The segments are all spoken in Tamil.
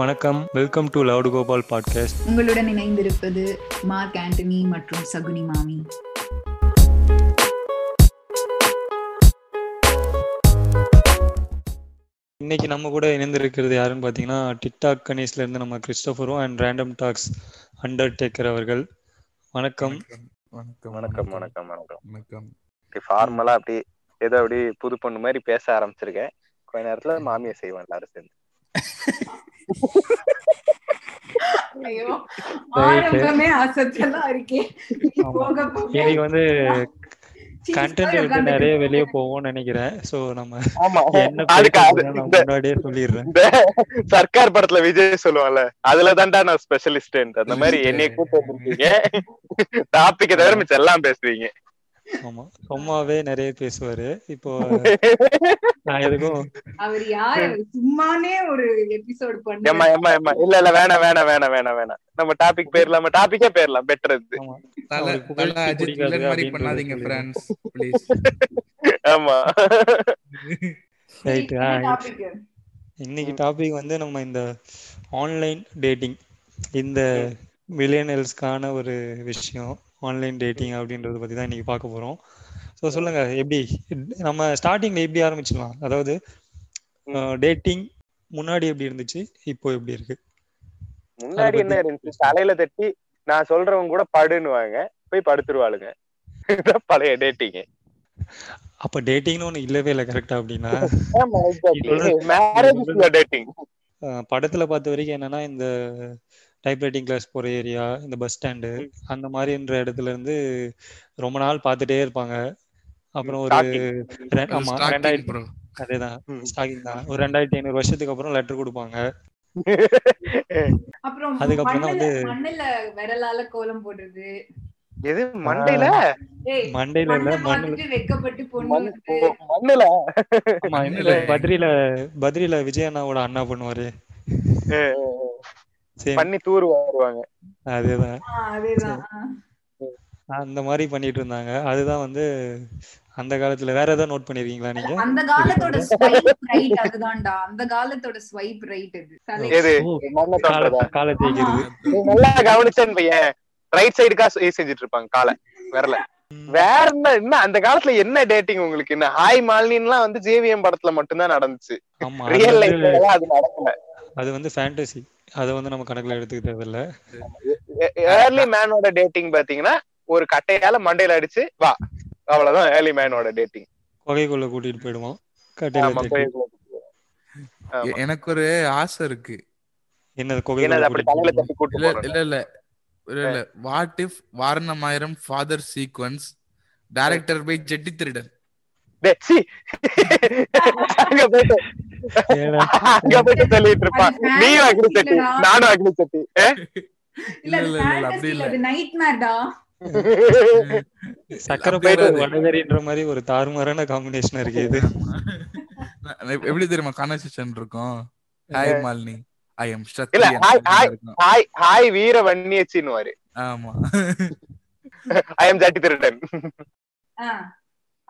வணக்கம். Welcome to loud Gopal podcast உங்களுடன் இணைந்திருப்பது மார்க் ஆண்டனி மற்றும் சகுனி மாமி. இன்னைக்கு நம்ம கூட இணைந்திருக்கிறது யாருன்னு பார்த்தீங்கன்னா டிக்டாக் கணேஷ்ல இருந்து நம்ம கிறிஸ்டோபரும் அண்ட் ரேண்டம் டாக்ஸ் அண்டர்டேக்கர் அவர்கள். வணக்கம். வணக்கம். வணக்கம். வணக்கம் வணக்கம் வணக்கம். ஃபார்மலா அப்படி ஏதோ அப்படி புது பொண்ணு மாதிரி பேச ஆரம்பிச்சிருக்கேன். கொஞ்ச நேரத்துல மாமியை செய்வேன் எல்லாரும் சேர்ந்து. ஐயோ Right. ஆரம்பமே அசத்தலா இருக்கே. போக போக இன்னைக்கு வந்து கண்டென்ட் விட்டு நிறைய வெளியே போவோம்னு நினைக்கிறேன். ஸோ நம்ம என்ன முன்னாடியே சொல்லிடுறேன். சர்க்கார் படத்துல விஜய் சொல்லுவான்ல அதுல தான்டா நான் ஸ்பெஷலிஸ்ட் அந்த மாதிரி என்னைய வந்திருக்கீங்க. டாபிக் தவிர மிச்சம் எல்லாம் பேசுவீங்க. ஆமா. சும்மாவே நிறைய பேசுவாரு. இப்போ நான் எதுக்கும் அவர் யாரு? சும்மானே ஒரு எபிசோட் பண்ண ஏமா ஏமா இல்ல இல்ல வேணாம் வேணாம் வேணாம் வேணாம் வேணாம். நம்ம டாபிக் பேர்லாம் நம்ம டாபிக்கே பேர்லாம் பெட்டர் இது தல தல அஜித் வில்லன் மாதிரி பண்ணாதீங்க ப்ளீஸ் ஆமா. ரைட் இன்னைக்கு டாபிக் வந்து நம்ம இந்த ஆன்லைன் டேட்டிங் இந்த மில்லியனல்ஸ்க்கான ஒரு விஷயம். ஆன்லைன் டேட்டிங் அப்படின்றத பத்தி தான் இன்னைக்கு பார்க்க போறோம். ஸோ சொல்லுங்க எப்படி நம்ம ஸ்டார்டிங்ல எப்படி ஆரம்பிச்சிடலாம்? அதாவது டேட்டிங் முன்னாடி எப்படி இருந்துச்சு இப்போ எப்படி இருக்கு? முன்னாடி என்ன இருந்துச்சு? தலையில தட்டி நான் சொல்றவங்க கூட படுன்னுவாங்க. போய் படுத்துருவாளுங்க. பழைய டேட்டிங் அப்ப டேட்டிங்னு ஒண்ணு இல்லவே இல்லை கரெக்டா அப்படின்னா? படத்துல பார்த்த வரைக்கும் என்னன்னா இந்த டைப்ரைட்டிங் கிளாஸ் போற ஏரியா இந்த பஸ் ஸ்டாண்டு அந்த மாதிரின்ற இடத்துல இருந்து ரொம்ப நாள் பார்த்துட்டே இருப்பாங்க. அப்புறம் ஒரு ஆமா ரெண்டாயிரத்தி ப்ரோ அதேதான். ஸ்டாக்கிங் தான். ஒரு ரெண்டாயிரத்தி ஐநூறு வருஷத்துக்கு அப்புறம் லெட்டர் கொடுப்பாங்க. அப்புறம் அதுக்கப்புறம் தான் வந்து- மண்ணுல விரலால கோலம் போடுறது. எது? மண்டையில? ஏய் மண்டையில இல்ல மண்ணை மண்ணுல. மண்ணுல? பத்ரியில பத்ரியில விஜய் அண்ணாவோட அண்ணா பண்ணுவாரு. பண்ணி தூர் வருவாங்க. அதேதான். அந்த மாதிரி பண்ணிட்டு இருந்தாங்க. அதுதான் வந்து அந்த காலத்துல. வேற ஏதாவது நோட் பண்ணிருக்கீங்களா நீங்க? அந்த காலத்தோட ஸ்வைப் ரைட் அதுதான்டா. அந்த காலத்தோட ஸ்வைப் ரைட் அது தலை எது? ஓ, மண்ணை தொடுறதா கால காலை தேய்க்கிறது நீ நல்லா கவனிச்சேன்னு பையன் ரைட் சைடுக்கா செஞ்சுட்டு இருப்பாங்க காலை. விரல. வேற என்ன என்ன அந்த காலத்துல என்ன டேட்டிங் உங்களுக்கு? என்ன ஹாய் மாலினின்லாம் வந்து ஜேவிஎம் படத்துல மட்டும்தான் நடந்துச்சு. ரியல் லைஃப்ல அது நடக்கல. அது வந்து ஃபேண்டசி அதை வந்து நம்ம கணக்குல எடுத்துக்க தேவையில்ல ஏர்லி மேனோட டேட்டிங் பாத்தீங்கன்னா ஒரு கட்டையால மண்டையில அடிச்சு வா. அவ்வளவுதான் ஏர்லி மேனோட டேட்டிங் கொகைக்குள்ள கூட்டிட்டு போயிடுவோம். கட்டையில. எனக்கு ஒரு ஆசை இருக்கு. என்னது கூட்டு இல்ல இல்ல இல்ல. இல்ல இல்ல. What if Vaaranam Aayiram father sequence director by ஜெட்டி திருடன். அங்க போயிட்டு. அங்க போயிட்டு சொல்லிட்டு இருப்பான் நீயும் அக்னி சட்டி. நானும் அக்னி சட்டி இல்ல இல்ல அது இல்ல இல்ல அப்படி இல்ல இல்ல. அது நைட்மேர்டா சக்கரை வடகரின்ற மாதிரி ஒரு தாறுமாறான காம்பினேஷன் இருக்கு இது. எப்படி தெரியுமா? கான்வர்சேஷன் இருக்கும். ஹாய் மாலினி ஐ எம் இல்ல சத்ரி ஹாய் ஹாய் ஹாய் ஹாய் வீர வன்னியச்சின்னுவாரு. ஆமா. ஐ எம் ஜட்டி திருடன் ஆ.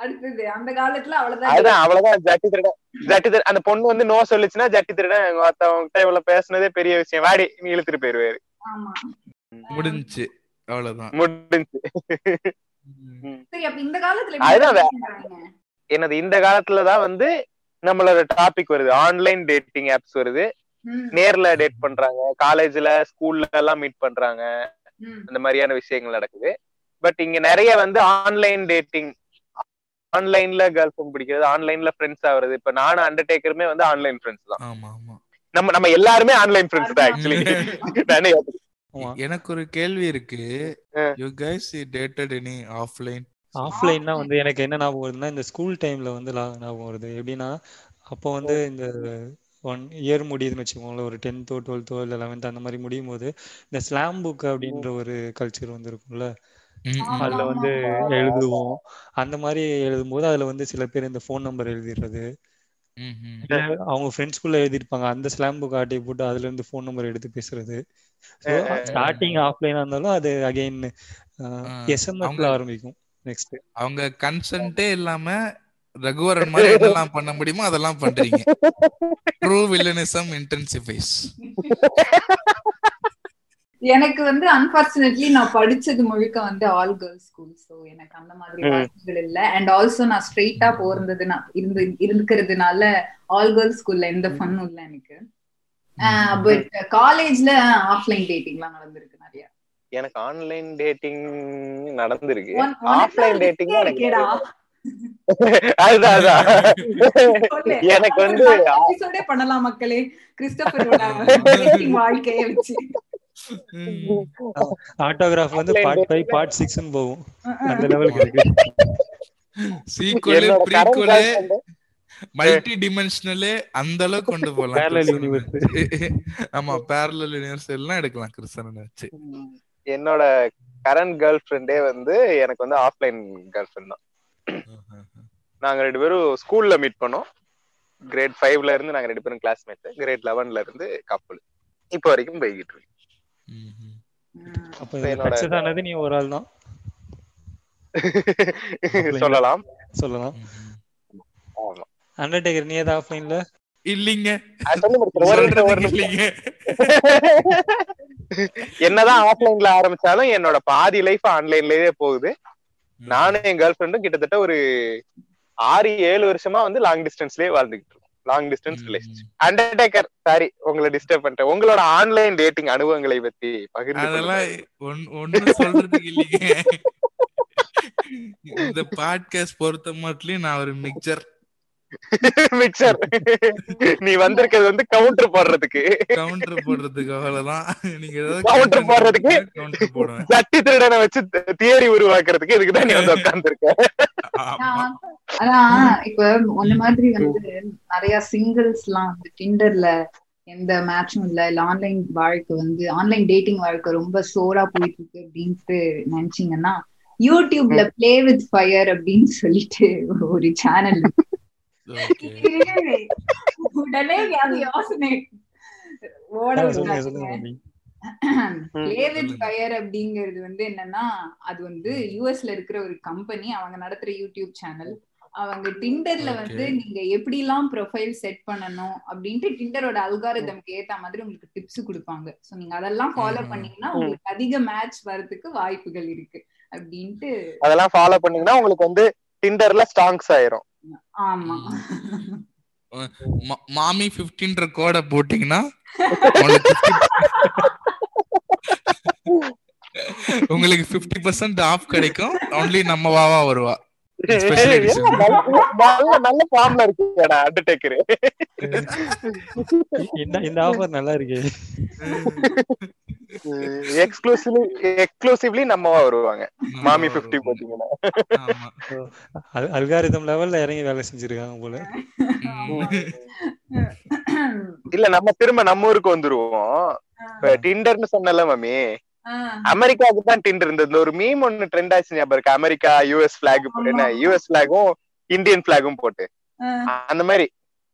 அடுத்தது அந்த காலத்துல அவ்வளவுதான் அதுதான் அவ்வளவுதான். ஜட்டி திருடன் ஜட்டி திரு அந்த பொண்ணு வந்து நோ சொல்லுச்சுன்னா ஜட்டி திருடன் மத்தவங்கிட்ட இவ்வளவு பேசுனதே பெரிய விஷயம். வாடி நீ இழுத்துட்டு போயிருவாரு. ஆமா. முடிஞ்சுச்சு. அவ்வளவுதான். முடிஞ்சு சரி அப்ப இந்த காலத்துல அதுதான்? என்னது இந்த காலத்துலதான் வந்து நம்மளோட டாபிக் வருது. ஆன்லைன் டேட்டிங் ஆப்ஸ் வருது. நேர்ல டேட் பண்றாங்க. காலேஜ்ல ஸ்கூல்ல எல்லாம் மீட் பண்றாங்க. அந்த மாதிரியான விஷயங்கள் நடக்குது. பட் இங்க நிறைய வந்து ஆன்லைன் டேட்டிங் ஆன்லைன்ல கேர்ள் ஃப்ரெண்ட் பிடிக்கிறது ஆன்லைன்ல ஃப்ரெண்ட்ஸ் ஆகுறது. இப்ப நானும் அண்டர்டேக்கருமே வந்து ஆன்லைன் ஃப்ரெண்ட்ஸ் தான். ஆமா ஆமா. நம்ம நம்ம எல்லாருமே ஆன்லைன் ஃப்ரெண்ட்ஸ் தான் ஆக்சுவலி எனக்கு ஒரு கேள்வி இருக்கு. You guys dated any offline ஆஃப்லைன்னா வந்து எனக்கு என்ன ஞாபகம் வருதுன்னா இந்த ஸ்கூல் டைம்ல வந்து ஞாபகம் வருது. எப்படின்னா அப்போ வந்து இந்த ஒன் இயர் முடியுதுன்னு வச்சுக்கோங்களேன் ஒரு டென்த்தோ டுவெல்த்தோ இல்லை லெவன்த் அந்த மாதிரி முடியும் போது இந்த ஸ்லாம் புக் அப்படின்ற ஒரு கல்ச்சர் வந்து இருக்கும்ல அதுல வந்து எழுதுவோம். அந்த மாதிரி எழுதும்போது அதுல வந்து சில பேர் இந்த ஃபோன் நம்பர் எழுதிடுறது அவங்க ஃப்ரெண்ட்ஸ்குள்ள எழுதிருப்பாங்க. அந்த ஸ்லாம் புக் ஆட்டையை போட்டு அதுல இருந்து ஃபோன் நம்பர் எடுத்து பேசுறது. ஸ்டார்டிங் ஆஃப்லைனா இருந்தாலும் அது அகைன் எஸ்எம்எஸ்ல ஆரம்பிக்கும் நெக்ஸ்ட் அவங்க கன்சென்ட்டே இல்லாம ரகுவரன் மாதிரி என்னெல்லாம் பண்ண முடியுமோ அதெல்லாம் பண்றீங்க. ட்ரூ வில்லனிசம் இன்டென்சிஃபைஸ் எனக்கு வந்து அன்பார்ச்சுனேட்லி நான் படிச்சது முழுக்க வந்து ஆல் கேர்ள்ஸ் ஸ்கூல் சோ எனக்கு அந்த மாதிரி. வாய்ப்புகள் இல்ல. அண்ட் ஆல்சோ நான் ஸ்ட்ரெயிட்டா போறதுனா இருந்து இருக்கிறதுனால ஆல் கேர்ள்ஸ் ஸ்கூல்ல எந்த ஃபன்னும் இல்ல எனக்கு. பட் காலேஜ்ல ஆஃப்லைன் டேட்டிங்லாம் நடந்திருக்கு நிறைய. எனக்கு ஆன்லைன் டேட்டிங் நடந்திருக்கு. Offline dating. அதுதான். எனக்கு வந்து பண்ணலாம் மக்களே. dating வாழ்க்கைய வச்சு. ஆட்டோகிராஃப் வந்து பார்ட் ஃபைவ். பார்ட் சிக்ஸ்னு போகும். அந்த லெவலுக்கு இருக்கு. ப்ரீக்குவலு girlfriend மல்டி டிமென்ஷனலே அந்த அளவுக்கு கொண்டு கிறிஸ்தனை universe. வச்சு. ஆமா பேரலல் யூனிவர்ஸ் எல்லாம் எடுக்கலாம் கிறிஸ்தனை வச்சு என்னோட கரண்ட் கேர்ள் ஃப்ரெண்டே வந்து எனக்கு வந்து ஆஃப்லைன் கேர்ள் ஃப்ரெண்ட் தான் நாங்க ரெண்டு பேரும் ஸ்கூல்ல மீட் பண்ணோம். கிரேட் ஃபைவ்ல இருந்து நாங்க ரெண்டு பேரும் கிளாஸ்மேட் கிரேட் லெவன்ல இருந்து கப்பல் இப்போ வரைக்கும் போய்கிட்டு இருக்கு. அப்ப என்னோட- நீ ஒரு ஆள் தான் சொல்லலாம். சொல்லலாம் அண்டர்டேக்கர் நீ ஏதாவது ஆஃப்லைன்ல இல்லைங்க. என்னதான் ஆஃப்லைன்ல ஆரம்பிச்சாலும் என்னோட பாதி லைஃப் ஆன்லைன்லயே போகுது. நானும் என் கேர்ள் ஃப்ரெண்டும் கிட்டத்தட்ட ஒரு ஆறு ஏழு வருஷமா வந்து லாங் டிஸ்டன்ஸ்லயே வாழ்ந்துகிட்டு இருக்கோம் long distance relationship undertaker sorry உங்களை டிஸ்டர்ப் பண்ணிட்டேன். உங்களோட ஆன்லைன் டேட்டிங் அனுபவங்களை பத்தி பகிர்ந்து அதெல்லாம் சொல்றதுக்கு இல்லைங்க. இந்த பாட்காஸ்ட் பொறுத்த மட்டும் நான் ஒரு மிக்சர் மிக்சர் நீ வந்திருக்கிறது வந்து கவுண்டர் போடுறதுக்கு கவுண்டர் போடுறதுக்கு அவ்வளவுதான் நீங்க போடுறதுக்கு? கவுண்டர் போடுவேன் சட்டி திருடனை வச்சு தியரி உருவாக்குறதுக்கு இதுக்குதான் நீ வந்து உட்கார்ந்துருக்க. அதான் இப்ப ஒண்ணு மாதிரி வந்து நிறைய சிங்கிள்ஸ் எல்லாம் வந்து டிண்டர்ல எந்த மேட்சும் இல்ல இல்ல ஆன்லைன் வாழ்க்கை வந்து ஆன்லைன் டேட்டிங் வாழ்க்கை ரொம்ப சோரா போயிட்டு இருக்கு அப்படின்ட்டு நினைச்சீங்கன்னா யூடியூப்ல பிளே வித் ஃபயர் அப்படின்னு சொல்லிட்டு ஒரு சேனல். உடனே அது யோசனை. ஓட. ஃபயர் அப்படிங்கிறது வந்து என்னன்னா அது வந்து யூஎஸ்ல இருக்கிற ஒரு கம்பெனி அவங்க நடத்துற யூடியூப் சேனல் அவங்க டிண்டர்ல வந்து. நீங்க எப்படி எல்லாம் ப்ரொஃபைல் செட் பண்ணணும் அப்படின்ட்டு டிண்டரோட அல்காரிதம்க்கு ஏத்த மாதிரி உங்களுக்கு டிப்ஸ் கொடுப்பாங்க. சோ நீங்க அதெல்லாம் ஃபாலோ. பண்ணீங்கன்னா உங்களுக்கு அதிக மேட்ச் வரதுக்கு வாய்ப்புகள் இருக்கு அப்படின்ட்டு அதெல்லாம் ஃபாலோ பண்ணீங்கன்னா உங்களுக்கு வந்து டிண்டர்ல ஸ்டாங்ஸ் ஆயிரும். மாமி 15ன்ற கோட போட்டீங்கன்னா உங்களுக்கு 50 உங்களுக்கு 50% பர்சன்ட் ஆஃப் கிடைக்கும். ஒன்லி நம்ம வாவா வருவா. நல்ல- நல்ல நல்ல ஃபார்ம்ல இருக்கேடா அண்டர்டேக்கர் இந்த இந்த ஆஃபர் நல்லா இருக்கு. எக்ஸ்க்ளூசிவ்லி எக்ஸ்க்ளூசிவ்லி நம்மவா வருவாங்க. மாமி வருவோம். 50 போட்டீங்கன்னா ஆமா. அல்காரிதம் லெவல்ல இறங்கி வேலை செஞ்சிருக்காங்க போல. இல்ல நம்ம திரும்ப நம்ம ஊருக்கு வந்துருவோம். டிண்டர்னு சொன்னல மாமி. அமெரிக்காவுக்கு தான் டிண்டர் இருந்தது. இந்த ஒரு மீம் ஒன்னு ட்ரெண்ட் ஆச்சு ஞாபகம் இருக்கு? அமெரிக்கா யூஎஸ் பிளாக் என்ன யூஎஸ் பிளாகும் இந்தியன் பிளாகும் போட்டு. அந்த மாதிரி.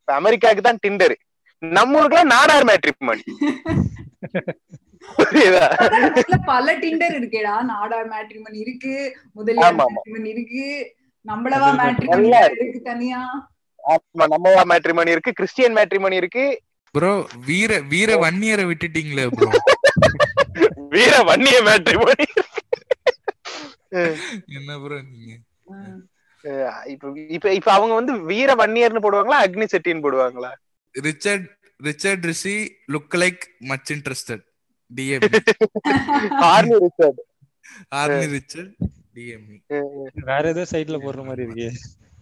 அமெரிக்காவுக்கு தான் டிண்டர் நம்ம ஊருக்குலாம் நாடார் மேட்ரிமோனி பல டிண்டர் இருக்கேடா. நாடார் மேட்ரிமோனி இருக்கு. முதலியார். மேட்ரிமோனி இருக்கு. நம்மளவா மேட்ரிமோனி இருக்கு. தனியா. ஆமா நம்மவா மேட்ரிமோனி இருக்கு. கிறிஸ்டியன் மேட்ரிமோனி இருக்கு. ப்ரோ வீர வீர வன்னியரை விட்டுட்டீங்களே ப்ரோ வீர வன்னிய மேட்ரிமோனி என்ன ப்ரோ நீங்க. இப்ப இப்ப இப்ப அவங்க வந்து வீர வன்னியர்னு போடுவாங்களா அக்னி செட்டின்னு போடுவாங்களா? Richard Richard Rishi look like much interested TME army Richard army Richard TME வேற ஏதோ சைட்ல போடுற மாதிரி இருக்கு.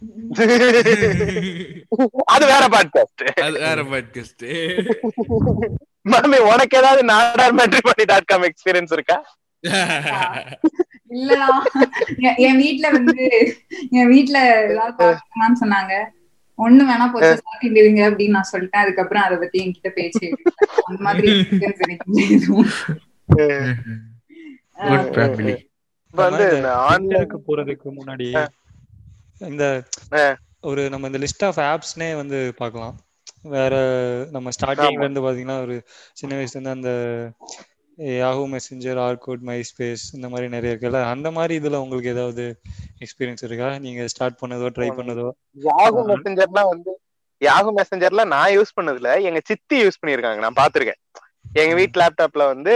அது வேற பாட்காஸ்ட் அது வேற பாட்காஸ்ட் மாமி உனக்கு ஏதாவது Nadar matrimony dot com experience இருக்கா? இல்லடா. என் வீட்ல வந்து என் வீட்ல பாக்கலாம்னு சொன்னாங்க. ஒண்ணு வேணா போச்சு சாப்பிட்டு இருங்க அப்படின்னு நான் சொல்லிட்டேன். அதுக்கப்புறம் அதை பத்தி என்கிட்ட பேச்சு. அந்த மாதிரி எனக்கு போறதுக்கு முன்னாடி இந்த. ஒரு நம்ம இந்த லிஸ்ட் ஆஃப் ஆப்ஸ்னே வந்து பார்க்கலாம். வேற நம்ம ஸ்டார்டிங்ல இருந்து பாத்தீங்கன்னா ஒரு சின்ன வயசுல இருந்து அந்த Yahoo messenger Orkut MySpace இந்த மாதிரி நிறைய இருக்குல்ல அந்த மாதிரி இதுல உங்களுக்கு ஏதாவது எக்ஸ்பீரியன்ஸ் இருக்கா? நீங்க ஸ்டார்ட் பண்ணதோ ட்ரை பண்ணதோ? யாகு மெசஞ்சர்லாம் வந்து யாகு மெசஞ்சர்ல நான் யூஸ் பண்ணதுல எங்க சித்தி யூஸ் பண்ணிருக்காங்க நான் பாத்திருக்கேன் எங்க வீட்டு லேப்டாப்ல வந்து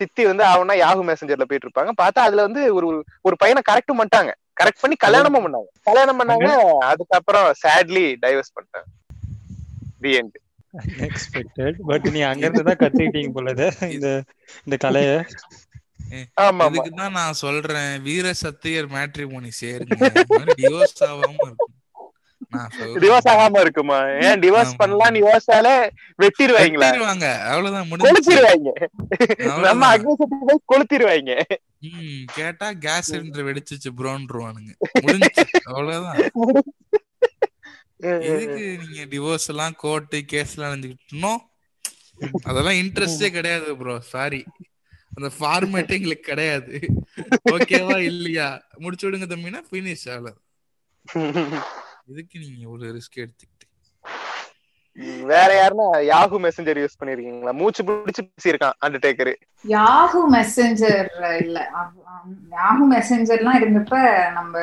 சித்தி வந்து அவனா யாகு மெசஞ்சர்ல போயிட்டு இருப்பாங்க. பார்த்தா அதுல வந்து ஒரு ஒரு பையனை கரெக்டும் பண்ணிட்டாங்க. கரெக்ட் பண்ணி கல்யாணமும் பண்ணாங்க. கல்யாணம் பண்ணாங்க. அதுக்கப்புறம் சேட்லி டைவர்ஸ் பண்ணிட்டாங்க. தி எண்ட் அன்எக்ஸ்பெக்டட் பட் நீ அங்க இருந்து தான் கத்துக்கிட்டீங்க போல இதை, இந்த இந்த கலைய. இதுக்கு தான் நான் சொல்றேன். வீர சத்தியர் மேட்ரிமோனி சேருங்க. டிவோர்ஸ் ஆகாம இருக்கும். டிவோர்ஸ் ஆகாம இருக்குமா? ஏன் டிவோர்ஸ். பண்ணலாம்னு யோசிச்சாலே வெட்டிடுவாங்களா? வெட்டிருவாங்க அவ்வளவுதான் முடிஞ்சு கொளுத்திடுவாங்க. நம்ம. அக்னி சக்தி போய் கொளுத்திடுவாங்க. ம் கேட்டா கேஸ் சிலிண்டர் வெடிச்சிச்சு ப்ரோன்றுவானுங்க முடிஞ்சு அவ்வளவுதான். எதுக்கு நீங்க டிவோர்ஸ் எல்லாம் கோர்ட்டு கேஸ் எல்லாம் அணிஞ்சுக்கிட்டோம் அதெல்லாம் இன்ட்ரெஸ்டே கிடையாது ப்ரோ சாரி அந்த ஃபார்மேட்டே எங்களுக்கு கிடையாது. ஓகேவா இல்லையா? முடிச்சு விடுங்க தம்பினா பினிஷ் ஆகல. எதுக்கு நீங்க இவ்வளவு ரிஸ்க் எடுத்துக்கிட்டு வேற யாருன்னா யாஹூ மெசஞ்சர் யூஸ் பண்ணிருக்கீங்களா? மூச்சு பிடிச்சு பேசியிருக்கான் அண்டர்டேக்கர் யாஹூ மெசஞ்சர் இல்ல. யாஹூ மெசஞ்சர்லாம் இருந்தப்ப நம்ம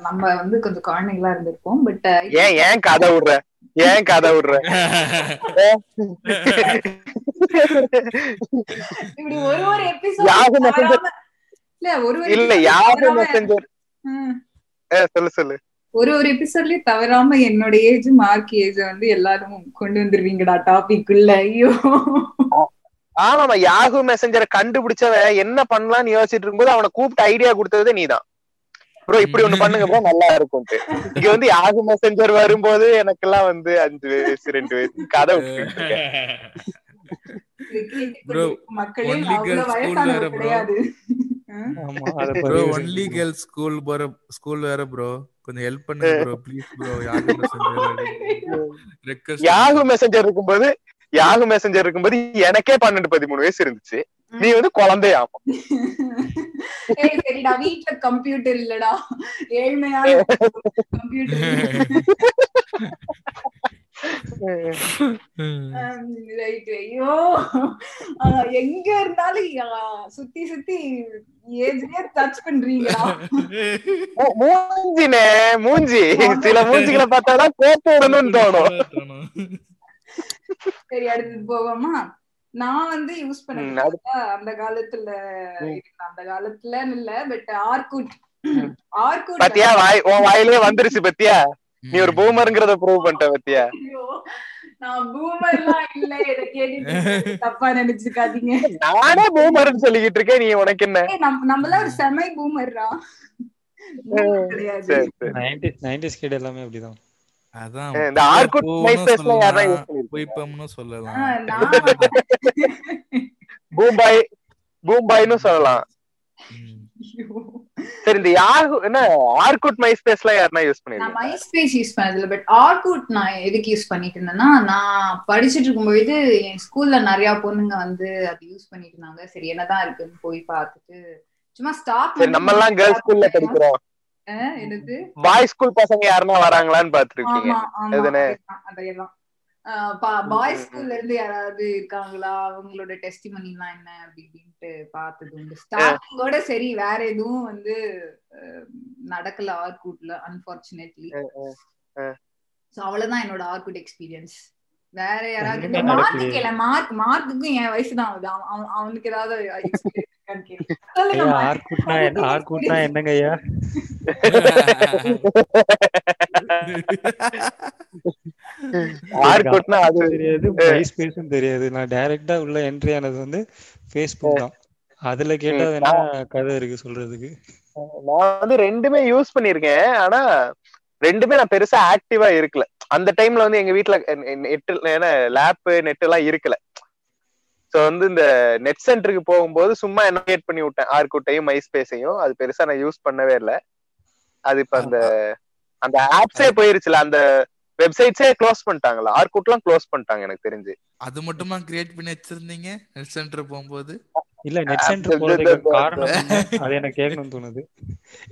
நம்ம வந்து கொஞ்சம் குழந்தைங்களா இருந்திருப்போம் பட் ஏன் ஏன் கதை விடுற? ஏன் கதை விடுற? இப்படி ஒரு ஒரு எபிசோட் இல்ல ஒரு ஒரு இல்ல தவறாம- மெசஞ்சர். சொல்லு சொல்லு. ஒரு ஒரு எபிசோட்லயும் தவறாம என்னோட ஏஜ் மார்க் ஏஜ் வந்து எல்லாரும் கொண்டு வந்துருவீங்கடா டாபிக் உள்ள. ஐயோ. ஆமாமா யாஹூ மெசஞ்சரை கண்டுபிடிச்சவன் என்ன பண்ணலாம்னு யோசிச்சுட்டு இருக்கும்போது அவனை கூப்பிட்டு ஐடியா கொடுத்தது நீதான். ப்ரோ இப்படி ஒண்ணு பண்ணுங்க ப்ரோ நல்லா இருக்கும்ட்டு இங்க வந்து யாஹூ மெசஞ்சர் வரும்போது எனக்கெல்லாம் வந்து அஞ்சு வயசு ரெண்டு வயசு கதை ப்ரோ ஒன்லி கேர்ள்ஸ் ஸ்கூல் போற ஸ்கூல் வேற ப்ரோ கொஞ்சம் ஹெல்ப் பண்ணுங்க ப்ரோ ப்ளீஸ் ப்ரோ யாரும் ரெக்வஸ்ட் யாஹூ மெசஞ்சர் இருக்கும்போது யாஹூ மெசஞ்சர் இருக்கும்போது எனக்கே பன்னெண்டு பதிமூணு வயசு இருந்துச்சு. நீ வந்து குழந்தையாமா? ஏய் சரிடா வீட்ல கம்ப்யூட்டர் இல்லடா. ஏழ்மையான கம்ப்யூட்டர் ரைட் ஐயோ. ஆஹ் எங்க இருந்தாலும் சுத்தி சுத்தி ஏஜ்லயே டச் பண்றீங்களா? மூஞ்சினே மூஞ்சி. சில மூஞ்சிகளை பார்த்தாதான் கோப்பை விடணும்னு தோணும். சரி அடுத்தது போவோமா? நான் வந்து யூஸ் பண்ண அந்த காலத்துல. அந்த காலத்துலன்னு இல்ல பட் ஆர்குட். ஆர்குட் பாத்தியா வாய் உன் வாயிலே வந்துருச்சு பத்தியா? நீ ஒரு பூமருங்கிறத ப்ரூவ் பண்ணிட்ட பத்தியா? நான் பூமர்லாம் இல்ல இத கேட்டுட்டு தப்பா நினைச்சுக்காதீங்க. நானே பூமர்னு சொல்லிக்கிட்டு இருக்கேன் நீ உனக்கு என்ன? ஏய், நம்ம நம்மளாம் ஒரு செமை பூமர்ரா பூமர் கிடையாது. சரி சரி. நைன்டிஸ் நைன்டிஸ் கிட் எல்லாமே அப்படிதான். அதான் இந்த ஆர்குட் மைஸ்பேஸ்ல யாரா யூஸ் பண்ணிருக்கீங்க போய்ப்பம்னு சொல்லலாம். ஆஹ், நான் பூம்பாய் பூம்பாய்னு சொல்லலாம். ம். ஐயோ. சரி இந்த யாரு என்ன ஆர்குட் மைஸ்பேஸ்ல யாருன்னா யூஸ் நான் பண்ணிருக்கீங்க மைஸ்பேஸ் யூஸ் பண்ணதில்ல பட் ஆர்குட் நான் எதுக்கு யூஸ் பண்ணிட்டு இருந்தேன்னா நான் படிச்சுட்டு இருக்கும்போது என் ஸ்கூல்ல நிறைய பொண்ணுங்க வந்து அது யூஸ் பண்ணிட்டு இருந்தாங்க. சரி என்னதான் இருக்குன்னு போய் பார்த்துட்டு சும்மா ஸ்டாக் சரி நம்ம எல்லாம் கேர்ள்ஸ் ஸ்கூல்ல படிக்கிறோம். பாய் ஸ்கூல் பசங்க யாருன்னா வராங்களான்னு பாத்துருக்கீங்க பாய்ஸ் ஸ்கூல்ல இருந்து யாராவது இருக்காங்களா? அவங்களோட டெஸ்டிமனி எல்லாம் என்ன அப்படி இப்படின்ட்டு பார்த்தது உண்டு. ஸ்டார்டிங்கோட சரி வேற எதுவும் வந்து நடக்கல ஆர்குட்ல அன்பார்ச்சுனேட்லி சோ அவ்வளவுதான் என்னோட ஆர்குட் எக்ஸ்பீரியன்ஸ் வேற யாராவது ஒண்ணுமே மார்க் மார்க்குக்கும் என் வயசு தான் ஆகுது. அவன் அவன்- அவனுக்கு ஏதாவது என்னங்க ஐயா? ஆர்குட்னா அது தெரியாது மைஸ்பேஸும் தெரியாது. நான் டைரக்டா உள்ள என்ட்ரி ஆனது வந்து ஃபேஸ்புக் தான். அதுல கேட்டா கதை இருக்கு சொல்றதுக்கு? நான் வந்து ரெண்டுமே யூஸ் பண்ணிருக்கேன் ஆனா ரெண்டுமே நான் பெருசா ஆக்டிவா இருக்கல. அந்த டைம்ல வந்து எங்க வீட்ல நெட் ஏன்னா லேப் நெட் எல்லாம் இருக்கல. சோ வந்து இந்த நெட் சென்டருக்கு போகும்போது சும்மா என்ன கிரியேட் பண்ணி விட்டேன். ஆர்குட்டையும் மைஸ்பேஸையும் அது பெருசா நான் யூஸ் பண்ணவே இல்ல. அது இப்ப அந்த அந்த ஆப்ஸே போயிருச்சுல அந்த வெப்சைட்ஸே க்ளோஸ் பண்ணிட்டாங்களா? ஆர்குட்லாம் க்ளோஸ் பண்ணிட்டாங்க எனக்கு தெரிஞ்சு. அது மட்டுமா கிரியேட் பண்ணி வச்சிருந்தீங்க? நெட் சென்டர் போகும்போது? இல்ல நெட் சென்டர் போறதுக்கு காரணம் அது எனக்கு கேட்கணும்னு தோணுது.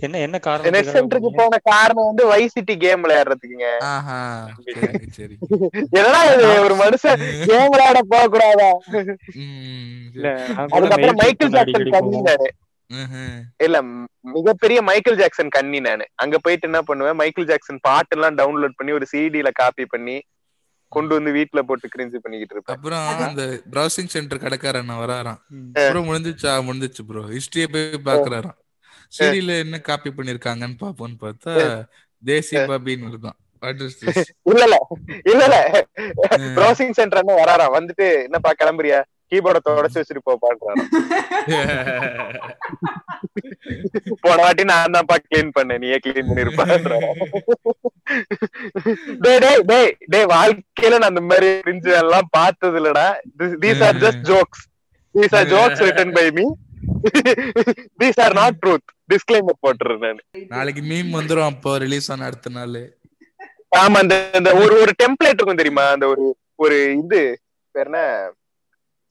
என்ன என்ன காரணம் நெட் சென்டருக்கு போன காரணம் வந்து வை சிட்டி கேம் விளையாடுறதுக்குங்க. ஆஹா சரி. என்னடா இது? ஒரு மனுஷன் கேம் விளையாட போக கூடாதா ம், இல்ல அதுக்கப்புறம் மைக்கேல் ஜாக்சன் அடிக்கடி இல்ல மிகப்பெரிய மைக்கேல் ஜாக்சன் கண்ணி நானு. அங்க போயிட்டு என்ன பண்ணுவேன் மைக்கேல் ஜாக்சன் பாட்டு எல்லாம் டவுன்லோட் பண்ணி ஒரு சிடில காப்பி பண்ணி கொண்டு வந்து வீட்ல போட்டு கிரிஞ்சு பண்ணிக்கிட்டு இருப்பேன். அப்புறம் அந்த பிரவுசிங் சென்டர் கடைக்காரன் வராராம். ம். ப்ரோ முடிஞ்சிச்சா? முடிஞ்சிச்சு ப்ரோ ஹிஸ்டரிய போய் பாக்குறாராம். சீரியல்ல என்ன காப்பி பண்ணிருக்காங்கன்னு பாப்போம்னு பார்த்தா தேசி பாபின்னு வருதான் What is this? இல்ல இல்ல. இல்ல இல்ல. ப்ரௌசிங் சென்டர் என்ன வராரா வந்துட்டு என்னப்பா கிளம்புறியா? கீபோர்ட தொடச்சு வச்சுட்டு போப்பான்றாராம் போன வாட்டி நான் தான்ப்பா கிளீன் பண்ணேன். நீயே கிளீன் பண்ணிருப்பான்றாராம் டேய் டேய் டேய் டேய் வாழ்க்கையில நான் இந்த மாதிரி பிரிஞ்சு எல்லாம் பார்த்தது இல்லடா these are just jokes these are jokes written by me these are not truth disclaimer போட்டுறேன் நான். நாளைக்கு மீம் வந்துரும் அப்போ ரிலீஸ் ஆன அடுத்த நாள். ஆமா அந்த அந்த ஒரு ஒரு டெம்ப்ளேட் இருக்கும் தெரியுமா? அந்த ஒரு ஒரு இது பேர் என்ன?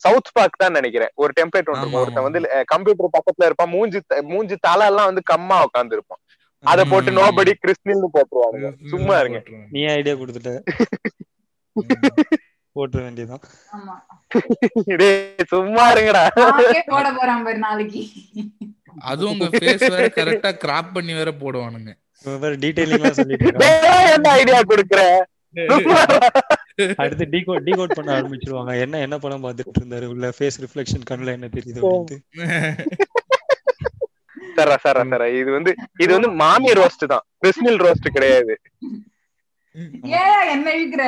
சவுத் பார்க் தான் நினைக்கிறேன். ஒரு டெம்ப்ளேட் ஒன்று ஒருத்தன். வந்து கம்ப்யூட்டர் பக்கத்துல இருப்பான். மூஞ்சி மூஞ்சி தலை எல்லாம் வந்து கம்மா உட்கார்ந்து இருப்பான் அத போட்டு. நோபடி கிறிஸ்டின்னு போட்டுருவாங்க சும்மா இருங்க. நீ ஐடியா கொடுத்துட்ட? ஆமா. டேய் சும்மா இருங்கடா. போட போறான் பாரு நாளைக்கு. அதுவும் உங்க ஃபேஸ் வேற கரெக்டா கிராப் பண்ணி வேற போடுவானுங்க. வேற டீடைலிங்கா சொல்லிட்டு ஐடியா குடுக்குற. அடுத்து டீகோட் டீகோட் பண்ண ஆரம்பிச்சிருவாங்க. என்ன என்ன படம் பார்த்துட்டு இருந்தாரு? உள்ள ஃபேஸ் ரிஃப்ளெக்ஷன் கண்ணுல என்ன தெரியுது அப்படின்ட்டு. சரா சரா சரா இது வந்து இது வந்து மாமி ரோஸ்ட் தான். கிறிஸ்டில் ரோஸ்ட் கிடையாது. ஏன் என்ன இழுக்கிற?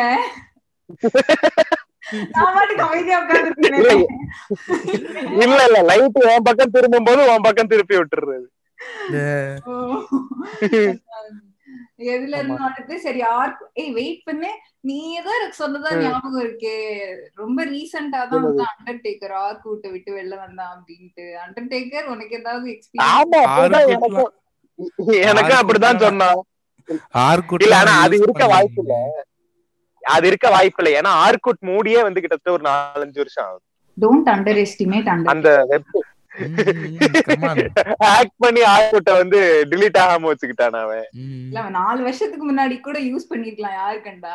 இல்ல இல்ல. லைட் உன் பக்கம் திரும்பும் போது உன் பக்கம் திருப்பி விட்டுறது எதுல இருந்து அடுத்து சரி ஆர்க் ஏய் வெயிட் பண்ணு. நீ ஏதோ எனக்கு சொன்னதா ம். ஞாபகம் இருக்கு. ரொம்ப ரீசெண்டா தான் வந்து அண்டர்டேக்கர் ஆர்க் விட்டு விட்டு வெளில வந்தான் அப்படின்ட்டு. அண்டர்டேக்கர் உனக்கு ஏதாவது எக்ஸ்பீரியன்ஸ் எனக்கும். அப்படிதான் சொன்னான். இல்ல ஆனா அது இருக்க வாய்ப்பு இல்ல. அது இருக்க வாய்ப்பு இல்ல. ஏன்னா ஆர்குட் மூடியே வந்து கிட்டத்தட்ட ஒரு நாலஞ்சு வருஷம் ஆகுது. டோன்ட் அண்டர் எஸ்டிமேட் அந்த வெப் ஹேக் பண்ணி ஆர்குட்ட வந்து டிலீட் ஆகாம வச்சுக்கிட்டான் அவன். நாலு வருஷத்துக்கு முன்னாடி கூட யூஸ் பண்ணிருக்கலாம் யாரு கண்டா?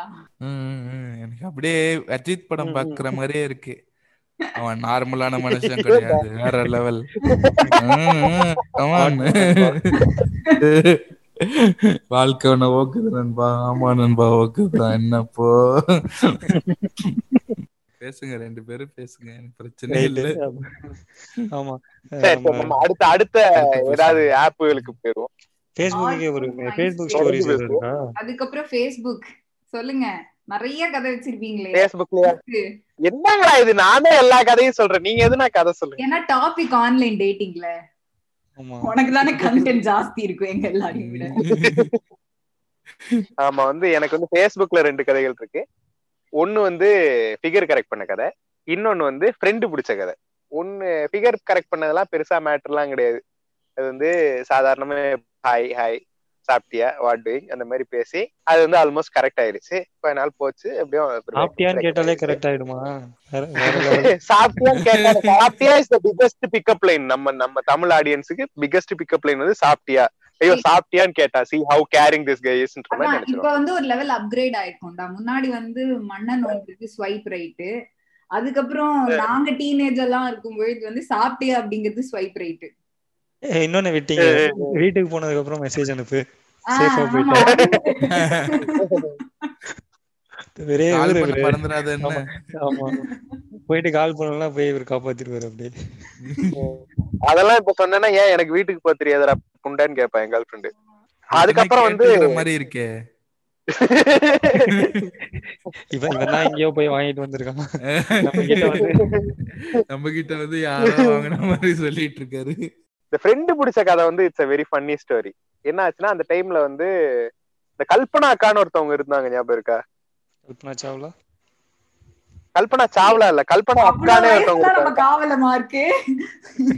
எனக்கு அப்படியே அஜித் படம். பாக்குற மாதிரியே இருக்கு. அவன் நார்மலான மனுஷன் கிடையாது வேற லெவல் வாழ்க்கை உன்னை ஓக்குது நண்பா ஆமா நண்பா ஓக்குதுதான் என்னப்போ? பேசுங்க ரெண்டு பேரும் பேசுங்க பிரச்சனை. இல்ல. ஆமா. சரி இப்ப நம்ம அடுத்த அடுத்த ஏதாவது ஆப்புகளுக்கு போயிருவோம் ஃபேஸ்புக்கே ஒரு. ஃபேஸ்புக் ஸ்டோரிஸ் அதுக்கப்புறம் ஃபேஸ்புக் சொல்லுங்க. நிறைய கதை வச்சிருப்பீங்களே. பேஸ்புக்லயா என்னங்களா இது? நானே எல்லா கதையும் சொல்றேன். நீங்க எதுனா கதை சொல்லுங்க. ஏன்னா டாபிக் ஆன்லைன் டேட்டிங்ல ஆமா. உனக்கு தானே கண்டென்ட் ஜாஸ்தி இருக்கும் எங்க எல்லாரையும் விட. ஆமா வந்து எனக்கு வந்து Facebookல ரெண்டு கதைகள் இருக்கு. ஒண்ணு வந்து ஃபிகர் கரெக்ட் பண்ண கதை இன்னொன்னு வந்து ஃப்ரெண்டு பிடிச்ச கதை. ஒண்ணு ஃபிகர் கரெக்ட் பண்ணதெல்லாம் பெருசா மேட்டர்லாம் கிடையாது. அது வந்து சாதாரணமா ஹாய் ஹாய் சாப்பிட்டியா வாட் டூயிங் அந்த மாதிரி பேசி அது வந்து ஆல்மோஸ்ட் கரெக்ட் ஆயிருச்சு கொஞ்ச நாள் போச்சு எப்படியும் சாப்பிட்டியான்னு கேட்டாலே கரெக்ட் ஆயிடுமா. சாப்பிட்டியான்னு கேட்டாங்க சாப்பிட்டியா is the biggest pickup line நம்ம நம்ம தமிழ் ஆடியன்ஸுக்கு பிகஸ்ட் பிக்கப் லைன் வந்து சாப்பிட்டியா. ஐயோ சாப்பிட்டியான்னு கேட்டா சி ஹவு கேரிங் திஸ் கைஸ்ன்ற மாதிரி இப்ப வந்து ஒரு லெவல் அப்கிரேட் ஆயிருக்கும்டா. முன்னாடி வந்து மன்னன் ஒன்றுக்கு ஸ்வைப் ரைட்டு அதுக்கப்புறம் நாங்க டீனேஜ் எல்லாம் இருக்கும் பொழுது வந்து சாப்பிட்டியா அப்படிங்கிறது ஸ்வைப் ரைட்டு ஏய், இன்னொன்னு விட்டீங்க. வீட்டுக்கு போனதுக்கு அப்புறம் மெசேஜ் அனுப்பு சேஃபா போயிட்டா. போயிட்டு கால் பண்ணலாம் போய் இவர் காப்பாத்திருவாரு அப்படியே. அதெல்லாம் இப்ப சொன்னேன்னா ஏன் எனக்கு வீட்டுக்கு போக தெரியாதடா புண்டான்னு கேட்பேன் என் கேர்ள் ஃப்ரெண்டு அதுக்கப்புறம் வந்து மாதிரி இருக்கே. இவன் இவன் தான் எங்கேயோ போய் வாங்கிட்டு வந்திருக்கான். நம்ம கிட்ட வந்து நம்ம கிட்ட வந்து யாரோ வாங்கின மாதிரி சொல்லிட்டு இருக்காரு. இந்த ஃப்ரெண்டு பிடிச்ச கதை வந்து it's a very funny story என்ன ஆச்சுன்னா அந்த டைம்ல வந்து இந்த கல்பனா அக்கான்னு ஒருத்தவங்க இருந்தாங்க ஞாபகம் இருக்கா? கல்பனா சாவ்லா? கல்பனா சாவ்லா இல்ல கல்பனா அக்கானே ஒருத்தவங்க காவலமா இருக்கு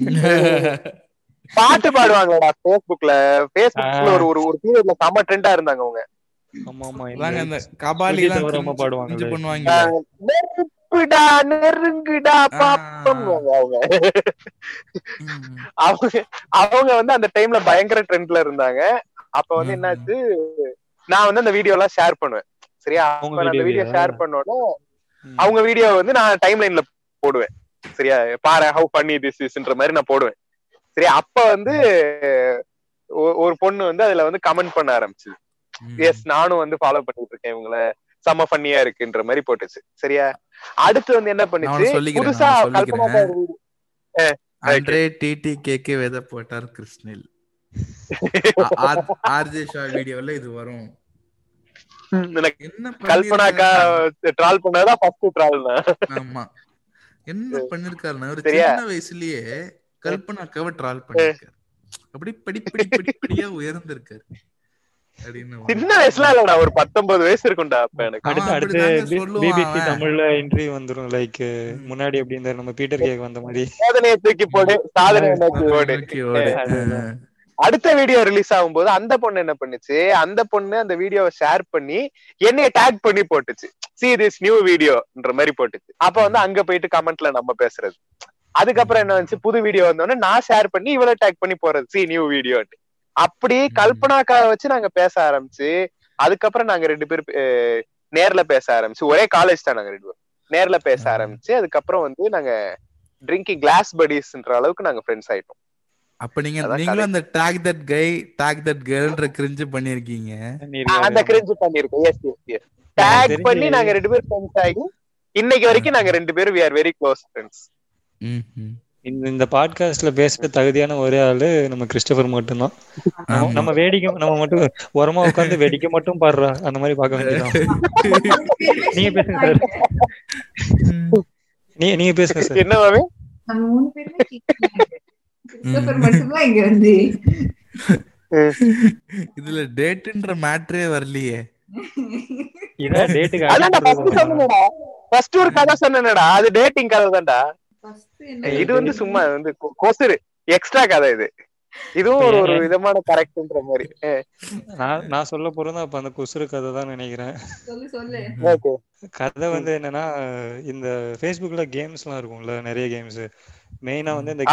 பாட்டு பாடுவாங்களடா Facebookல. Facebookல ஒரு ஒரு ஒரு பீரியட்ல செம்ம ட்ரெண்டா இருந்தாங்க அவங்க. ஆமா ஆமா அதாங்க இந்த அந்த கபாலி எல்லாம் தவிராம பாடுவாங்களே. பண்ணுவாங்க பாப்புடா நெருங்குடா பாப்பம் அவங்க. அவங்க அவங்க வந்து அந்த டைம்ல பயங்கர ட்ரெண்ட்ல இருந்தாங்க. அப்ப வந்து. என்னாச்சு நான் வந்து அந்த வீடியோ எல்லாம் ஷேர் பண்ணுவேன். சரியா? அவங்க அந்த வீடியோ? ஷேர் பண்ணோட. அவங்க வீடியோ வந்து நான் டைம் லைன்ல போடுவேன். சரியா? பாரு ஹவு பண்ணி திஸ் இஸ்ன்ற மாதிரி நான் போடுவேன். சரியா? அப்ப வந்து ஒரு பொண்ணு வந்து அதுல வந்து கமெண்ட் பண்ண ஆரம்பிச்சுது. ம். எஸ் நானும் வந்து ஃபாலோ பண்ணிட்டு இருக்கேன் இவங்கள. செம்ம ஃபன்னியா இருக்குன்ற மாதிரி போட்டுச்சு. சரியா? அடுத்து வந்து என்ன பண்ணுச்சு? புதுசா. கல்பனா அன்றே டிடி கேக்கே வேத போட்டார் கிருஷ்ணில். ஆர்ஜே ஷா வீடியோல இது வரும். கல்பனாக்கா? ட்ரால் பண்ணாதான் ஃபர்ஸ்ட் ட்ரால் ஆமா. என்ன பண்ணிருக்காருன்னா ஒரு? சின்ன வயசுலயே கல்பனாக்காவை ட்ரால் பண்ணிருக்காரு அப்படி படிப்படி படிப்படியா உயர்ந்திருக்காரு. சின்ன வயசுல இல்லடா ஒரு பத்தொன்பது வயசு இருக்கும்டா அப்ப எனக்கு. அடுத்து அடுத்து பிபிசி. தமிழ்ல இன்டர்வியூ வந்துரும் லைக் முன்னாடி எப்படி இந்த நம்ம பீட்டர் கேக் வந்த மாதிரி. சாதனையை தூக்கி போடு சாதனையை நோக்கி ஓடு. அடுத்த வீடியோ ரிலீஸ் ஆகும்போது அந்த பொண்ணு என்ன பண்ணுச்சு? அந்த பொண்ணு அந்த வீடியோவை ஷேர் பண்ணி என்னைய டேக் பண்ணி போட்டுச்சு. சி திஸ் நியூ வீடியோன்ற மாதிரி போட்டுச்சு. அப்ப வந்து அங்க போயிட்டு கமெண்ட்ல நம்ம பேசுறது. அதுக்கப்புறம் என்ன வந்துச்சு? புது வீடியோ வந்தோடனே நான் ஷேர் பண்ணி இவளை டேக் பண்ணி போறது. சி நியூ வீடியோன்னு அப்படி கல்பனாக்காவை வச்சு நாங்க பேச ஆரம்பிச்சு அதுக்கப்புறம் நாங்க ரெண்டு பேரும் நேர்ல பேச ஆரம்பிச்சு. ஒரே காலேஜ் தான் நாங்க ரெண்டு பேரும். நேர்ல பேச. ஆரம்பிச்சு அதுக்கப்புறம் வந்து நாங்க ட்ரிங்கிங் கிளாஸ் படிஸ்ன்ற அளவுக்கு நாங்க ஃப்ரெண்ட்ஸ் ஆயிட்டோம். அப்ப நீங்க நீங்களும் அந்த talk that guy talk that கேர்ள்ன்ற cringe பண்ணிருக்கீங்க. அந்த கிரிஞ்சு பண்ணிருக்கோம் எஸ் எஸ் எஸ் டேக் பண்ணி நாங்க ரெண்டு பேரும் ஃப்ரெண்ட்ஸ் ஆகி இன்னைக்கு வரைக்கும் நாங்க ரெண்டு பேரும் we are very close friends. இந்த இந்த பாட்காஸ்ட்ல பேச தகுதியான ஒரே ஆளு நம்ம கிறிஸ்டபர் மட்டும்தான். நம்ம வேடிக்கை நம்ம மட்டும் உரமா உட்காந்து வேடிக்கை மட்டும் பாடுறா அந்த மாதிரி பார்க்க வேண்டியதான் நீங்க பேசுங்க சார். நீங்க நீங்க பேசுங்க சார். என்ன கிறிஸ்டோபர் மட்டும்தான் இங்க வந்து. இதுல டேட்ன்ற மேட்ரே வரலையே. இதான் டேட்டுக்கு ஃபர்ஸ்ட் சொன்னேடா ஃபர்ஸ்ட் ஒரு கதை சொன்னேனடா. அது டேட்டிங் கதை தான்டா இது வந்து சும்மா வந்து கொசுரு எக்ஸ்ட்ரா கதை இது. இதுவும் ஒரு ஒரு விதமான கரெக்ட்ன்ற மாதிரி. நான் நான் சொல்ல போறது அப்ப அந்த குசுறு கதை தான் நினைக்கிறேன். சொல்லு சொல்லு. ஓகே. கதை வந்து என்னன்னா இந்த ஃபேஸ்புக்ல கேம்ஸ்லாம் இருக்கும்ல நிறைய கேம்ஸ் மெயினா வந்து இந்த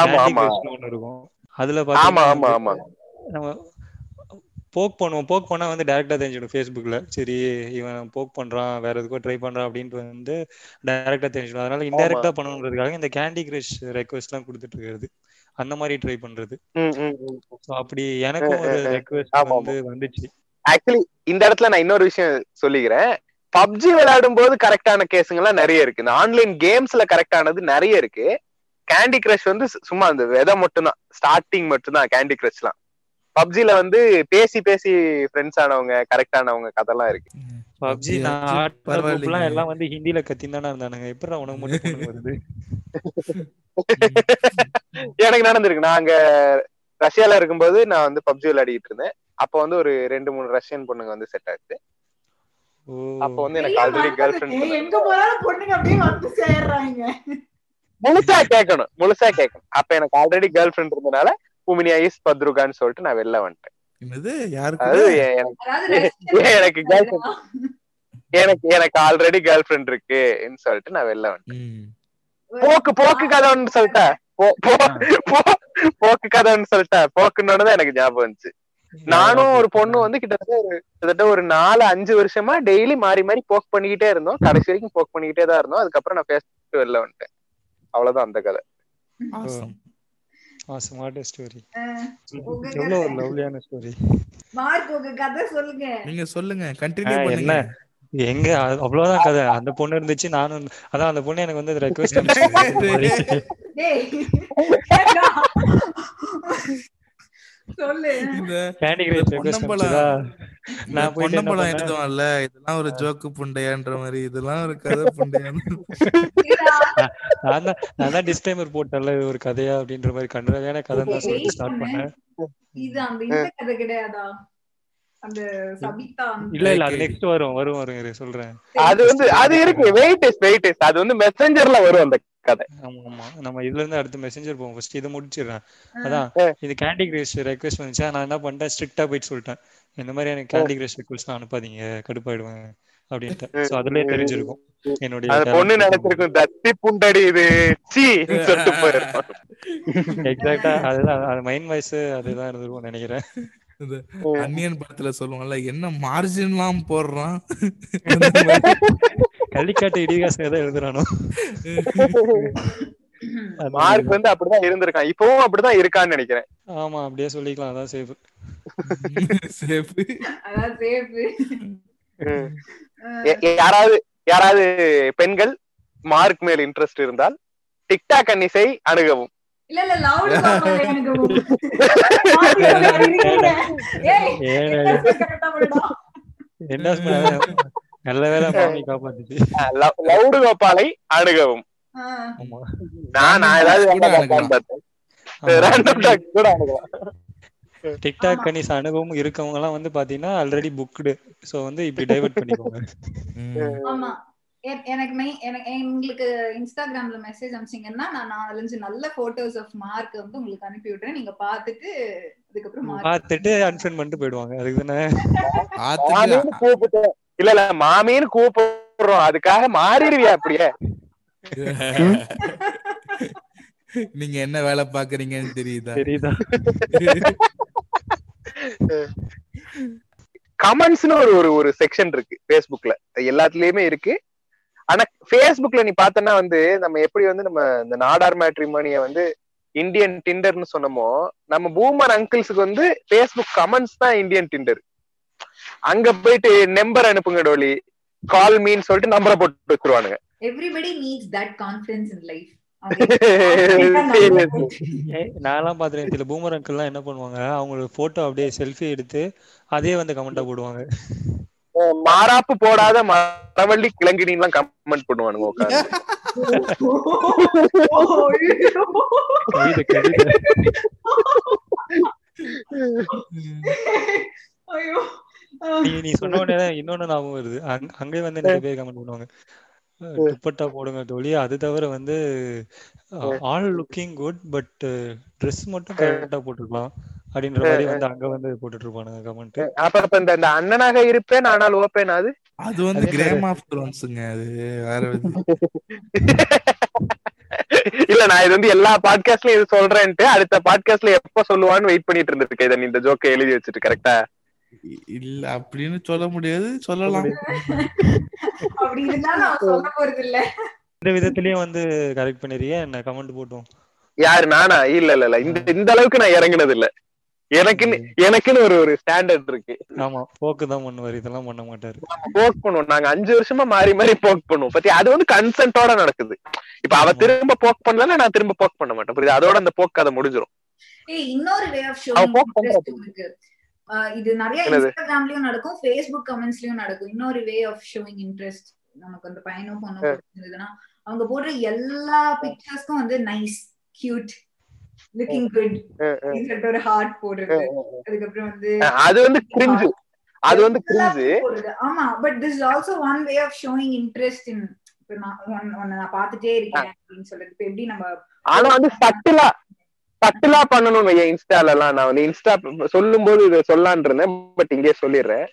ஒன்று இருக்கும். அதுல ஆமா பாத்தீங்கன்னா ஆமா ஆமா. நம்ம போக் பண்ணுவோம். போக் பண்ணா வந்து டேரக்டா தெரிஞ்சிடும் ஃபேஸ்புக்ல சரி இவன் போக் பண்றான் வேற எதுக்கோ ட்ரை பண்றான் அப்படின்ட்டு வந்து டைரக்டா தெரிஞ்சிடும். அதனால இன்டைரக்டா பண்ணணுன்றதுக்காக இந்த கேண்டி கிரஷ் ரெக்வஸ்ட் எல்லாம் கொடுத்துட்டு இருக்கிறது. அந்த மாதிரி ட்ரை பண்றது. அப்படி எனக்கும் ஒரு ரெக்வஸ்ட் வந்து வந்துச்சு. ஆக்சுவலி இந்த இடத்துல நான் இன்னொரு விஷயம் சொல்லிக்கிறேன். பப்ஜி விளையாடும் போது கரெக்டான கேஸுங்க எல்லாம் நிறைய இருக்கு. இந்த ஆன்லைன் கேம்ஸ்ல கரெக்டானது நிறைய இருக்கு. கேண்டி கிரஷ் வந்து சும்மா அந்த விதை மட்டும்தான். ஸ்டார்டிங் மட்டும்தான் கேண்டி கிரஷ்லாம் பப்ஜில வந்து பேசி பேசி ஃப்ரெண்ட்ஸ் ஆனவங்க கரெக்ட் ஆனவங்க கதெல்லாம் இருக்கு. பப்ஜி நான் எல்லாம் வந்து ஹிந்தில கத்தின்னு தானே இருந்தானுங்க. எப்படா உனக்கு மட்டும் வருது? எனக்கு நடந்திருக்கு. நான் அங்க ரஷ்யால இருக்கும்போது நான் வந்து பப்ஜி விளையாடிட்டு இருந்தேன். அப்ப வந்து ஒரு ரெண்டு மூணு ரஷ்யன் பொண்ணுங்க வந்து செட் ஆச்சு. அப்ப வந்து எனக்கு ஆல்ரெடி கேர்ள் ஃபிரெண்ட் எங்க போனாலும் பொண்ணுங்க அப்படியே வந்து சேர்றாங்க. முழுசா கேட்கணும் முழுசா கேட்கணும். அப்ப எனக்கு ஆல்ரெடி கேர்ள் ஃபிரெண்ட் இருந்தனால உமினியா இஸ் பத்ருகான்னு சொல்லிட்டு நான் வெளில வந்துட்டேன். என்னது? யாருக்கு அது எ- எனக்கு எனக்கு? எனக்கு எனக்கு ஆல்ரெடி கேர்ள் ஃபிரெண்ட் இருக்குன்னு சொல்லிட்டு நான் வெளில வந்துட்டேன். போக்கு போக்கு கதை ஒன்று சொல்லிட்டேன் போக்கு கதை ஒன்று சொல்லிட்டேன் போக்குன்னு எனக்கு ஞாபகம் வந்துச்சு. நானும் ஒரு பொண்ணு வந்து கிட்டத்தட்ட ஒரு கிட்டத்தட்ட ஒரு நாலு அஞ்சு வருஷமா டெய்லி மாறி மாறி போக் பண்ணிக்கிட்டே இருந்தோம். கடைசி வரைக்கும் போக் பண்ணிக்கிட்டே தான் இருந்தோம். அதுக்கப்புறம் நான் பேசிட்டு வெளில வந்துட்டேன். அவ்வளவுதான் அந்த கதை. ஸ்டோரி எவ்வளவு. லவ்லியான ஸ்டோரி மார்க் உங்க கதை சொல்லுங்க. நீங்க சொல்லுங்க. கண்டினியூ பண்ணுங்க. எங்க? அவ்வளவுதான் கதை. அந்த பொண்ணு இருந்துச்சு நானும் அதான் அந்த பொண்ணு எனக்கு வந்து ரெக்வஸ்ட் சொல்லு. பண்ணேன்? எழுதுவான்ல இதெல்லாம் ஒரு ஜோக்கு புண்டையான்ற மாதிரி இதெல்லாம் ஒரு கதை புண்டையான்னு. நான் தான் டிஸ்க்ளைமர் போட்டேன்ல இது ஒரு கதையா அப்படின்ற மாதிரி கண்டறியான கதை தான் சொல்லிட்டு ஸ்டார்ட் பண்ணேன். இது அந்த இந்த கதை கிடையாதா? அந்த சபிதா அந்த- இல்ல இல்ல அது நெக்ஸ்ட் வரும் வரும் வரும் சொல்றேன். அது வந்து அது இருக்கு. வெயிட் இஸ் வெயிட் இஸ் அது வந்து மெசஞ்சர்ல வரும் அந்த கதை. ஆமா ஆமா. நம்ம இதுல இருந்து அடுத்து மெசேஞ்சர் போவோம். ஃபர்ஸ்ட் இதை முடிச்சிடுறேன். அதான் இது கேண்டி கிரஷ் ரெக்வஸ்ட் வந்துச்சா? நான் என்ன பண்ணிட்டேன் ஸ்ட்ரிக்டா போயிட்டு சொல்லிட்டேன். இந்த மாதிரி எனக்கு கேண்டி கிரஷ் ரெக்வஸ்ட்லாம் அனுப்பாதீங்க. கடுப்பாயிடுவேன். அப்படின்ட்டு. சோ அதுலயே தெரிஞ்சிருக்கும். என்னுடைய பொண்ணு நினைச்சிருக்கும் தத்தி புண்டடி இது. சீ! சொல்லிட்டு போயிருக்கும் எக்ஸாக்டா அதுதான் அது மைண்ட் வாய்ஸ் அதுதான் இருந்திருக்கும் நினைக்கிறேன். இந்த அன்னியன் படத்துல சொல்லுவாங்கல்ல என்ன மார்ஜின் எல்லாம் போடுறான்? கள்ளிக்காட்டு இடிகாசம் எதை எழுதுறானோ? மார்க் வந்து அப்படிதான் இருந்திருக்கான். இப்பவும் அப்படிதான் இருக்கான்னு நினைக்கிறேன். ஆமா அப்படியே சொல்லிக்கலாம். அதான் சேஃப் சேஃப் அதான் சேஃப் யாராவது யாராவது பெண்கள் மார்க் மேல் இன்ட்ரெஸ்ட் இருந்தால் டிக்டாக் அன்னிசை அணுகவும். இல்ல இல்ல லவுட் கோபாலை அணுகவும். நான் நான் ஏதாவது கூட அணுகலாம். டிக்டாக் கணிஸ் அனுபவம் இருக்கவங்க எல்லாம் வந்து பாத்தீங்கன்னா ஆல்ரெடி புக்டு சோ வந்து இப்படி டைவர்ட் பண்ணிக்கோங்க. எனக்கு எங்களுக்கு இன்ஸ்டாகிராம்ல மெசேஜ் அனுப்பிச்சீங்கன்னா நான் நாலஞ்சு நல்ல போட்டோஸ் ஆஃப் மார்க் வந்து உங்களுக்கு அனுப்பி விடுறேன் நீங்க பாத்துட்டு அதுக்கப்புறம் மார்க் பார்த்துட்டு அன்ஃப்ரெண்ட் பண்ணிட்டு போயிடுவாங்க. அதுக்கு தானே? கூப்பிட்டேன் இல்ல இல்ல மாமின்னு கூப்பிடுறோம். அதுக்காக மாறிடுவியா அப்படியே? நீங்க என்ன வேலை பாக்குறீங்கன்னு தெரியுதா? தெரியுதா? கமெண்ட்ஸ்னு ஒரு ஒரு ஒரு செக்ஷன் இருக்கு. Facebookல. எல்லாத்துலயுமே இருக்கு. ஆனா Facebookல நீ பார்த்தனா வந்து நம்ம எப்படி வந்து நம்ம இந்த நாடார் மேட்ரிமோனிய வந்து இந்தியன் டிண்டர்னு சொன்னோமோ நம்ம பூமர் அங்கிள்ஸுக்கு வந்து Facebook கமெண்ட்ஸ் தான் இந்தியன் டிண்டர் அங்க போயிட்டு நம்பர் அனுப்புங்க டோலி. கால் மீன்னு சொல்லிட்டு நம்பரை போட்டு வச்சிருவானுங்க. Everybody needs that confidence in life நான்லாம் பாத்துறேன் சில பூமர் அங்கிள்லாம் என்ன பண்ணுவாங்க அவங்களோட போட்டோ அப்படியே செல்ஃபி எடுத்து அதே வந்து கமெண்டா போடுவாங்க. மாறாப்பு போடாத மரவள்ளி கிழங்கினி எல்லாம் கமெண்ட் பண்ணுவானுங்க நீ நீ சொன்ன உடனே இன்னொன்னு ஞாபகம் வருது. அங்க- வந்து நிறைய பேர் கமெண்ட் பண்ணுவாங்க. துப்பட்டா போடுங்க தோழி. அது தவிர வந்து all looking good but dress மட்டும் கரெக்டா போட்டுருக்கலாம். அப்படின்ற மாதிரி வந்து அங்க வந்து போட்டுட்டு இருப்பானுங்க கமெண்ட் அப்ப அப்ப இந்த இந்த அண்ணனாக இருப்பேன் ஆனால் ஓப்பேன் அது? அது வந்து கிரேம் ஆஃப் த்ரோன்ஸுங்க அது வேற. இல்ல நான் இது வந்து எல்லா பாட்காஸ்ட்லயும் இது சொல்றேன்ட்டு அடுத்த பாட்காஸ்ட்ல எப்ப சொல்லுவான்னு வெயிட் பண்ணிட்டு இருந்திருக்கேன். இதை நீ இந்த ஜோக்க எழுதி வச்சுட்டு கரெக்டா இல்ல அப்படின்னு சொல்ல முடியாது. சொல்லலாம். அப்படி இருந்தாலும் நான் சொல்ல போறது இல்ல. இந்த விதத்திலயும் வந்து கரெக்ட் பண்ணிருக்கேன் என்ன கமெண்ட் போட்டோம். யாரு நானா? இல்ல இல்ல இல்ல. இந்த இந்த அளவுக்கு நான் இறங்குனது இல்ல எனக்குன்னு எனக்குன்னு ஒரு ஒரு ஸ்டாண்டர்ட் இருக்கு. ஆமா போக்கு தான் பண்ணுவார் இதெல்லாம் பண்ண மாட்டாரு. போக் பண்ணுவோம். நாங்க அஞ்சு வருஷமா மாறி மாறி போக் பண்ணுவோம். பத்தி அது வந்து கன்சென்ட்டோட நடக்குது. இப்ப அவ திரும்ப போக் பண்ணல நான் திரும்ப போக் பண்ண மாட்டேன். புரியுது? அதோட அந்த போக்கு அதை முடிஞ்சிரும். ஏய் இன்னொரு வே ஆஃப் இது நிறைய? இன்ஸ்டாகிராம்லயும் நடக்கும் ஃபேஸ்புக் கமெண்ட்ஸ்லயும் நடக்கும். இன்னொரு வே ஆஃப் ஷோயிங் இன்ட்ரெஸ்ட் நமக்கு அந்த பையனும் பொண்ணும் அவங்க போடுற எல்லா பிக்சர்ஸ்க்கும் வந்து நைஸ் கியூட் லுக்கிங் குட் சொல்லிட்டு ஒரு ஹார்ட் போடுறது. அதுக்கப்புறம் வந்து அது வந்து கிரிஞ்சு அது வந்து கிரிஞ்சு ஆமா but this also one way of showing interest in இப்ப நான் பாத்துட்டே இருக்கேன் அப்படின்னு இப்ப எப்படி நம்ம ஆனா வந்து சட்டிலா சட்டிலா பண்ணணும் வையன் இன்ஸ்டால எல்லாம் நான் வந்து இன்ஸ்டா சொல்லும் போது இதை சொல்லான் இருந்தேன் பட் இங்கே சொல்லிடுறேன்.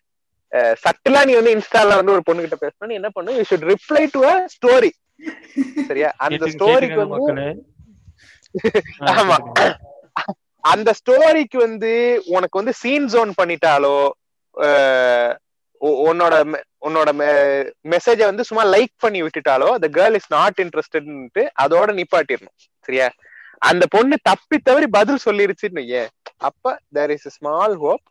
சட்டிலா நீ வந்து இன்ஸ்டால வந்து ஒரு பொண்ணு கிட்ட பேசணும் என்ன பண்ணு? You should reply to a story சரியா? அந்த ஸ்டோரிக்கு வந்து ஆமா. அந்த ஸ்டோரிக்கு வந்து உனக்கு வந்து சீன் ஜோன் பண்ணிட்டாலோ உன்னோட உன்னோட மெசேஜ வந்து சும்மா லைக் பண்ணி விட்டுட்டாலோ the கேர்ள் இஸ் நாட் இன்ட்ரெஸ்டட்ன்ட்டு அதோட நிப்பாட்டிடணும். சரியா? அந்த பொண்ணு தப்பி தவறி பதில் சொல்லிருச்சுன்னு அப்ப தேர் இஸ் ஸ்மால் ஹோப்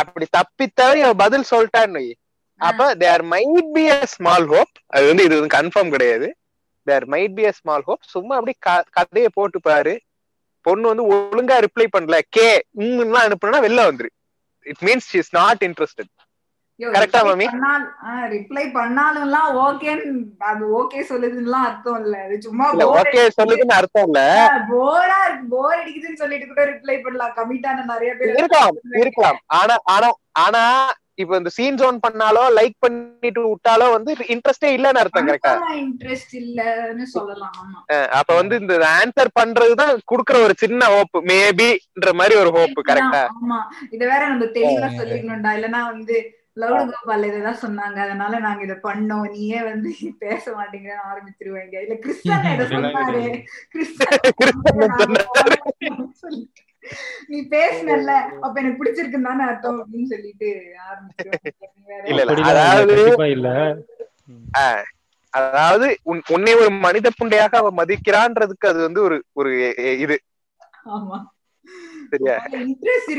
அப்படி தப்பி தவறி அவ பதில் சொல்லிட்டான்னு. அப்ப there might be a small hope அது வந்து இது வந்து கன்ஃபார்ம் கிடையாது. There might be a small hope சும்மா அப்படி கதையை போட்டு பாரு. பொண்ணு வந்து ஒழுங்கா ரிப்ளை பண்ணல. கே உம்லாம் அனுப்புனா வெளில வந்துரு. It means is not interested ஆ, மாமி? ரிப்ளை பண்ணாலும்லாம் ஓகேன்னு அது ஓகே சொல்லுதுன்னுலாம் அர்த்தம் இல்ல. அது சும்மா ஓகே சொல்லுதுன்னு அர்த்தம் இல்ல. போரா போர் அடிக்குதுன்னு சொல்லிட்டு கூட ரிப்ளை பண்ணலாம். கமிட்டான நிறைய பேர் இருக்கலாம் இருக்கலாம். ஆனா ஆனா ஆனா இப்ப இந்த சீன் ஜோன் பண்ணாலோ லைக் பண்ணிட்டு விட்டாலோ வந்து இன்ட்ரெஸ்டே இல்லன்னு அர்த்தம் கரெக்டா இன்ட்ரெஸ்ட் இல்லன்னு சொல்லலாம் அப்ப வந்து இந்த ஆன்சர் பண்றதுதான் குடுக்குற ஒரு சின்ன ஹோப் மேபின்ற மாதிரி ஒரு ஹோப் கரெக்டா ஆமா. இத வேற நம்ம தெளிவா சொல்லிக்கணும்டா இல்லனா வந்து லவுடு கோபால் இதெல்லாம் சொன்னாங்க. அதனால நாங்க இத பண்ணோம். நீயே வந்து பேச மாட்டேங்கிறன்னு ஆரம்பிச்சிருவாங்க. இல்ல கிறிஸ்டன் இத சொன்னாரு. கிறிஸ்டன் சொல்லிட்டு. நீ பேசுனல்ல அப்ப எனக்கு பிடிச்சிருக்குன்னு தானே அர்த்தம் அப்படின்னு சொல்லிட்டு இல்ல, அதாவது- உன்னை ஒரு மனித புண்டையாக அவ மதிக்கிறான்றதுக்கு அது வந்து ஒரு ஒரு இது. ஆமா. சரியா?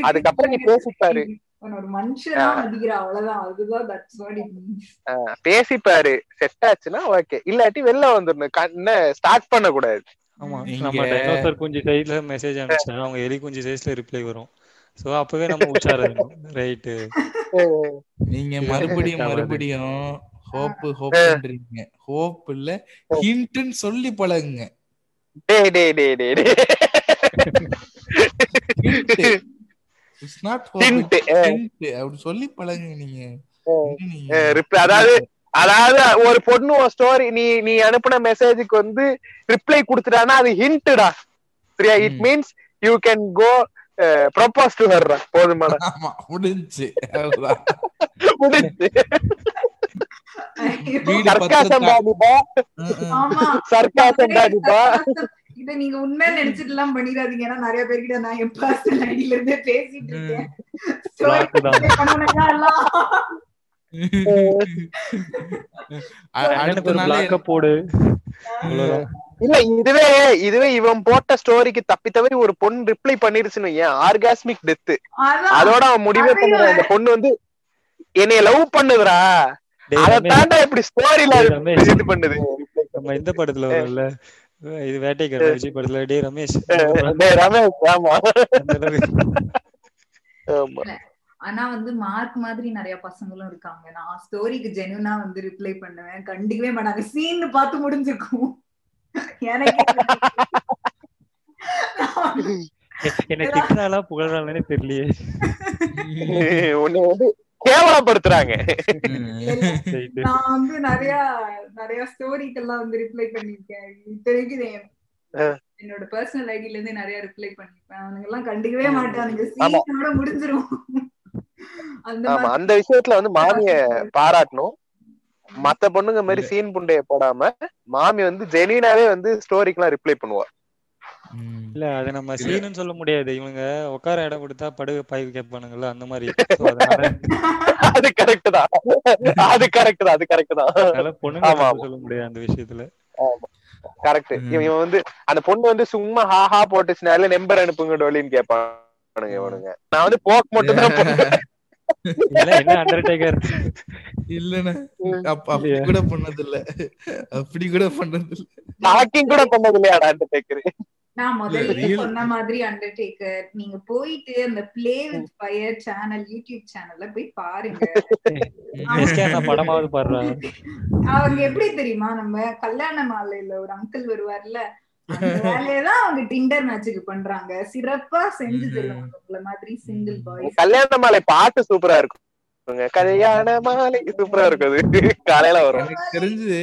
அதுக்கப்புறம் நீ பேசிப்பாரு. உன்னை ஒரு மனுஷனா மதிக்கிற அவ்வளவுதான். அதுதான் தட்ஸ் வாட் இட் மீன்ஸ் பேசிப்பாரு. செட் ஆச்சுன்னா ஓகே இல்லாட்டி வெளில வந்துடணும். கண்ண ஸ்டார்ட் பண்ண கூடாது ஆமா. நம்ம டைனோசர் குஞ்சு சைஸ்ல மெசேஜ் அனுப்பிச்சா அவங்க எலி குஞ்சு சைஸ்ல ரிப்ளை வரும். சோ அப்பவே நம்ம இருக்கும் ரைட்டு நீங்க மறுபடியும். மறுபடியும் ஹோப் ஹோப்ன்றீங்க ஹோப் இல்ல ஹிண்ட்னு சொல்லி பழகுங்க. டே டே டே டே டே. இட்ஸ் நாட் ஹோப் ஹிண்ட் அப்படி சொல்லி பழகுங்க நீங்க. என்ன நீங்க. ரிப்ளை அதாவது அதாவது ஒரு பொண்ணு ஸ்டோரி நீ நீ அனுப்புன மெசேஜுக்கு வந்து ரிப்ளை கொடுத்துட்டானா அது ஹிண்ட்டுடா சரியா? It. Means you can go propose to her போதுமாடா ஆமா முடிஞ்சு. முடிஞ்சு. இத நீங்க உண்மை நினைச்சிட்டு எல்லாம் பண்ணிடாதீங்க. ஏன்னா நிறைய பேர்கிட்ட நான் என் பர்சனல் ஐடியில இருந்தே பேசிட்டு இருக்கேன். போடு. இல்ல இதுவே இதுவே இவன் போட்ட ஸ்டோரிக்கு தப்பி தவறி ஒரு பொண்ணு ரிப்ளை பண்ணிருச்சுன்னு ஏன் ஆர்காஸ்மிக் டெத் அதோட அவன் முடிவே பண்ணுவான் இந்த பொண்ணு வந்து என்னைய லவ் பண்ணுதுடா. டேய் அதை ரமேஷ், தாண்டா இப்படி ஸ்டோரியில. இது பண்ணுது. நம்ம இந்த படத்துல வரும்ல? இது வேட்டைக்காரன் விஜய் படத்துல. டே ரமேஷ். டேய் ரமேஷ் ஆமா. அந்த ஆமா. ஆனா வந்து மார்க் மாதிரி நிறைய பசங்களும் இருக்காங்க. நான் ஸ்டோரிக்கு ஜெனுனா வந்து ரிப்ளை பண்ணுவேன். கண்டிக்கவே மாட்டாங்க. சீன் பார்த்து முடிஞ்சிருக்கும். எனக்கு என்ன திட்டுறாளா புகழறாளே தெரியலையே. உன்னை வந்து கேவலப்படுத்துறாங்க. நான் வந்து நிறைய நிறைய ஸ்டோரிக்கெல்லாம் வந்து ரிப்ளை பண்ணிருக்கேன் ஆ. என்னோட பர்சனல் ஐடில இருந்து நிறைய ரிப்ளை பண்ணிருப்பேன் அவனுங்க எல்லாம் கண்டுக்கவே. மாட்டானுங்க. சீனோட முடிஞ்சிரும். ஆமா அந்த விஷயத்துல வந்து மாமிய பாராட்டணும். மத்த பொண்ணுங்க மாதிரி சீன் புண்டைய போடாம மாமி வந்து ஜெனினாவே வந்து ஸ்டோரிக்கெல்லாம் ரிப்ளை பண்ணுவா. இல்ல அது நம்ம சீனுன்னு சொல்ல முடியாது. இவங்க உட்கார இடம் கொடுத்தா படுக பாய் கேட்பானுங்கல்ல அந்த மாதிரி. அது கரெக்ட் தான். அது கரெக்ட் தான் அது கரெக்ட் தான். பொண்ணுங்க தப்பு சொல்ல முடியாது அந்த விஷயத்துல. கரெக்ட். இவன் வந்து அந்த பொண்ணு வந்து சும்மா ஹா ஹா போட்டுச்சுனால நம்பர் அனுப்புங்க டோலின்னு கேட்பானுங்க இவனுங்க நான் வந்து போக் மட்டும் தான் அண்டர்டேக்கர் இல்லண்ணே. அப்ப அப்படி? கூட பண்ணது இல்ல அப்படி கூட பண்ணது இல்ல டாக்கிங் கூட பண்ணது இல்லையாடா அந்த டேக்கரு நான் முதல்ல சொன்ன மாதிரி அண்டர்டேக்கர் நீங்க போயிட்டு அந்த play with fire channel YouTube சேனல்ல போய் பாருங்க. அவங்க எப்படி தெரியுமா நம்ம கல்யாண மாலையில ஒரு அங்கிள் வருவார்ல அந்த வேலையதான் அவங்க டிண்டர் மேட்சுக்கு பண்றாங்க. சிறப்பா செஞ்சு ம். தருவாங்க உங்கள மாதிரி சிங்கிள் பாய்ஸ் கல்யாண மாலை பாட்டு சூப்பரா இருக்கும் கல்யாண மாலை சூப்பரா இருக்கும் அது காலையில வரும். எனக்கு தெரிஞ்சு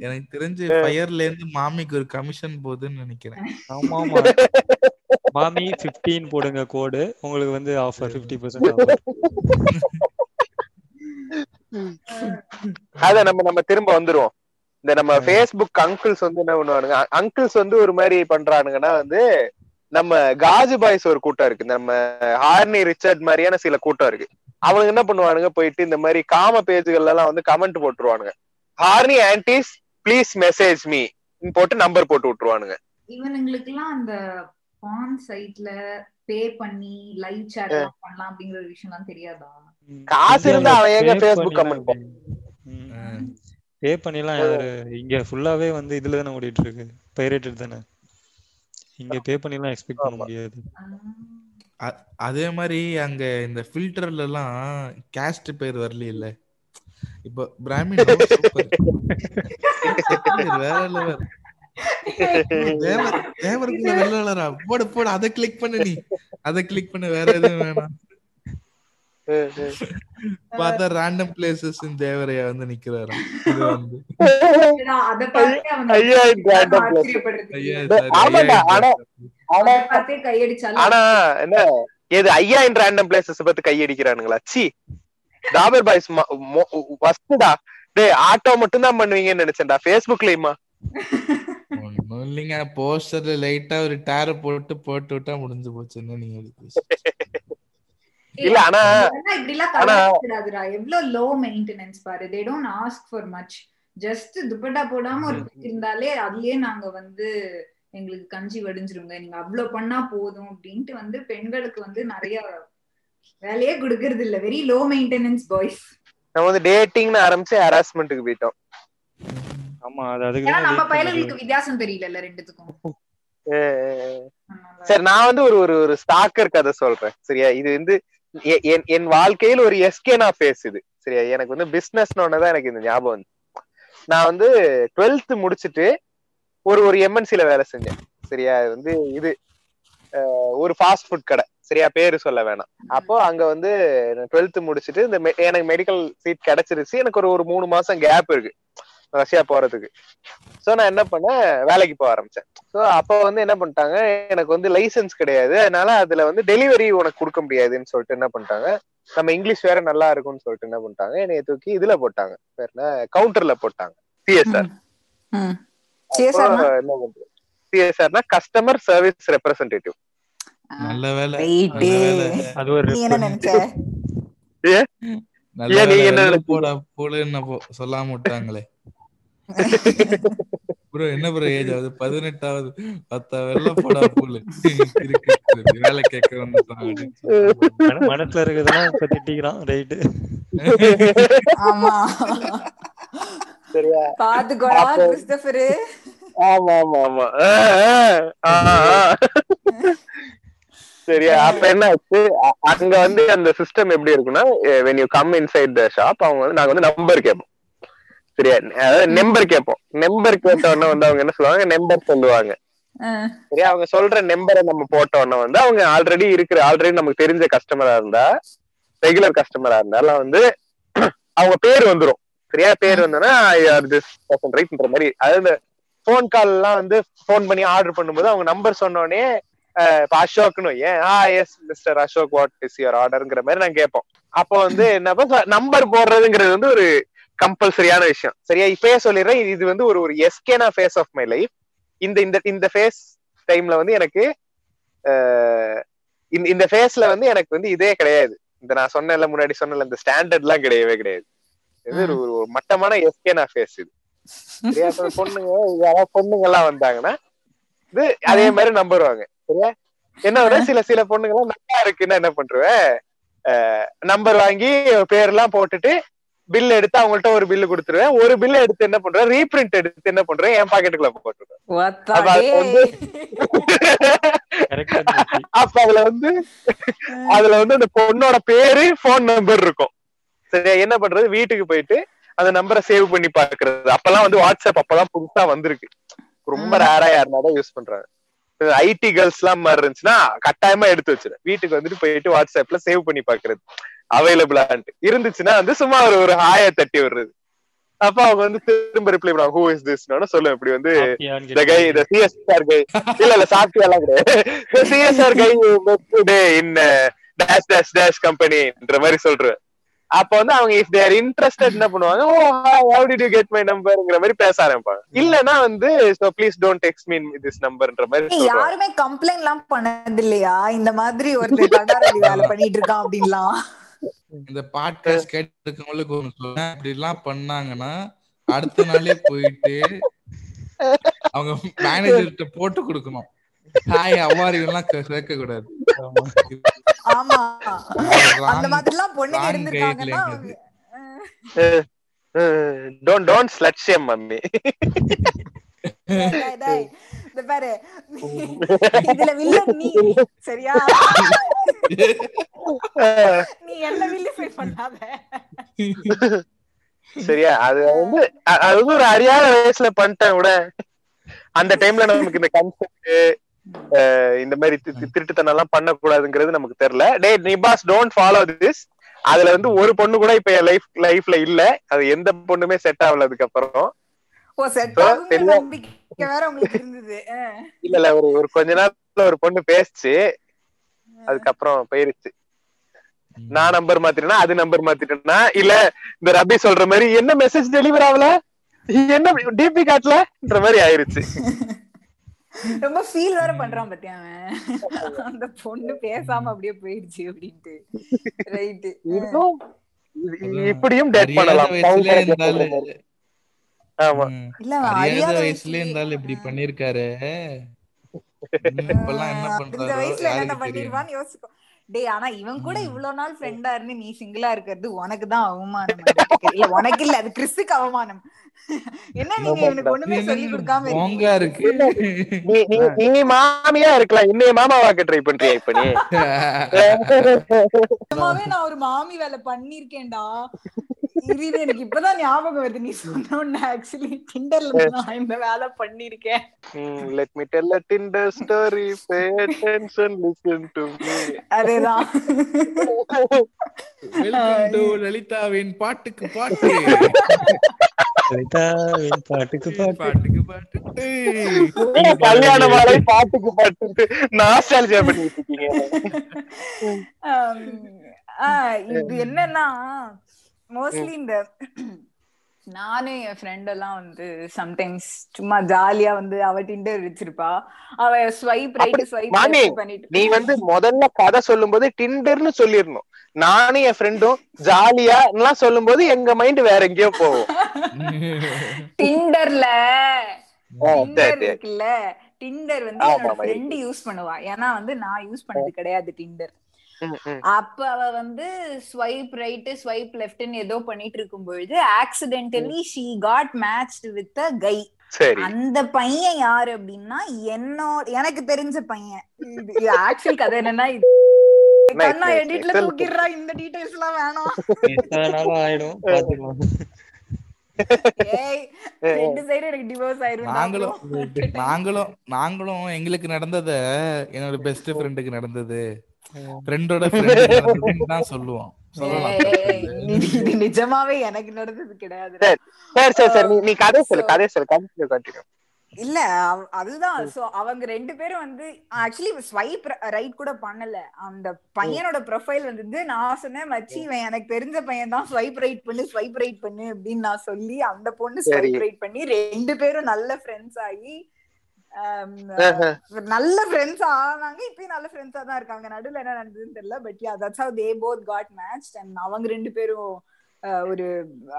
எனக்கு தெரிஞ்சு ஃபயர்ல இருந்து மாமிக்கு ஒரு கமிஷன் போகுதுன்னு நினைக்கிறேன். ஆமா ஆமா மாமி 15 போடுங்க கோடு. உங்களுக்கு வந்து ஆஃபர் 50% பர்சன்ட் ஆஃபர் அத நம்ம நம்ம திரும்ப வந்துருவோம். இந்த நம்ம ஃபேஸ்புக் அங்கிள்ஸ் வந்து என்ன பண்ணுவானுங்க? அங்கிள்ஸ் வந்து ஒரு மாதிரி பண்றானுங்கன்னா வந்து நம்ம காஜு பாய்ஸ் ஒரு கூட்டம் இருக்கு. நம்ம ஹார்னி ரிச்சர்ட் மாதிரியான சில கூட்டம் இருக்கு. அவனுங்க என்ன பண்ணுவானுங்க? போயிட்டு இந்த மாதிரி காம பேஜுகள்ல எல்லாம் வந்து comment போட்டுருவானுங்க. Horny aunties please message me போட்டு நம்பர் போட்டு விட்டுருவானுங்க. இவனுங்களுக்கு எல்லாம் அந்த பான் சைட்ல பே பண்ணி லைவ் chat எல்லாம் பண்ணலாம் அப்படிங்கிற விஷயம் எல்லாம் தெரியாதா? காசு இருந்தா அவன் எங்க Facebook comment பே பண்ணிலாம் யாரு? இங்க ஃபுல்லாவே வந்து இதுல தானே ஓடிட்டு இருக்கு பைரேட்டட் தானே? இங்க பே பண்ணிலாம் எக்ஸ்பெக்ட் பண்ண. முடியாது. அதே மாதிரி அங்க இந்த ஃபில்டர்ல எல்லாம் கேஸ்ட் பேர் வரல இல்ல இப்போ பிராமின் சூப்பர் வேற லெவல் தேவர் தேவருக்குள்ள வெள்ள வளரா போடு போடு அதை கிளிக் பண்ணு நீ. அதை கிளிக் பண்ணு வேற எதுவும் வேணாம். பார்த்தா ரேண்டம் பிளேசஸ் தேவரையா வந்து இது ஐயா, ஐயா ஆனா- என்ன எது ஐயா ரேண்டம் பிளேசஸ் பத்தி கையடிக்கிறானுங்களா? சி டாபர் பாய்ஸ் ஃபர்ஸ்டா டேய் ஆட்டோ மட்டும் தான் பண்ணுவீங்கன்னு நினைச்சேன்டா ஃபேஸ்புக்லயுமா ஒண்ணும் இல்லைங்க போஸ்டர்ல லைட்டா ஒரு டேர போட்டு போட்டு விட்டா முடிஞ்சு போச்சுன்னு நீங்க இல்ல ஆனா இப்படிலாம் ஆனா- கலாய்ச்சிடாதுடா. எவ்வளவு லோ மெயின்டெனன்ஸ் பாரு. They don't ask for much just dupatta போடாம ஒரு இருந்தாலே அதுலயே நாங்க வந்து எங்களுக்கு கஞ்சி வடிஞ்சிருங்க. நீங்க அவ்வளவு பண்ணா போதும் அப்படின்ட்டு வந்து பெண்களுக்கு வந்து நிறைய வேலையே கொடுக்கறது இல்ல. வெரி லோ மெயின்டெனன்ஸ் பாய்ஸ் நம்ம வந்து டேட்டிங்னு ஆரம்பிச்சு ஹராஸ்மெண்ட்டுக்கு போயிட்டோம். ஆமா அது அதுக்கு நம்ம. பயலுக்கு வித்தியாசம் தெரியல ரெண்டுத்துக்கும். சரி நான் வந்து ஒரு ஒரு ஒரு ஸ்டாக்கர் கதை சொல்றேன். சரியா? இது வந்து என் என் வாழ்க்கையில் ஒரு எஸ்கே நான் ஃபேஸ் இது சரியா? எனக்கு வந்து பிசினஸ்னு தான் எனக்கு இந்த ஞாபகம் வந்து. நான் வந்து டுவெல்த் முடிச்சுட்டு ஒரு ஒரு எம்என்சில வேலை செஞ்சேன். சரியா? வந்து இது ஒரு ஃபாஸ்ட் ஃபுட் கடை. சரியா? பேரு சொல்ல வேணாம். அப்போ அங்க வந்து டுவெல்த் முடிச்சுட்டு இந்த எனக்கு மெடிக்கல் சீட் கிடைச்சிருச்சு. எனக்கு ஒரு ஒரு மூணு மாசம் கேப் இருக்கு. ரஷ்யா போறதுக்கு. சோ நான் என்ன பண்ணேன்? வேலைக்கு போக ஆரம்பிச்சேன். சோ அப்போ வந்து என்ன பண்ணிட்டாங்க? எனக்கு வந்து லைசென்ஸ் கிடையாது. அதனால அதுல வந்து டெலிவரி உனக்கு கொடுக்க முடியாதுன்னு சொல்லிட்டு என்ன பண்ணிட்டாங்க? நம்ம இங்கிலீஷ் வேற நல்லா இருக்கும்னு சொல்லிட்டு என்ன பண்ணிட்டாங்க? என்னைய தூக்கி இதுல போட்டாங்க. வேற என்ன? கவுண்டர்ல போட்டாங்க. சிஎஸ்ஆர்? என்ன பண்றது? சிஎஸ்ஆர்னா கஸ்டமர் சர்வீஸ் ரெப்ரசன்டேட்டிவ் நல்ல வேலை. அது ஒரு நீ என்ன நினைச்ச? நல்ல ஏன் நீங்க என்ன? போடா போடுன்னு போ- சொல்லாம விட்டாங்களே. ப்ரோ என்ன ப்ரோ ஏஜ் ஆகுது? பதினெட்டாவது. பத்தா வெள்ள போடா பூலு. இருக்கு வேலை கேட்க வந்து மன- மனசுல இருக்கிறதெல்லாம் இப்ப திட்டிக்கிறான் ரைட்டு. ஆமா. சரியா? பாத்துக்கோடா கிறிஸ்டபரு. ஆமா ஆமா ஆமா. சரியா? அப்ப என்ன ஆச்சு? அங்க வந்து அந்த சிஸ்டம் எப்படி இருக்குன்னா when you come inside the shop அவங்க வந்து நாங்க வந்து நம்பர் கேட்போம். சரியா? அதாவது நம்பர் கேட்போம். நம்பர் கேட்ட உடனே வந்து அவங்க என்ன சொல்லுவாங்க? நம்பர் சொல்லுவாங்க. சரியா? அவங்க சொல்ற நம்பரை நம்ம போட்ட உடனே வந்து அவங்க ஆல்ரெடி இருக்கிற ஆல்ரெடி நமக்கு தெரிஞ்ச கஸ்டமரா இருந்தா ரெகுலர் கஸ்டமரா இருந்தாலும் வந்து அவங்க பேர் வந்துரும். சரியா? பேர் வந்தோன்னா திஸ் பர்சன் ரைட்ன்ற மாதிரி. அதாவது ஃபோன் கால் எல்லாம் வந்து ஃபோன் பண்ணி ஆர்டர் பண்ணும்போது அவங்க நம்பர் சொன்னோடனே இப்ப அசோக்னு ஏன்? ஆ yes Mister Ashok what is your ஆர்டர்ங்கிற மாதிரி நாங்க கேட்போம். அப்போ வந்து என்னப்பா நம்பர் போடுறதுங்கிறது வந்து ஒரு கம்பல்சரியான விஷயம். சரியா? இப்பயே சொல்லிடுறேன். இது வந்து ஒரு ஒரு எஸ்கேனா ஃபேஸ் ஆஃப் மை லைஃப் இந்த இந்த இந்த ஃபேஸ் டைம்ல வந்து எனக்கு இந்த ஃபேஸ்ல வந்து எனக்கு வந்து இதே கிடையாது. இந்த நான் சொன்னேன்ல முன்னாடி சொன்னல இந்த ஸ்டாண்டர்ட் எல்லாம் கிடையவே கிடையாது. இது ஒரு ஒரு- மட்டமான எஸ்கேனா ஃபேஸ் இது. சரியா? பொண்ணுங்க யாராவது பொண்ணுங்க எல்லாம் வந்தாங்கன்னா இது அதே மாதிரி நம்பருவாங்க சரியா? என்ன சில சில பொண்ணுங்க எல்லாம் நல்லா இருக்குன்னா என்ன பண்ருவேன் நம்பர் வாங்கி பேர்லாம் போட்டுட்டு பில் எடுத்து அவங்கள்ட்ட ஒரு பில்லு கொடுத்துருவேன். ஒரு பில் எடுத்து என்ன பண்றேன்? ரீபிரிண்ட் எடுத்து என்ன பண்றேன்? என் பாக்கெட்டுக்குள்ள போட்டுருவேன். அப்ப அதுல வந்து அதுல வந்து அந்த பொண்ணோட பேரு போன் நம்பர் இருக்கும். சரியா? என்ன பண்றது? வீட்டுக்கு போயிட்டு அந்த நம்பரை சேவ் பண்ணி பாக்குறது அப்பெல்லாம் வந்து வாட்ஸ்அப் அப்பதான் புதுசா வந்திருக்கு. ரொம்ப ரேரா யாருனாதான் யூஸ் பண்றாங்க. ஐடி கேர்ள்ஸ் எல்லாம் மாதிரி இருந்துச்சுன்னா கட்டாயமா எடுத்து வச்சிரு வீட்டுக்கு வந்துட்டு போயிட்டு வாட்ஸ்அப்ல சேவ் பண்ணி பாக்குறது அவைலபிளான்ட்டு இருந்துச்சுன்னா வந்து சும்மா ஒரு ஒரு ஹாய தட்டி விடுறது. அப்ப அவங்க வந்து திரும்ப ரிப்ளை பண்ணுவாங்க ஹூ இஸ் திஸ் சொல்லுவேன் இப்படி வந்து the guy the CSR guy. இல்ல இல்ல சாப்பிட்டு எல்லாம் கிடையாது met today in uh, dash dash dash companyன்ற மாதிரி சொல்றேன். அப்ப வந்து அவங்க இஃப் தேர் இன்ட்ரெஸ்டட் என்ன பண்ணுவாங்க ஓ how did you get my numberங்கிற மாதிரி பேச ஆரம்பிப்பாங்க. இல்லனா வந்து so please don't text me this numberன்ற மாதிரி யாருமே கம்ப்ளைண்ட் எல்லாம் பண்ணது இல்லையா இந்த மாதிரி ஒருத்தர் தடாரடி வேலை பண்ணிட்டு இருக்கான் அப்படின்லாம். இந்த பாட்காஸ்ட் கேட்டுருக்கவங்களுக்கு ஒண்ணு சொல்றேன். இப்படி எல்லாம் பண்ணாங்கன்னா அடுத்த நாளே போயிட்டு அவங்க மேனேஜர்கிட்ட போட்டு கொடுக்கணும். ஹாய் அவ்வாறு எல்லாம் சேர்க்க கூடாது ஆமா. அந்த மாதிரி எல்லாம் பொண்ணுங்க இருந்திருக்காங்கன்னா don't don't slut shame mummy டேய், டேய், டேய், இந்த பாரு இதுல வில்லன் நீ சரியா நீ என்ன வில்லிஃபை பண்ணாத சரியா அது வந்து அது வந்து ஒரு அறியாத வயசுல பண்ணிட்டேன் கூட அந்த டைம்ல நமக்கு இந்த கன்செப்ட் இந்த மாதிரி தி- தி- திருட்டுத்தனம் எல்லாம் பண்ணக்கூடாதுங்கிறது நமக்கு தெரியல டே நிபாஸ் டோன்ட் ஃபாலோ திஸ் அதுல வந்து ஒரு பொண்ணு கூட இப்ப என் லைஃப் லைஃப்ல இல்ல. அது எந்த பொண்ணுமே செட் ஆகல அதுக்கப்புறம். இல்ல இல்ல ஒரு ஒரு கொஞ்ச நாள்ல ஒரு பொண்ணு பேசுச்சு. அதுக்கப்புறம் போயிருச்சு. நான் நம்பர் மாத்திட்டேனா அது நம்பர் மாத்திட்டேனா? இல்ல இந்த ரபி சொல்ற மாதிரி என்ன மெசேஜ் டெலிவர் ஆகல? என்ன டிபி காட்டலன்ற மாதிரி ஆயிருச்சு. ரொம்ப ஃபீல் வேற பண்றான் பத்தியா அவன். அந்த பொண்ணு பேசாம அப்படியே போயிடுச்சு அப்படின்ட்டு. ரைட்டு. இப்படியும் டேட் பண்ணலாம். ஆமா. இல்ல அறியாத வயசுல இருந்தாலும் இப்படி பண்ணிருக்காரு. இப்பெல்லாம் என்ன பண்றாரோ யோசிக்கும். டேய் ஆனா இவன் கூட. இவ்வளவு நாள் ஃப்ரெண்டா இருந்து நீ சிங்கிளா இருக்கிறது உனக்கு தான் அவமானம். இல்ல உனக்கு இல்ல அது கிறிஸ்துக்கு அவமானம். என்ன நீங்க இவனுக்கு ஒண்ணுமே சொல்லி கொடுக்காம இருக்கு. நீ மாமியா இருக்கலாம். இன்னைய மாமாவாக்க ட்ரை பண்றியா இப்ப நீ? நான் ஒரு மாமி வேலை பண்ணிருக்கேன்டா. இது எனக்கு இப்பதான் ஞாபகம் வருது. நீ சொன்ன ஆக்சுவலி டிண்டர்ல நான் இந்த வேலை பண்ணிருக்கேன் let me tell a Tinder story pay attention listen to me அதேதான். வெல்கம் டு லலிதாவின் பாட்டுக்கு பாட்டு. லலிதாவின் பாட்டுக்கு பாட்டு. பாட்டுக்கு பாட்டு. கல்யாண மாலை பாட்டுக்கு பாட்டு நாஸ்டாலஜியா பண்ணிட்டு இருக்கீங்க. இது என்னன்னா மோஸ்ட்லி இந்த நானும் என் ஃப்ரெண்ட் எல்லாம் வந்து சம்டைம்ஸ் சும்மா ஜாலியா வந்து அவ டிண்டர் வச்சிருப்பா. அவ ஸ்வைப் ரைட் ஸ்வைப் பண்ணிட்டு நீ வந்து முதல்ல கதை சொல்லும்போது டிண்டர்னு சொல்லிடணும். நானும் என் ஃப்ரெண்டும் ஜாலியா எல்லாம் சொல்லும்போது எங்க மைண்ட் வேற எங்கேயோ போகும். டிண்டர்ல. இருக்குல்ல டிண்டர் வந்து ஃப்ரெண்ட் யூஸ் பண்ணுவா. ஏன்னா வந்து நான் யூஸ் பண்ணது கிடையாது டிண்டர். அப்ப அவ வந்து ஸ்வைப் ரைட் ஸ்வைப் லெஃப்ட்னு ஏதோ பண்ணிட்டு இருக்கும் பொழுது accidentally she got matched with a guy அந்த பையன் யாரு அப்படின்னா என்னோட எனக்கு தெரிஞ்ச பையன். ஆக்சுவல் கதை என்னன்னா இது கண்ணா எடிட்ல. தூக்கிடுறா இந்த டீடைல்ஸ் எல்லாம் வேணாம். எத்தனாலும் ஆயிடும்? பாத்துக்கலாம். ஏய் ரெண்டு சைடு எனக்கு டிவோர்ஸ் ஆயிரும் நாங்களும் நாங்களும் நாங்களும் எங்களுக்கு நடந்தத என்னோட பெஸ்ட் ஃப்ரெண்டுக்கு நடந்தது. ஃப்ரெண்டோட தான் சொல்லுவோம் நிஜமாவே எனக்கு நடந்தது கிடையாது. சரி சரி சரி நீ- கதை சொல்லு கதை சொல்லு. கண்டினியூ கண்டினியூ இல்ல அதுதான். சோ அவங்க ரெண்டு பேரும் வந்து ஆக்சுவலி ஸ்வைப் ரைட் கூட பண்ணல. அந்த பையனோட ப்ரொஃபைல் வந்து நான் சொன்னேன் மச்சி இவன் எனக்கு தெரிஞ்ச பையன் தான். ஸ்வைப் ரைட் பண்ணு ஸ்வைப் ரைட் பண்ணு அப்படின்னு நான் சொல்லி அந்த பொண்ணு. ஸ்வைப் ரைட் பண்ணி ரெண்டு பேரும் நல்ல ஃப்ரெண்ட்ஸ் ஆகி. நல்ல ஃப்ரெண்ட்ஸ் ஆனாங்க. இப்பயும் நல்ல ஃப்ரெண்ட்ஸா தான் இருக்காங்க. நடுவுல என்ன நடந்ததுன்னு தெரியல. But yeah that's how they both got match and அவங்க ரெண்டு பேரும் ஒரு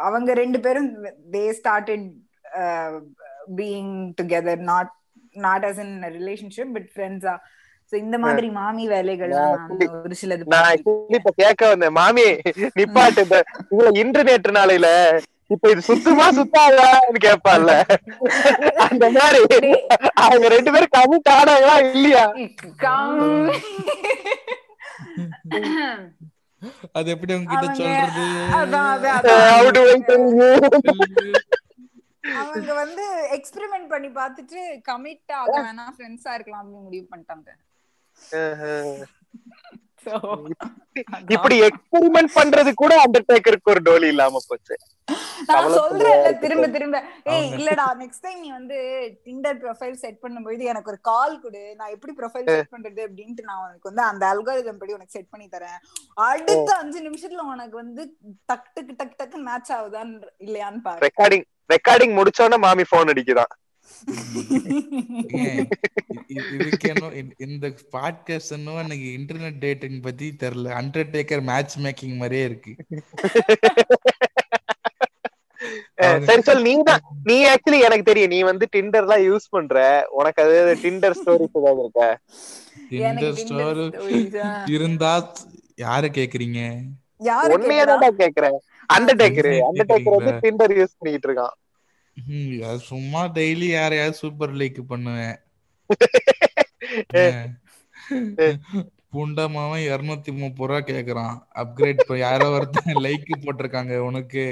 அவங்க ரெண்டு பேரும் they started being together not not as in relationship but ஃப்ரெண்ட்ஸா சோ இந்த மாதிரி மாமி வேலைகள்லாம் நான் ஒரு சிலது நான் இப்ப கேட்க வந்தேன். மாமி நிப்பாட்டு. இதுல இன்டர்நெட் நாளையில இப்ப இது சுத்தமா சுத்தாதான்னு கேட்பான்ல அந்த மாதிரி. அவங்க ரெண்டு பேரும் கமிட் ஆனாங்களா இல்லையா? அது எப்படி அவங்க- சொல்றது? tell you? அவங்க வந்து எக்ஸ்பெரிமெண்ட் பண்ணி பார்த்துட்டு கமிட் ஆக வேணாம் ஃப்ரெண்ட்ஸா இருக்கலாம் அப்படின்னு முடிவு பண்ணிட்டாங்க. இப்படி எக்ஸ்பெரிமெண்ட் பண்றது கூட அண்டர்டேக்கருக்கு ஒரு டோலி இல்லாம போச்சு. நான் சொல்றேன்ல திரும்ப திரும்ப. ஏய் இல்லடா நெக்ஸ்ட் டைம் நீ வந்து டிண்டர் ப்ரொஃபைல் செட் பண்ணும்போது எனக்கு ஒரு கால் கொடு. நான் எப்படி ப்ரொஃபைல் செட் பண்றது அப்படின்ட்டு நான் உனக்கு வந்து அந்த அல்காரிதம் படி உனக்கு செட் பண்ணி தரேன். அடுத்த அஞ்சு நிமிஷத்துல உனக்கு வந்து டக் டக்கு டக் டக்கு மேட்ச் ஆகுதான் இல்லையான்னு பாரு. ரெக்கார்டிங் ரெக்கார்டிங் முடிச்சோடனே மாமி போன் அடிக்குதான் இதுக்கு என்ன இந்த- பாட்காஸ்ட் என்னவோ எனக்கு இன்டர்நெட் டேட்டிங் பத்தி தெரியல அண்டர்டேக்கர் மேட்ச் மேக்கிங் மாதிரியே இருக்கு. சரி சொல். நீ தான். நீ ஆக்சுவலி எனக்கு தெரியும். நீ வந்து டிண்டர் தான் யூஸ் பண்ற. உனக்கு அது டிண்டர் ஸ்டோரிஸ் ஏதாவது இருக்கா? Tinder story. இருந்தா யார கேக்குறீங்க? யாரு உண்மையா கேக்குறா? தான் கேக்குறேன் அண்டர்டேக்கர் அண்டர்டேக்கர் வந்து? டிண்டர் யூஸ் பண்ணிட்டு இருக்கான். சும்மா டெய்லி யாரையாவது சூப்பர் லைக் பண்ணுவேன். புண்டமாவன் இருநூத்தி முப்பது ரூபா கேக்குறான். அப்கிரேட் யாரோ ஒருத்தன் லைக் போட்டிருக்காங்க உனக்கு.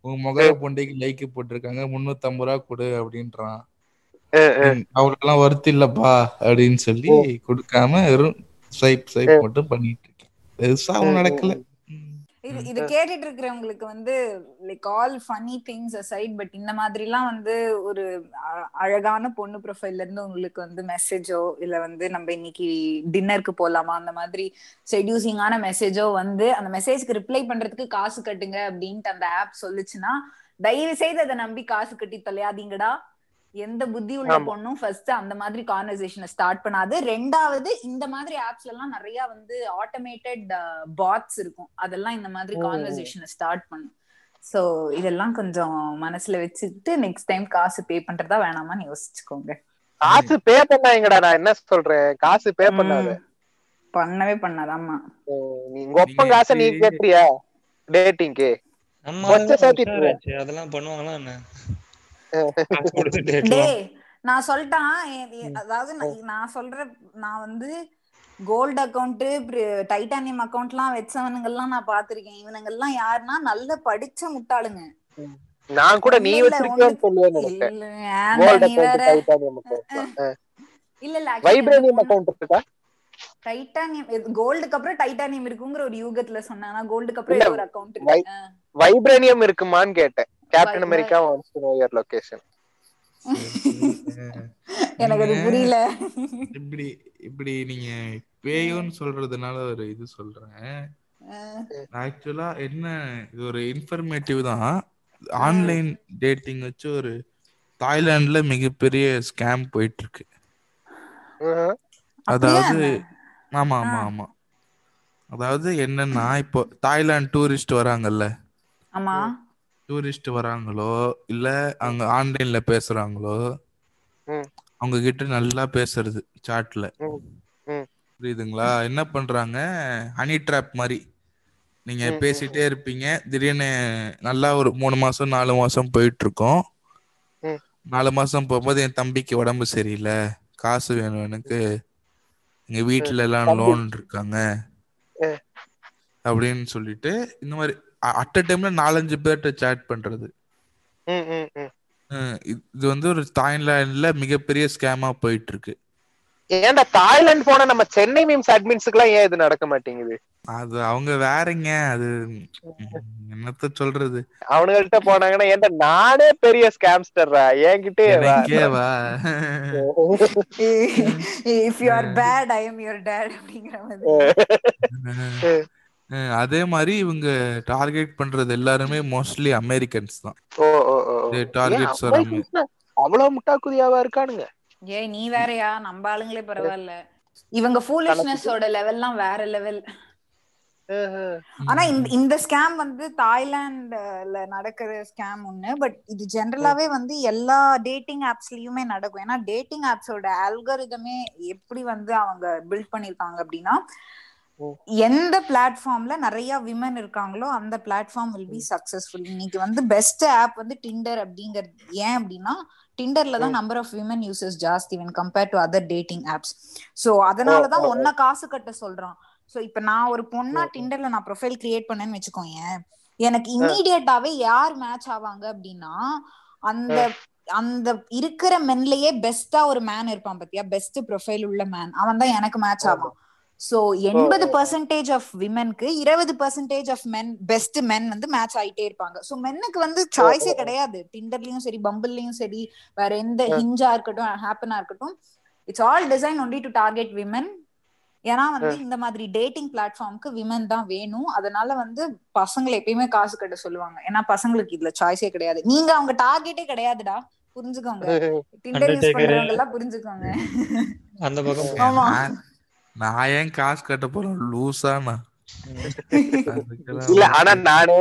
உன் முகர பொண்டைக்கு லைக் போட்டிருக்காங்க. முன்னூத்தி ஐம்பது ரூபா கொடு அப்படின்றான். அவருக்கெல்லாம் ஒர்த் இல்லப்பா அப்படின்னு சொல்லி கொடுக்காம வெறும் ஸ்வைப் ஸ்வைப் மட்டும் பண்ணிட்டு இருக்கேன். பெருசா அவன் நடக்கல. இது இது கேட்டுட்டு இருக்கிறவங்களுக்கு வந்து like all funny things aside but இந்த மாதிரிலாம் வந்து ஒரு அழகான பொண்ணு ப்ரொஃபைல்ல இருந்து உங்களுக்கு வந்து மெசேஜோ இல்ல வந்து நம்ம இன்னைக்கு டின்னருக்கு போலாமா அந்த மாதிரி செடியூசிங்கான மெசேஜோ வந்து அந்த மெசேஜ்க்கு ரிப்ளை பண்றதுக்கு காசு கட்டுங்க அப்படின்ட்டு அந்த ஆப் சொல்லுச்சுன்னா தயவு செய்து அதை நம்பி காசு கட்டி தொலையாதீங்கடா. எந்த புத்தி உள்ள. பொண்ணும் ஃபர்ஸ்ட் அந்த மாதிரி கான்வர்சேஷனை ஸ்டார்ட் பண்ணாது. ரெண்டாவது இந்த மாதிரி ஆப்ஸ்ல எல்லாம் நிறைய வந்து ஆட்டோமேட்டட் பாட்ஸ் இருக்கும். அதெல்லாம் இந்த மாதிரி. கான்வர்சேஷனை ஸ்டார்ட் பண்ணும். சோ இதெல்லாம் கொஞ்சம் மனசுல வச்சுக்கிட்டு நெக்ஸ்ட் டைம் காசு பே பண்றதா வேணாமான்னு யோசிச்சுக்கோங்க. காசு பே பண்ணாங்கடா நான் என்ன சொல்றேன்? காசு பே பண்ணாத. பண்ணவே பண்ணாதாமா நீங்க காசை நீ கேட்டியா? டேட்டிங்க்கு அதெல்லாம் பண்ணுவாங்களா என்ன? நான் சொல்லிட்டான். அதாவது நான் சொல்ற நான் வந்து கோல்டு அக்கவுண்ட் டைட்டானியம் அக்கவுண்ட்லாம் வச்சவனுங்கெல்லாம் நான் பாத்திருக்கேன் இவனுங்கெல்லாம் யாருன்னா நல்ல படிச்ச முட்டாளுங்க. நான் கூட நீ இல்ல, இல்ல, அக்கௌண்ட் அக்கௌண்ட் வைப்ரேனியம் அக்கௌண்ட் இருக்கா? டைட்டானியம் கோல்டுக்கு அப்புறம் டைட்டானியம் இருக்குங்கிற ஒரு யூகத்துல சொன்னானா. கோல்டுக்கு அப்புறம் ஒரு அக்கவுண்ட் வை- இருக்கு. வைப்ரேனியம் இருக்குமான்னு கேட்டேன். Captain America wants to know your location எனக்கு அது புரியல. இப்படி இப்படி நீங்க பேயோன்னு சொல்றதுனால ஒரு இது சொல்றேன். ஆக்சுவலா என்ன இது ஒரு இன்ஃபர்மேட்டிவ் தான். ஆன்லைன் டேட்டிங் வச்சு ஒரு தாய்லாந்துல மிகப்பெரிய ஸ்கேம் போயிட்டு இருக்கு அதாவது ஆமா ஆமா. ஆமா. அதாவது என்னன்னா இப்போ தாய்லாந்து டூரிஸ்ட் வராங்கல்ல. ஆமா. டூரிஸ்ட் வராங்களோ இல்ல அங்க ஆன்லைன்ல பேசுறாங்களோ. அவங்க கிட்ட நல்லா பேசுறது சாட்ல. புரியுதுங்களா என்ன பண்றாங்க ஹனி ட்ராப் மாதிரி நீங்க பேசிட்டே இருப்பீங்க திடீர்னு நல்லா ஒரு மூணு மாசம் நாலு மாசம் போயிட்டு இருக்கோம். நாலு மாசம் போகும்போது என் தம்பிக்கு உடம்பு சரியில்லை காசு வேணும் எனக்கு எங்க வீட்டுல எல்லாம். லோன் இருக்காங்க. அப்படின்னு சொல்லிட்டு இந்த மாதிரி அட் அ டைம்ல நாலஞ்சு பேர்கிட்ட சேட் பண்றது. ம், ம், ம். அஹ் இது வந்து ஒரு தாய்லாந்துல மிகப்பெரிய ஸ்கேமா போயிட்டு இருக்கு ஏன்டா தாய்லாந்து போனா நம்ம சென்னை மீம்ஸ் அட்மின்ஸுக்குலாம் ஏன் இது நடக்க மாட்டேங்குது? அது அவங்க வேறங்க அது என்னத்த சொல்றது? அவனுங்கள்ட்ட போனாங்கன்னா ஏன்டா நானே பெரிய ஸ்கேம்ஸ்டர்ரா என்கிட்டே வா. If you are bad I am your dad அப்படிங்கிற மாதிரி. அதே மாதிரி இவங்க டார்கெட் பண்றது எல்லாருமே மோஸ்ட்லி அமெரிக்கன்ஸ் தான். அமெரிக்கன்ஸ்னா அவ்வளவு முட்டாக்குதியாவா இருக்கானுங்க. ஏய் நீ வேறயா? நம்ம ஆளுங்களே பரவாயில்ல. இவங்க ஃபூலிஷ்னஸோட லெவல்லாம் வேற லெவல் ஆனா இந்த இந்த ஸ்கேம் வந்து தாய்லாந்துல நடக்கிற ஸ்கேம் ஒண்ணு பட் இது ஜென்ரலாவே வந்து எல்லா டேட்டிங் ஆப்ஸ்லயுமே நடக்கும். ஏன்னா டேட்டிங் ஆப்ஸோட ஆல்கரிதமே எப்படி வந்து அவங்க பில்ட் பண்ணிருக்காங்க அப்படின்னா. எந்த பிளாட்ஃபார்ம்ல நிறைய விமன் இருக்காங்களோ அந்த பிளாட்ஃபார்ம் வில் பி சக்சஸ்ஃபுல் இன்னைக்கு வந்து பெஸ்ட் ஆப் வந்து டிண்டர் அப்படிங்கிறது ஏன் அப்படின்னா டிண்டர்ல தான் நம்பர் ஆஃப் விமன் யூசர்ஸ் ஜாஸ்தி when compare to other dating apps so அதனாலதான் ஓ, ஓ. ஒன்ன காசு கட்ட சொல்றான். சோ இப்ப நான் ஒரு பொண்ணா. டிண்டர்ல நான் ப்ரொஃபைல் கிரியேட் பண்ணேன்னு வச்சுக்கோங்க எனக்கு இம்மீடியட்டாவே யார் மேட்ச் ஆவாங்க அப்படின்னா அந்த அந்த இருக்கிற மென்லயே பெஸ்டா ஒரு மேன் இருப்பான் பாத்தியா? பெஸ்ட் ப்ரொஃபைல் உள்ள மேன் அவன் தான் எனக்கு மேட்ச் ஆவான். சோ எண்பது பர்சன்டேஜ் ஆஃப் விமென்க்கு இருபது percentage of men best men வந்து மேட்ச் ஆயிட்டே இருப்பாங்க. சோ மென்னுக்கு வந்து சாய்ஸே கிடையாது. டிண்டர்லயும் சரி பம்பிள்லயும் சரி வேற எந்த ஹிஞ்சா இருக்கட்டும் ஹேப்பனா இருக்கட்டும் it's all design only to target women ஏன்னா வந்து இந்த மாதிரி டேட்டிங் பிளாட்ஃபார்முக்கு விமன் தான் வேணும். அதனால வந்து பசங்களை எப்பயுமே காசு கட்ட சொல்லுவாங்க. ஏன்னா பசங்களுக்கு இதுல சாய்ஸே கிடையாது. நீங்க அவங்க டார்கெட்டே கிடையாதுடா. புரிஞ்சுக்கோங்க. Tinder use. பண்றவங்க எல்லாம் புரிஞ்சுக்கோங்க. அந்த பக்கம் ஆமா. நான் ஏன் காசு கட்ட போறேன்? லூசானா. இல்ல ஆனா நானு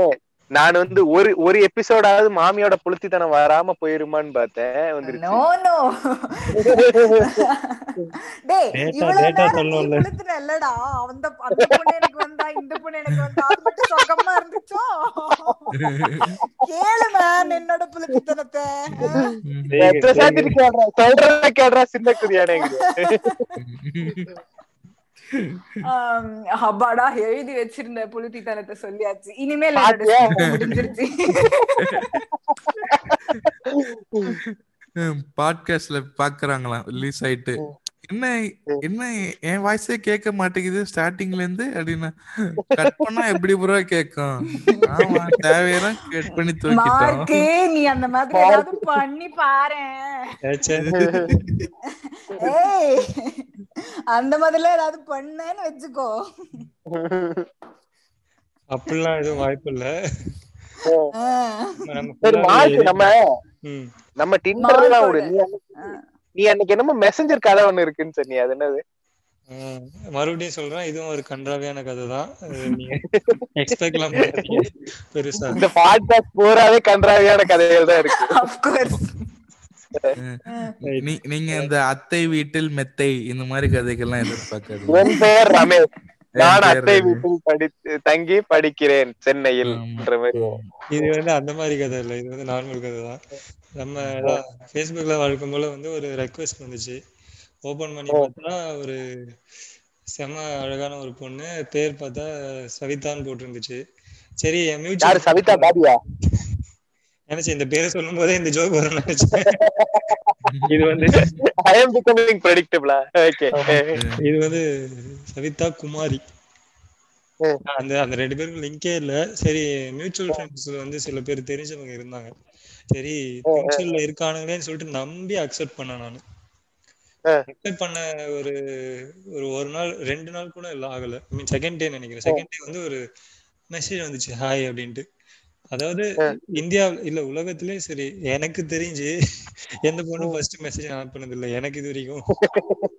நான் வந்து ஒரு ஒரு எபிசோடாவது மாமியோட புளுத்தித்தனம் வராம போயிருமான்னு பார்த்தேன் இல்லடா. அந்த அந்த பொண்ணு எனக்கு வந்தா இந்த பொண்ணு எனக்கு வந்தா அது மட்டும் சொகமா இருந்துச்சோ? கேளு என்னோட புலித்தனத்தை எத்தனை சாத்திட்டு கேடுறா சொல்றத கேடுறா சின்ன குதியானே ஹப்பாடா எழுதி வச்சிருந்த புலித்தித்தனத்தை சொல்லியாச்சு. இனிமேல் முடிஞ்சிருச்சு. பாட்காஸ்ட்ல பாக்குறாங்களாம் ரிலீஸ் ஆயிட்டு. என்ன என்ன என் வாய்ஸே கேட்க மாட்டேங்குது ஸ்டார்டிங்ல இருந்து? அப்படின்னா கட் பண்ணா எப்படி ப்ரோ கேட்கும் ஆமா தேவையான கட் பண்ணி தூக்கிட்டோம். மார்க்கு நீ அந்த மாதிரி ஏதாவது பண்ணி. ஏய் அந்த மாதிரிலாம் ஏதாவது பண்ணேன்னு வச்சுக்கோ. அப்படிலாம் எதுவும் வாய்ப்பு இல்ல. நம்ம நம்ம ம். நம்ம டிண்டர்லாம் விடு. மார்க்கோட. நீ அன்னைக்கு- என்னமோ மெசஞ்சர் கதை ஒண்ணு இருக்குன்னு சொன்னி அது என்னது? மறுபடியும் சொல்றேன் இதுவும் ஒரு கன்றாவியான கதை தான் எக்ஸ்பெக்ட்லாம் பெருசா. இந்த பாட்காஸ்ட் பூராவே கன்றாவியான கதைகள் தான் இருக்கு. Of course. நீ- நீங்க இந்த அத்தை வீட்டில் மெத்தை இந்த மாதிரி கதைகள்லாம் எதிர்பார்க்காது என் பெயர் ரமேஷ். நான் அத்தை. வீட்டில் படித்து தங்கி படிக்கிறேன் சென்னையில் ஆமா. என்ற மாதிரி. இது வந்து அந்த மாதிரி கதை இல்லை. இது வந்து நார்மல் கதை தான். நம்ம ஃபேஸ்புக்ல வழக்கம் போல வந்து ஒரு ரெக்வெஸ்ட் வந்துச்சு. ஓபன் பண்ணி பார்த்தா ஒரு செம அழகான ஒரு பொண்ணு பேர் பார்த்தா சவிதான்னு போட்டிருந்துச்சு. சரி என் மியூச்சுவல் சவிதா பாபியா? நினைச்சேன். இந்த பேரை சொல்லும் போதே இந்த ஜோக் வரும்னு நினைச்சேன். இது வந்து ஐ எம் பிகமிங் ப்ரெடிக்டபிளா ஓகே இது வந்து சவிதா குமாரி. அந்த அந்த ரெண்டு பேருக்கும் லிங்கே இல்ல. சரி மியூச்சுவல் ஃப்ரெண்ட்ஸ்ல வந்து சில பேர் தெரிஞ்சவங்க இருந்தாங்க. சரி மியூச்சுவல்ல இருக்கானுங்களேன்னு சொல்லிட்டு நம்பி அக்செப்ட் பண்ணேன் நானு. அக்செப்ட் பண்ண ஒரு ஒரு ஒரு நாள் ரெண்டு நாள் கூட இல்ல ஆகல. மீன் செகண்ட் டே நினைக்கிறேன். செகண்ட் டே வந்து ஒரு மெசேஜ் வந்துச்சு ஹாய் அப்படின்ட்டு. அதாவது இந்தியா இல்ல உலகத்திலே சரி எனக்கு தெரிஞ்சு எந்த பொண்ணு ஃபர்ஸ்ட் மெசேஜ் அனுப்புனது இல்ல எனக்கு இது வரைக்கும்.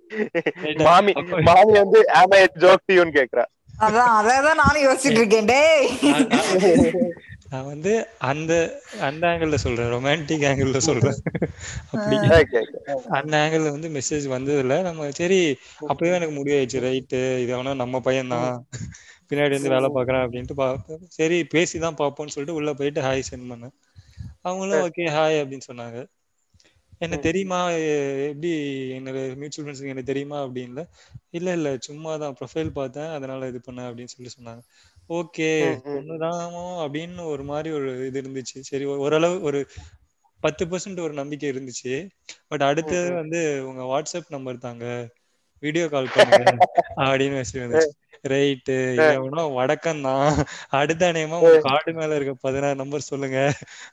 மாமி மாமி வந்து ஆமா ஜோக் யூன்னு கேக்குறா. அதான் அதான் நானும் யோசிச்சுட்டு இருக்கேன் டேய். நான் வந்து அந்த அந்த ஆங்கிள் சொல்றேன். ரொமான்டிக் ஆங்கிள் சொல்றேன். அப்படி. அந்த ஆங்கிள் வந்து மெசேஜ் வந்தது இல்ல நம்ம சரி அப்பவே எனக்கு முடிவாயிடுச்சு. ரைட்டு இது அவனா நம்ம பையன்தான். பின்னாடி வந்து வேலை பாக்குறான் அப்படின்ட்டு பா சரி பேசிதான் பார்ப்போம்னு சொல்லிட்டு உள்ள போயிட்டு ஹாய் சென்ட் பண்ணேன். அவங்களும் ஓகே ஹாய் அப்படின்னு சொன்னாங்க. என்ன தெரியுமா எப்படி என்னோட மியூச்சுவல் ஃப்ரெண்ட்ஸுக்கு எனக்கு தெரியுமா அப்படின்ல இல்ல? இல்ல சும்மா தான் ப்ரொஃபைல் பார்த்தேன் அதனால இது பண்ணேன் அப்படின்னு சொல்லி சொன்னாங்க. ஓகே பொண்ணுதானோ அப்படின்னு ஒரு மாதிரி ஒரு இது இருந்துச்சு. சரி ஓரளவு ஒரு பத்து பர்சன்ட் ஒரு நம்பிக்கை இருந்துச்சு. பட் அடுத்தது வந்து உங்க வாட்ஸ்அப் நம்பர் தாங்க. வீடியோ கால் பண்ணுங்க அப்படின்னு மெசேஜ் வந்துச்சு. ரைட்டு எவனோ வடக்கம் தான் அடுத்த அநேகமா உங்க கார்டு மேல இருக்க பதினாறு நம்பர் சொல்லுங்க.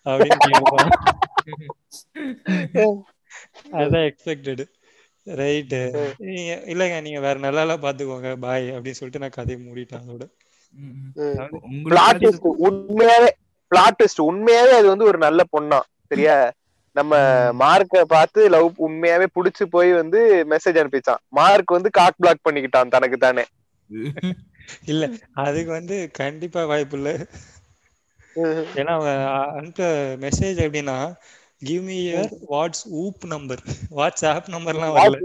அப்படின்னு கேட்பான் அதான் எக்ஸ்பெக்டட் ரைட்டு இல்லைங்க நீங்க வேற நல்லா எல்லாம் பாத்துக்கோங்க. பாய் அப்படின்னு சொல்லிட்டு நான் கதையை மூடிட்டேன் அதோட. உண்மையாவே பிளாட் ட்விஸ்ட் உண்மையாவே அது வந்து ஒரு நல்ல பொண்ணா சரியா? நம்ம மார்க்க பார்த்து லவ் உண்மையாவே புடிச்சு போய் வந்து மெசேஜ் அனுப்பிச்சான். மார்க் வந்து காக் பிளாக் பண்ணிக்கிட்டான் தனக்கு தானே இல்ல அதுக்கு வந்து கண்டிப்பா வாய்ப்பு இல்ல. ஏன்னா அவன் அ- அனுப்ப மெசேஜ் எப்படின்னா give me your WhatsApp number WhatsApp நம்பர்லாம் வரல.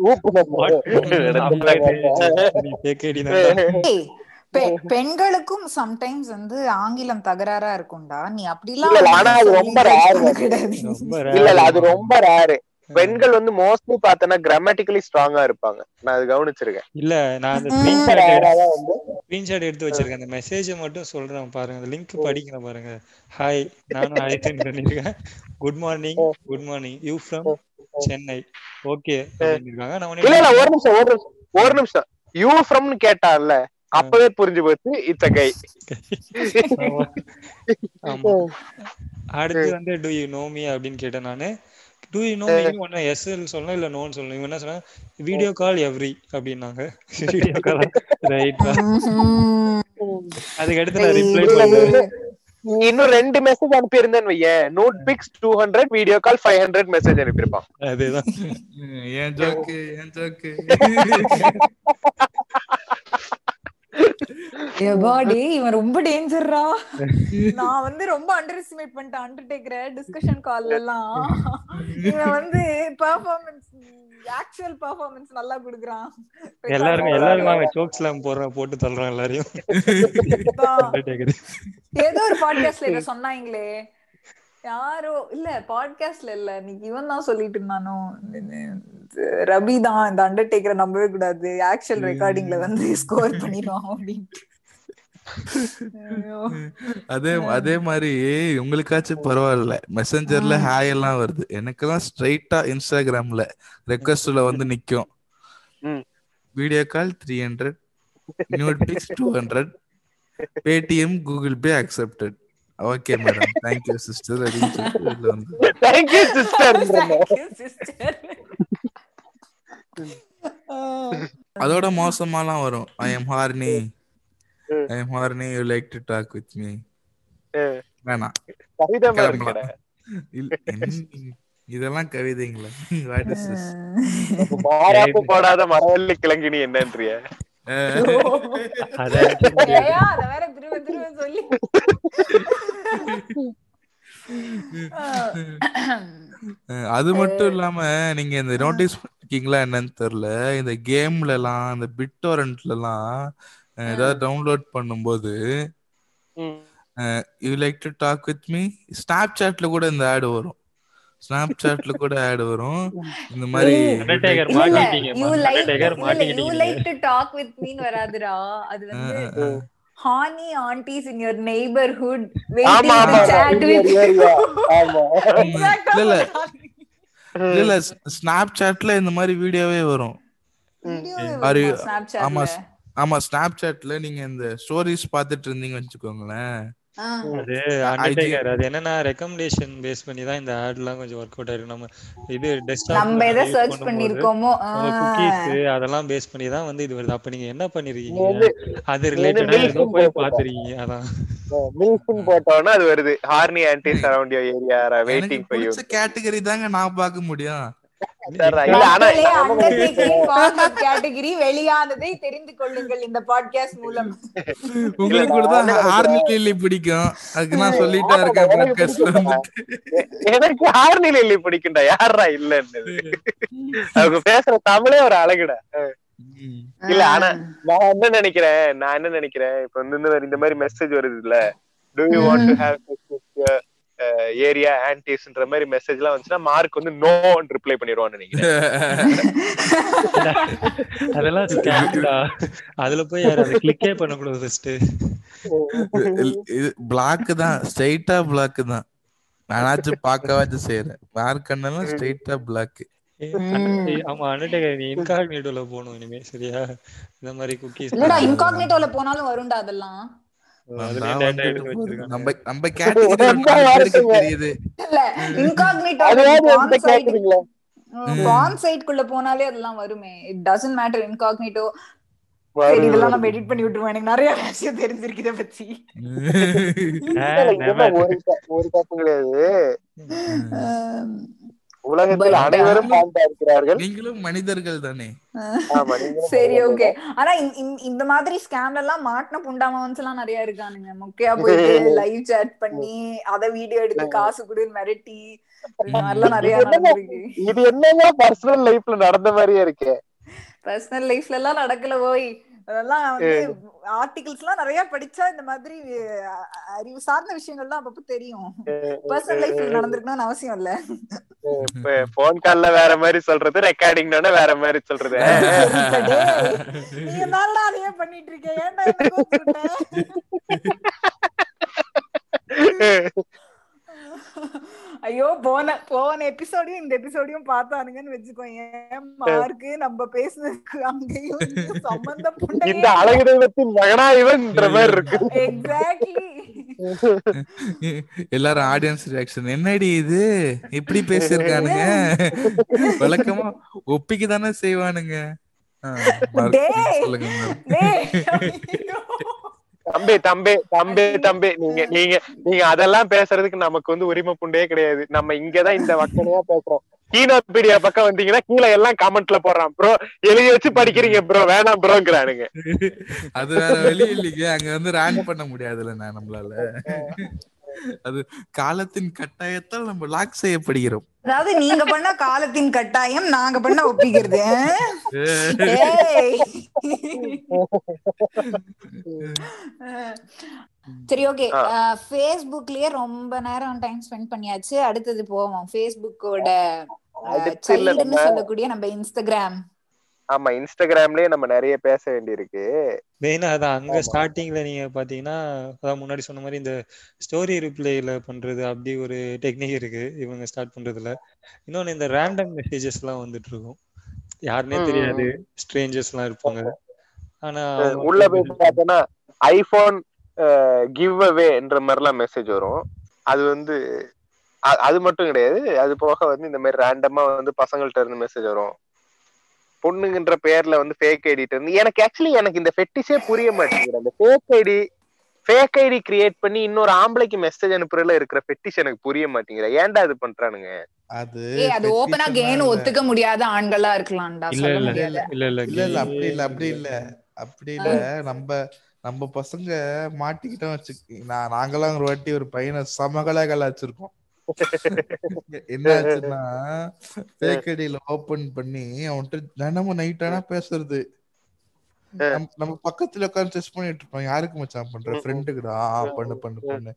ஏய், பெ- பெண்களுக்கும் சம்டைம்ஸ் வந்து ஆங்கிலம் தகராறா இருக்கும்டா. நீ அப்படிலாம் ஆனா அது சொல்லி ரொம்ப. கூடாது. ரொம்ப இல்ல. அது ரொம்ப ரேரு பெண்கள் வந்து மோஸ்ட்லி பார்த்தனா கிராமட்டிக்கலி ஸ்ட்ராங்கா இருப்பாங்க. நான் அது கவனிச்சிருக்கேன். இல்ல நான் அந்த. ஸ்கிரீன்ஷாட் எடுத்து வச்சிருக்கேன். அந்த மெசேஜ் மட்டும் சொல்றேன் பாருங்க. அந்த லிங்க் படிக்கிறேன் பாருங்க. ஹாய் நானும் ஹாய் பண்ணிருக்கேன் good morning good morning you from Chennai okay இருக்காங்க. நான் இல்ல ஒரு நிமிஷம் ஒரு நிமிஷம் ஒரு நிமிஷம். யூ ஃப்ரம்னு கேட்டான்ல அப்பவே புரிஞ்சு போச்சு இட்ஸ் கை அடுத்து வந்து டு யூ நோ மீ அப்படின்னு கேட்டேன் நானு. டு யூ நோ மீ ஒன்னு எஸ் சொல்லணும் இல்ல நோன்னு சொல்லணும்? இவங்க என்ன சொன்னா வீடியோ கால் எவ்ரி அப்படின்னாங்க. Video call right. அதுக்கு அடுத்து நான் ரிப்ளை பண்ணேன். இன்னும் ரெண்டு மெசேஜ் அனுப்பி இருந்தேன்னு வையேன். Nude pics two hundred video call five hundred message அனுப்பியிருப்பான். அதேதான். ஏன் ஜோக்கு ஏன் ஜோக்கு? எபாடி இவன் ரொம்ப டேஞ்சர்ரா நான் வந்து ரொம்ப அண்டர் எஸ்டிமேட் பண்ணிட்டேன் அண்டர்டேக்கர டிஸ்கஷன் கால்ல எல்லாம். இவன் வந்து பெர்ஃபார்மன்ஸ் ஆக்சுவல் பெர்ஃபார்மன்ஸ் நல்லா குடுக்குறான். எல்லாருக்கும் எல்லாருக்கும் வாங்க ஜோக்ஸ் எல்லாம் போடுறேன் போட்டு தள்ளுறோம் எல்லாரையும். ஏதோ ஒரு பாட்காஸ்ட்ல இத சொன்னாங்களே. யாரோ இல்ல பாட்காஸ்ட்ல இல்ல. இன்னைக்கு இவன் தான் சொல்லிட்டு இருந்தானோ? ரவி தான் இந்த அண்டர்டேக்கரை நம்பவே கூடாது. ஆக்சுவல் ரெக்கார்டிங்ல வந்து ஸ்கோர் பண்ணிடுவான் அப்படின்ட்டு. அதே அதே மாதிரி உங்களுக்காச்சும் பரவாயில்ல. மெசஞ்சர்ல ஹாய் எல்லாம் வருது. எனக்கெல்லாம் ஸ்ட்ரைட்டா இன்ஸ்டாகிராம்ல ரெக்வஸ்ட்ல வந்து நிக்கும். Video call three hundred nude pics two hundred Paytm Google Pay accepted okay madam sister அப்படின்னு சொல்லிட்டு வெளில வந்து thank you sister Thank you, sister. அதோட மோசமாலாம் வரும். I am horny I am horny you like to talk with me வேணாம். கவிதை. இல்ல, இதெல்லாம் கவிதைங்களா? வாட் இஸ் திஸ் மாறாப்பு போடாத மரவள்ளி கிழங்கினி என்னன்றிய. அதை மட்டும் இல்லாம நீங்க இந்த நோட்டீஸ் பண்ணிருக்கீங்களா என்னன்னு தெரியல. இந்த கேம்ல எல்லாம் இந்த பிட்டோரண்ட்ல எல்லாம் ஏதாவது டவுன்லோட் பண்ணும்போது you like to talk with me snap சாட்ல கூட இந்த ஆட் வரும். ஸ்னாப் சாட்ல கூட ஆட் வரும். இந்த மாதிரி மாட்டிட்டீங்க வராதுடா. அது வந்து horny aunties in your neighbourhood waiting to chat with இல்ல, இல்ல. ஸ்னாப் சாட்ல இந்த மாதிரி வீடியோவே வரும். ஆமா ஆமா. ஸ்னாப் சாட்ல நீங்க இந்த ஸ்டோரிஸ் பாத்துட்டு இருந்தீங்க வச்சுக்கோங்களேன். அது அண்டர்டேக்கர் அது என்னன்னா ரெக்கமெண்டேஷன் பேஸ் பண்ணி தான் இந்த ஆட்லாம் கொஞ்சம் ஒர்க் அவுட் ஆயிருக்கு. நம்ம இது டெஸ்க்டாப் நம்ம எதை சர்ச் பண்ணிருக்கோமோ குக்கீஸ் அதெல்லாம் பேஸ் பண்ணி தான் வந்து இது வருது. அப்ப நீங்க என்ன பண்ணிருக்கீங்க? அது ரிலேட்டடா ஏதோ போய் பாத்துருக்கீங்க அதான். மில்ஃபுன் போட்டோன்னா அது வருது. Horny around your area waiting for you category தாங்க நான் பார்க்க முடியும். வெளியானதை தெரிந்து கொள்ளுங்கள் இந்த பாட்காஸ்ட் மூலம். உங்களுக்கு கூட தான் ஆர்மி லில்லி பிடிக்கும். அதுக்கு நான் சொல்லிட்டே இருக்கேன் எனக்கு பாட்காஸ்ட்ல பிடிக்கும்டா. எனக்கு யாரா இல்லன்னு. அவங்க பேசுற தமிழே ஒரு அழகுடா. இல்ல ஆனா நான் என்ன நினைக்கிறேன் நான் என்ன நினைக்கிறேன் இப்ப வந்து இந்த மாதிரி- இந்த மாதிரி மெசேஜ் வருது இல்ல. Do you want to have area ஆன்டிஸ்ன்ற மாதிரி மெசேஜ் எல்லாம் வந்துச்சுன்னா மார்க் வந்து நோன்னு ரிப்ளை பண்ணிடுவான்னு நினைக்கிறேன். அதெல்லாம் அதுல போய் யாரும் கிளிக்கே பண்ணக்கூடாது ஃபர்ஸ்ட் இது பிளாக் தான் ஸ்ட்ரைட்டா பிளாக் தான். நானாச்சும் பார்க்கவாச்சும் செய்யறேன் மார்க் கண்ணெல்லாம் ஸ்ட்ரைட்டா பிளாக் ஆமா அண்டர்டேக்கர் நீ இன்காக்னிட்டோல போகணும் இனிமே சரியா? இந்த மாதிரி குக்கீஸ் இல்லடா இன்காக்னேட்டோல போனாலும் வரும்டா அதெல்லாம். நம்ம. தெரியுது. போனாலே அதெல்லாம் வருமே. இட் டசன்ட் மேட்டர் இன்காக்னேட்டோ இதெல்லாம் நம்ம எடிட் பண்ணி விட்டுருவோம். எனக்கு நிறைய விஷயம் தெரிஞ்சிருக்கு இத பத்தி. ஒரு தப்பு கிடையாது உலகத்தில் அனைவரும் பாண்டா இருக்கிறார்கள் நீங்களும் மனிதர்கள் தானே? சரி ஓகே ஆனா இந்த- மாதிரி ஸ்கேம்ல எல்லாம் மாட்டின புண்டாமவன்ஸ் எல்லாம் நிறைய இருக்கானுங்க. மொக்கையா போயிட்டு லைவ் சாட் பண்ணி அத வீடியோ எடுத்து காசு கொடுன்னு மிரட்டி நிறைய இது என்னங்க? பர்சனல் லைஃப்ல நடந்த மாதிரியே இருக்கு. பர்சனல் லைஃப்ல எல்லாம் நடக்கல போய் அதெல்லாம் வந்து ஆர்டிகிள்ஸ் எல்லாம் நிறைய படிச்சா இந்த மாதிரி அறிவு சார்ந்த விஷயங்கள்லாம் அப்பப்ப தெரியும். பர்சனல் லைஃப்ல நடந்திருக்கணும்னு அவசியம் இல்ல. போன் கால்ல வேற மாதிரி சொல்றது ரெக்கார்டிங்னா வேற மாதிரி சொல்றது. நீ என்னடா அதையே பண்ணிட்டு இருக்க? ஏன்டா என்ன ஐயோ போன போன எபிசோடையும் இந்த எபிசோடையும் பார்த்தானுங்கன்னு வச்சுக்கோங்க மார்க்கு நம்ம பேசுனதுக்கு அங்கேயும் சம்பந்தம் இந்த அழகு தெய்வத்தின் மகனா இவன்ற மாதிரி இருக்கு. எக்ஸாக்ட்லி எல்லாரும் ஆடியன்ஸ் ரியாக்ஷன் என்னடி இது? இப்படி பேசியிருக்கானுங்க. வழக்கமா ஒப்பிக்கு தானே செய்வானுங்க. சொல்லுங்க. தம்பி தம்பி தம்பி தம்பி. நீங்க நீங்க நீங்க அதெல்லாம் பேசுறதுக்கு நமக்கு வந்து உரிமை புண்டே கிடையாது. நம்ம இங்கதான் இந்த வக்கனையா பேசுறோம். கீனோபீடியா பக்கம் வந்தீங்கன்னா கீழே எல்லாம் கமெண்ட்ல போடுறான். ப்ரோ எழுதி வச்சு படிக்கிறீங்க ப்ரோ வேணாம் ப்ரோங்கிறானுங்க. அது வேற வழி இல்லைங்க. அங்க வந்து ரேன் பண்ண முடியாதுல்ல நான் நம்மளால. அது காலத்தின் கட்டாயத்தால் நம்ம லாக் செய்யப்படுகிறோம். அதாவது நீங்க பண்ண காலத்தின் கட்டாயம் நாங்க பண்ண ஒப்பிக்கிறது. சரி ஓகே ஃபேஸ்புக்லயே ரொம்ப நேரம் டைம் ஸ்பெண்ட் பண்ணியாச்சு. அடுத்தது போவோம். ஃபேஸ்புக்கோட சொல்லக்கூடிய நம்ம இன்ஸ்டாகிராம் ஆமா இன்ஸ்டாகிராம்லயே நம்ம நிறைய பேச வேண்டியிருக்கு. மெயினா அதான் அங்க ஸ்டார்டிங்ல நீங்க பாத்தீங்கன்னா அதான் முன்னாடி சொன்ன மாதிரி இந்த ஸ்டோரி ரிப்ளைல பண்றது அப்படி ஒரு டெக்னிக் இருக்கு இவங்க ஸ்டார்ட் பண்றதுல. இன்னொன்னு இந்த ரேண்டம் மெசேஜஸ் எல்லாம் வந்துட்டு இருக்கும் யாருன்னே தெரியாது ஸ்ட்ரேஞ்சர்ஸ் எல்லாம் இருப்பாங்க. ஆனா உள்ள போய் பார்த்தோன்னா ஐபோன் கிவ் அவேன்ற மாதிரிலாம் மெசேஜ் வரும். அது வந்து அது மட்டும் கிடையாது. அது போக வந்து இந்த மாதிரி ரேண்டமா வந்து பசங்கள்ட்ட இருந்து மெசேஜ் வரும். பொண்ணுங்கன்ற பேர்ல வந்து ஃபேக் ஐடிட்டு இருந்து எனக்கு ஆக்சுவலி எனக்கு இந்த ஃபெட்டிஸே புரிய மாட்டேங்குது. அந்த fake ID fake ID create பண்ணி இன்னொரு ஆம்பளைக்கு மெசேஜ் அனுப்புறதுல இருக்கிற ஃபெட்டிஷ் எனக்கு புரிய மாட்டேங்குது. ஏன்டா இது பண்றானுங்க? அது ஏய் அது ஓபனா இல்ல. ஒத்துக்க முடியாத ஆண்களா இருக்கலாம்டா. இல்ல இல்ல இல்ல இல்ல இல்ல இல்ல அப்படி இல்ல அப்படி இல்ல. அப்படி இல்ல. நம்ம நம்ம பசங்க மாட்டிக்கிட்டோம் வச்சு நான் நாங்கெல்லாம் ஒரு வாட்டி ஒரு பையனை சமகலா கலாச்சிருக்கோம் என்ன ஆச்சுன்னா fake ID ல ஓபன் பண்ணி அவன்கிட்ட தினமும் நைட் ஆனா பேசுறது. நம்ம பக்கத்துல உட்கார்ந்து டெஸ்ட் பண்ணிட்டு இருப்போம். யாருக்கு மச்சான் பண்ற? ஃப்ரெண்டுக்குடா பண்ணு பண்ணு பண்ணு.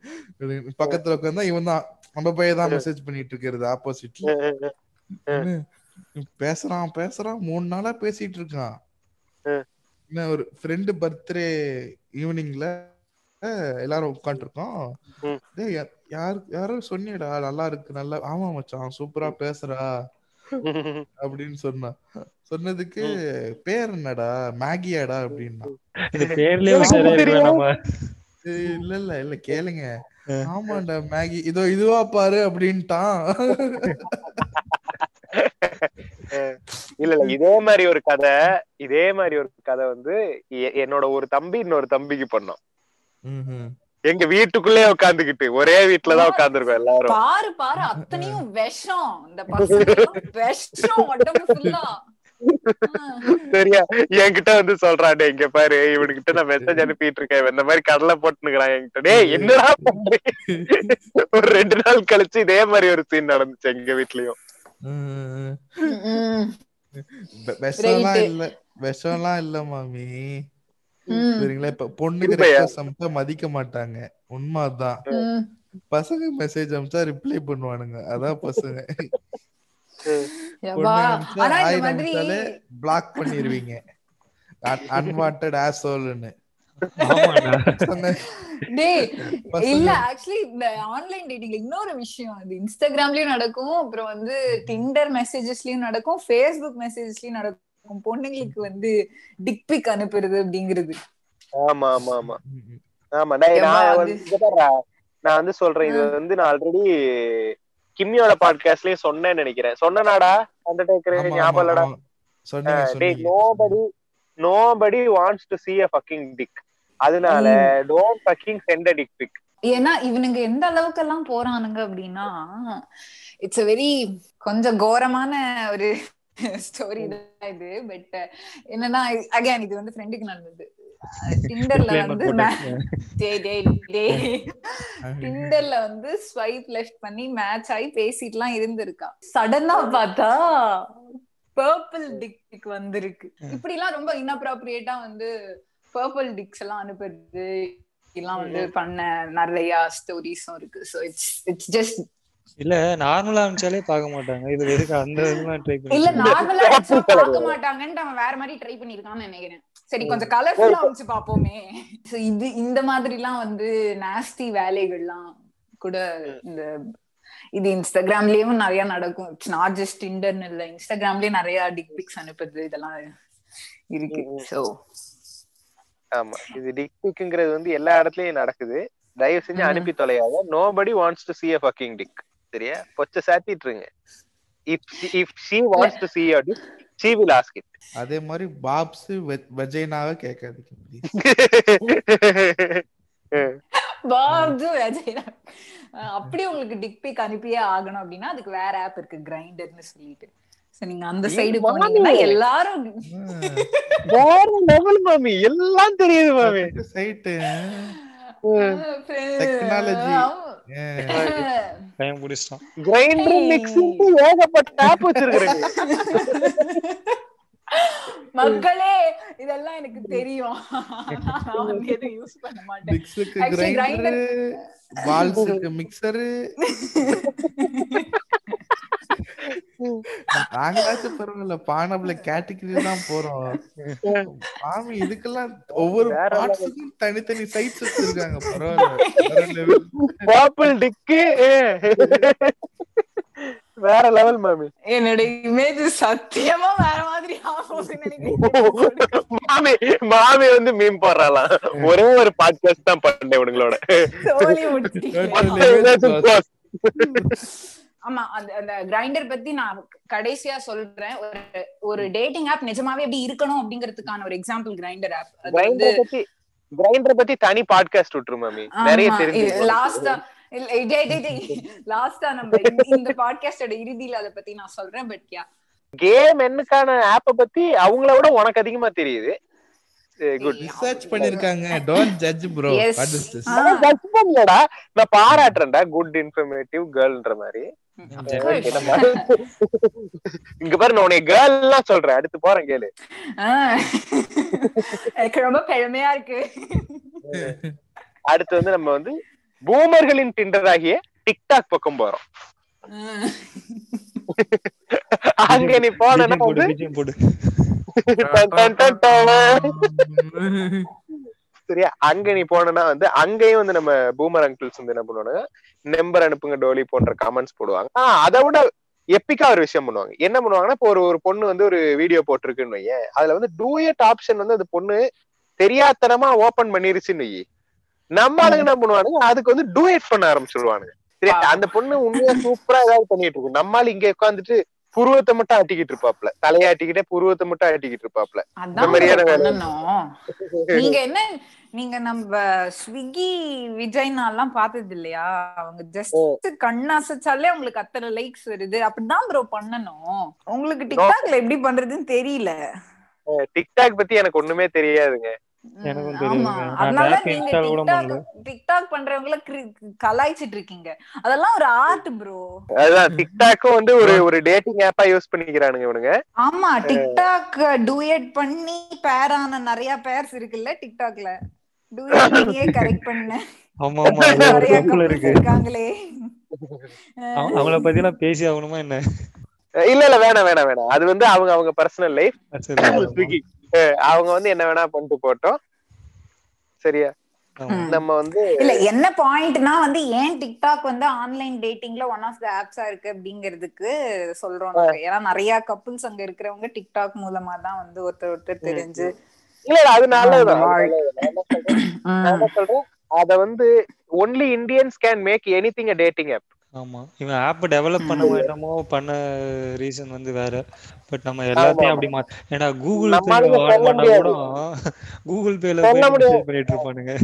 பக்கத்துல உட்கார்ந்தா இவன் தான். நம்ம பையன் தான் மெசேஜ் பண்ணிட்டு இருக்கிறது ஆப்போசிட்ல பேசுறான் பேசுறான் மூணு நாளா பேசிட்டு இருக்கான். ஒரு ஃப்ரெண்டு பர்த்டே ஈவினிங்ல எல்லாரும் உட்காந்துருக்கோம் யாரு யாரோ சொன்னியடா நல்லா இருக்கு நல்லா ஆமா மச்சான் சூப்பரா பேசுறா. அப்படின்னு சொன்னான் சொன்னதுக்கு பேர் என்னடா? மேகியாடா அப்படின்னா. இல்ல இல்ல இல்ல கேளுங்க. ஆமாண்டா மேகி இதோ இதுவா பாரு அப்படின்ட்டான். இல்ல இல்ல இதே மாதிரி ஒரு கதை இதே மாதிரி ஒரு கதை வந்து என்னோட ஒரு தம்பி இன்னொரு தம்பிக்கு பண்ணோம். எங்க வீட்டுக்குள்ளே உட்காந்துக்கிட்டு ஒரே வீட்டுலதான் உட்காந்துருக்கோம் எல்லாரும். பாரு பாரு அத்தனையும் விஷம். இந்த விஷம் சரியா? என்கிட்ட வந்து சொல்றான் இங்க பாரு இவனுக்கிட்ட நான் மெசேஜ் அனுப்பிட்டு இருக்கேன் இந்த மாதிரி கடலை போட்டுனுக்குறான் என்கிட்ட. டேய் என்னடா பண்றீங்க ஒரு ரெண்டு நாள் கழிச்சு இதே மாதிரி ஒரு சீன் நடந்துச்சு எங்க வீட்லயும். விஷம்லாம் இல்ல விஷம்லாம் இல்ல மாமி. சரிங்களா? இப்ப பொண்ணுக்கு? ரெக்வஸ்ட் அனுப்பிச்சா மதிக்க மாட்டாங்க. உண்மை அதான் பசங்க மெசேஜ் அனுப்பிச்சா ரிப்ளை பண்ணுவானுங்க. அதான் பசங்க. பிளாக் பண்ணிருவீங்க. அன்வான்ட் ஆசோல்னு இல்ல ஆக்சுவலி இந்த ஆன்லைன் டேட்டிங்ல இன்னொரு விஷயம். அது இன்ஸ்டாகிராம்லயும் நடக்கும். அப்புறம் வந்து டிண்டர் மெசேஜஸ்லயும் நடக்கும். ஃபேஸ்புக் மெசேஜஸ்லயும் நடக்கும். பொண்ணுங்களுக்கு வந்து டிக் பிக் அனுப்புறது அப்படிங்கிறது. ஆமா ஆமா ஆமா. ஆமா நான் வந்து சொல்றேன் இது வந்து நான் ஆல்ரெடி கிம்மியோட பாட்காஸ்ட்லயே சொன்னேன்னு நினைக்கிறேன். சொன்னனாடா? அந்த டேக்கர் ஆமா, ஞாபகம் இல்லடா? Nobody nobody wants to see a fucking dick. அதனால don't fucking send a dick pic. ஏன்னா இவனுங்க எந்த அளவுக்கு எல்லாம் போறானுங்க அப்படின்னா இட்ஸ் a வெரி கொஞ்சம் கோரமான ஒரு ஸ்டோரி தான் இது. பட் என்னன்னா அகைன் இது வந்து ஃப்ரெண்டுக்கு நடந்தது டிண்டர்ல வந்து டிண்டர்ல வந்து ஸ்வைப் லெஃப்ட் பண்ணி மேட்ச் ஆகி பேசிட்டுலாம் இருந்திருக்கா சடனா பார்த்தா பர்பிள் டிக் வந்திருக்கு. இப்படி எல்லாம் ரொம்ப இன்அப்ராப்ரியேட்டா வந்து பர்பிள் டிக்ஸ் எல்லாம் அனுப்புறது எல்லாம் வந்து பண்ண நிறைய ஸ்டோரிஸும் இருக்கு. சோ இட்ஸ் இட்ஸ் ஜஸ்ட் இல்ல நார்மலா அனுப்பிச்சாலே பார்க்க மாட்டாங்க. இது எதுக்கு அந்த இதெல்லாம் ட்ரை இல்ல பண்ணி நார்மலா Purple colour. பார்க்க மாட்டாங்கன்ட்டு அவன் வேற மாதிரி ட்ரை பண்ணிருக்கான்னு நினைக்கிறேன். சரி கொஞ்சம் கலர்ஃபுல்லா வச்சு பாப்போமே இது இந்த மாதிரி எல்லாம் வந்து நாஸ்தி வேலைகள்லாம் கூட இந்த இது இன்ஸ்டாகிராம்லயும் நிறைய நடக்கும். இட்ஸ் நாட் ஜஸ்ட் டிண்டர்னு இல்ல இன்ஸ்டாகிராம்லயே நிறைய டிக் பிக்ஸ் அனுப்புறது இதெல்லாம் இருக்கு. சோ ஆமா. இது டிக் பிக்ங்கிறது வந்து எல்லா இடத்துலயும் நடக்குது. தயவு செஞ்சு. அனுப்பி தொலையாத. Nobody wants to see a fucking dick. சரியா பொச்ச சாத்திட்டுருங்க if if she wants to see your dick she will ask it. அதே மாதிரி பாப்ஸ் வெஜைனாவை கேட்காதீங்க. பாப்து அஜய் அஹ் அப்படியே உங்களுக்கு டிக் பிக் அனுப்பியே ஆகணும் அப்படின்னா அதுக்கு வேற ஆப் இருக்கு கிரைண்டர்னு சொல்லிட்டு. சோ நீங்க அந்த சைடு. போனீங்கன்னா எல்லாரும் வேற லெவல் மாமி. எல்லாம் தெரியுது மாமி. Site Technology. Technology. Time Grindr ஏகப்பட்ட ஆப் மக்களே இதெல்லாம் எனக்கு தெரியும். நான் வந்து எதுவும் யூஸ் பண்ண மாட்டேன். மிக்ஸுக்கு கிரைண்டரு மிக்சரு நாங்களாச்சும் பரவாயில்ல பானப்ல கேட்டகரி தான் போறோம். மாமி இதுக்கெல்லாம் ஒவ்வொரு பார்ட்ஸுக்கும் தனித்தனி சைட்ஸ் வச்சிருக்காங்க பரவாயில்ல. பர்பிள் டிக்கு வேற லெவல் மாமி. என்னோட இமேஜ் சத்தியமா வேற மாதிரி ஆகும்னு நினைக்கிறேன். மாமி மாமி வந்து மீன் போடுறாளாம் ஒரே ஒரு பாட்காஸ்ட் தான் பண்ணேன் Totally. ஆமா அந்த அந்த கிரைண்டர் பத்தி நான் கடைசியா சொல்றேன். ஒரு ஒரு டேட்டிங் ஆப் நிஜமாவே எப்படி இருக்கணும் அப்படிங்கிறதுக்கான ஒரு எக்ஸாம்பிள் கிரைண்டர் ஆப் அது வந்து கிரைண்டர் பத்தி கிரைண்டர் பத்தி தனி பாட்காஸ்ட் விட்டுரு மாமி நிறைய தெரிஞ்சு லாஸ்டா லாஸ்டா நம்ம இந்த- பாட்காஸ்டோட இறுதியில அத பத்தி நான் சொல்றேன் பட் யா கேம் என்னக்கான ஆப்ப பத்தி அவங்கள விட உனக்கு அதிகமா தெரியுது. குட் ரிசர்ச் பண்ணிருக்காங்க. Don't judge bro. What is this நான் பாராட்டுறேன்டா. குட் இன்ஃபர்மேட்டிவ் கேர்ள்ன்ற மாதிரி. இங்க பாரு நான் உன்னை கேர்ள் எல்லாம் சொல்றேன். அடுத்து போறேன் கேளு. எனக்கு ரொம்ப பெருமையா இருக்கு. அடுத்து வந்து நம்ம வந்து பூமர்களின் டிண்டர் ஆகிய டிக்டாக் பக்கம் போறோம். அங்க நீ போனா சரியா அங்க நீ போனா வந்து அங்கேயும் வந்து நம்ம பூமர் அங்கிள்ஸ் வந்து என்ன பண்ணுவாங்க நம்பர் அனுப்புங்க டோலி போன்ற கமெண்ட்ஸ் போடுவாங்க. ஆஹ் அதை விட எப்பிக்கா ஒரு விஷயம் பண்ணுவாங்க. என்ன பண்ணுவாங்கன்னா இப்போ ஒரு ஒரு பொண்ணு வந்து ஒரு வீடியோ போட்டிருக்குன்னு வையேன். அதுல வந்து டூயட் ஆப்ஷன் வந்து அந்த பொண்ணு தெரியாத்தனமா ஓபன் பண்ணிருச்சுன்னு வை நம்ம ஆளுங்க என்ன பண்ணுவானுங்க அதுக்கு வந்து டூயட் பண்ண ஆரம்பிச்சிருவானுங்க. சரியா அந்த பொண்ணு உண்மையா சூப்பரா ஏதாவது பண்ணிட்டு இருக்கும். நம்மால இங்க உட்காந்துட்டு புருவத்தை மட்டும் ஆட்டிக்கிட்டு இருப்பாப்ல. தலையாட்டிக்கிட்டே புருவத்தை மட்டும் ஆட்டிக்கிட்டு இருப்பாப்ல. அதான் மாதிரியான நீங்க என்ன நீங்க நம்ம ஸ்விக்கி விஜய்னா எல்லாம் பார்த்தது இல்லையா? அவங்க ஜஸ்ட் கண் அசைச்சாலே உங்களுக்கு அத்தனை லைக்ஸ் வருது. அப்படிதான் ப்ரோ பண்ணணும். உங்களுக்கு டிக்டாக்ல எப்படி பண்றதுன்னு தெரியல. டிக்டாக் பத்தி எனக்கு ஒண்ணுமே தெரியாதுங்க. டிக்டாக் பண்றவங்கள கலாய்ச்சிட்டு இருக்கீங்க. அதெல்லாம் ஒரு ஆர்ட் ப்ரோ அதுதான் டிக்டாக்கும் வந்து ஒரு ஒரு டேட்டிங் ஆப்பா யூஸ் பண்ணிக்கிறானுங்க இவனுங்க. ஆமா டிக்டாக் டூயட் பண்ணி பேர் ஆன நிறைய பேர்ஸ் இருக்குல்ல டிக்டாக்ல டூயட் பண்ணியே கரெக்ட் பண்ண. ஆமா ஆமா நிறைய இருக்கு. இருக்காங்களே. அவ- அவங்கள பத்தி எல்லாம் பேசி ஆகணுமா என்ன? இல்ல இல்ல வேணாம் வேணாம் வேணாம். அது வந்து அவங்க அவங்க பர்சனல் லைஃப் அவங்க வந்து என்ன வேணா பண்ணிட்டு போட்டோம் சரியா. நம்ம வந்து இல்ல என்ன பாயிண்ட்னா வந்து ஏன் டிக்டாக் வந்து ஆன்லைன் டேட்டிங்ல ஒன் ஆஃப் த ஆப்ஸா இருக்கு அப்படிங்கிறதுக்கு சொல்றோம். ஏன்னா நிறைய கப்புள்ஸ் அங்க இருக்கிறவங்க டிக்டாக் மூலமா தான் வந்து ஒருத்தர் ஒருத்தர் தெரிஞ்சு இல்ல இல்ல அது நல்லதுதான். சொல்றேன்? அத வந்து only Indians can make anything a dating app ஆமா. இவன் ஆப் டெவலப் பண்ண என்னமோ பண்ண ரீசன் வந்து வேற. பட் நம்ம எல்லாத்தையும் அப்படி மா ஏன்னா கூகுள் பண்ணா. கூட கூகுள் பேல பண்ணிட்டு இருப்பானுங்க.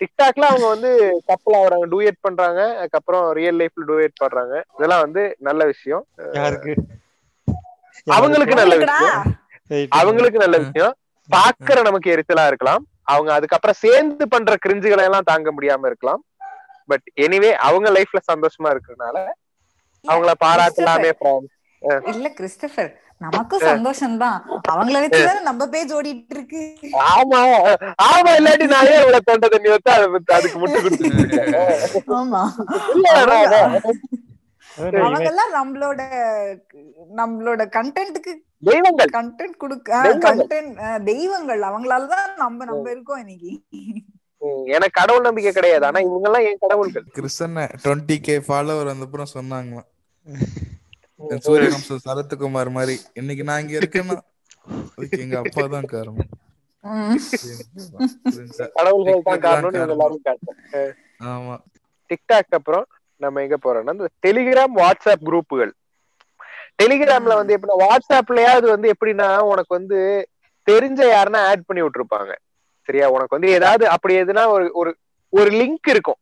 டிக்டாக்ல அவங்க வந்து கப்பல் ஆகுறாங்க டூயட் பண்றாங்க அதுக்கப்புறம் ரியல் லைஃப்ல டூயட் பண்றாங்க. இதெல்லாம் வந்து நல்ல விஷயம். யாருக்கு? அவங்களுக்கு நல்ல. விஷயம். அவங்களுக்கு நல்ல விஷயம். பாக்குற நமக்கு எரிச்சலா இருக்கலாம். அவங்க அதுக்கப்புறம் சேர்ந்து பண்ற கிரிஞ்சுகளை எல்லாம் தாங்க முடியாம இருக்கலாம். பட் எனிவே அவங்க லைஃப்ல சந்தோஷமா இருக்கிறதுனால அவங்கள பாராட்டலாமே. இல்ல கிறிஸ்டபர் நமக்கும் சந்தோஷம் தான் அவங்கள வச்சுதான் நம்ம பேஜ் ஓடிட்டு இருக்கு ஆமா ஆமா இல்லாட்டி நான் ஏன் இவ்வளவு தொண்டை தண்ணி வச்சு அதுக்கு முட்டு கொடுத்துருக்கேன் ஆமா. இல்ல, நான் அதான். அதான். இவன் அவங்க எல்லாம் நம்மளோட நம்மளோட கண்டென்ட்டுக்கு தெய்வங்கள். கண்டென்ட் கொடுக்க தெய்வங்கள். கண்டென்ட் தெய்வங்கள். அவங்களாலதான் நம்ம நம்ம இருக்கோம் இன்னைக்கு. எனக்கு கடவுள் நம்பிக்கை கிடையாது. ஆனா இவங்க எல்லாம் என் கடவுள்கள். கிருஷ்ண டுவெண்ட்டி கே ஃபாலோவர் வந்தப்புறம் சொன்னாங்களாம். சூரியவம்சம் சரத்குமார் மாதிரி. இன்னைக்கு நான் இங்க இருக்கேன்னா அதுக்கு எங்க அப்பா தான் காரணம்? கடவுள்கள் தான் காரணம். எல்லாரும் காரணம் ஆமா. டிக்டாக் அப்புறம் நம்ம எங்க போறோம்னா இந்த டெலிகிராம் வாட்ஸ்அப் குரூப்புகள் டெலிகிராம்ல வந்து எப்படின்னா வாட்ஸ்அப்லயாவது வந்து எப்படின்னா உனக்கு வந்து தெரிஞ்ச யாருன்னா ஆட் பண்ணி விட்டுருப்பாங்க. சரியா? உனக்கு வந்து ஏதாவது அப்படி எதுனா ஒரு ஒரு ஒரு லிங்க் இருக்கும்.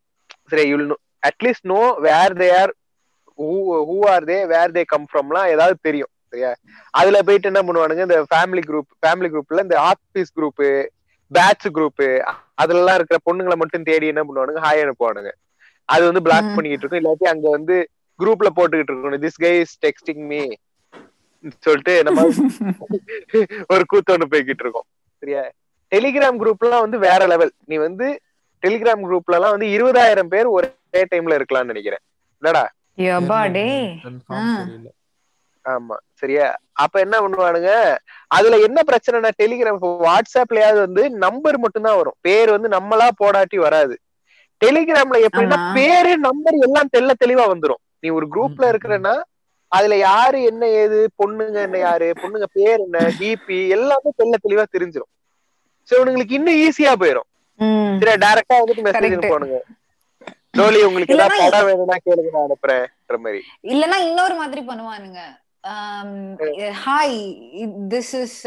சரியா? You'll at least no where they are who are they where they come ஃப்ரம்லாம் ஏதாவது தெரியும். சரியா? அதுல போயிட்டு என்ன பண்ணுவானுங்க? இந்த ஃபேமிலி குரூப் ஃபேமிலி குரூப்ல இந்த ஆஃபீஸ் குரூப் பேட்ச் குரூப் அதுலலாம் இருக்கிற பொண்ணுங்களை மட்டும் தேடி என்ன பண்ணுவானுங்க? ஹாய் அனுப்புவானுங்க. அது வந்து பிளாக். பண்ணிக்கிட்டு இருக்கும். இல்லாட்டி அங்க வந்து குரூப்ல போட்டுக்கிட்டு இருக்கணும். This guy is texting me சொல்லிட்டு நம்ம ஒரு கூத்து ஒண்ணு போய்கிட்டு இருக்கோம். சரியா? டெலிகிராம் குரூப்லாம் வந்து வேற லெவல் நீ வந்து டெலிகிராம் குரூப்ல எல்லாம் வந்து இருபதாயிரம் பேர் ஒரே டைம்ல இருக்கலாம்னு நினைக்கிறேன். தெரியல. ஆமா சரியா? அப்ப என்ன பண்ணுவானுங்க? அதுல என்ன பிரச்சனைனா டெலிகிராம் வாட்ஸ்அப்லயாவது வந்து நம்பர் மட்டும்தான் வரும். பேர் வந்து நம்மளா போடாட்டி வராது. டெலிகிராம்ல எப்படின்னா. பேரு நம்பர் எல்லாம் தெள்ள தெளிவா வந்துரும். நீ ஒரு குரூப்ல இருக்கிறன்னா அதுல யாரு என்ன ஏது பொண்ணுங்க என்ன யாரு பொண்ணுங்க பேர் என்ன டிபி எல்லாமே தெல்ல தெளிவா தெரிஞ்சிடும் சோ இவனுங்களுக்கு இன்னும் ஈஸியா போயிடும் ம். சரி டைரக்டா வந்துட்டு மெசேஜ். அனுப்புவானுங்க. டோலி உங்களுக்கு ஏதாவது படம் வேணும்னா கேளுங்க நான் அனுப்புறேன்ற மாதிரி. இல்லனா இன்னொரு மாதிரி பண்ணுவானுங்க. Hi this is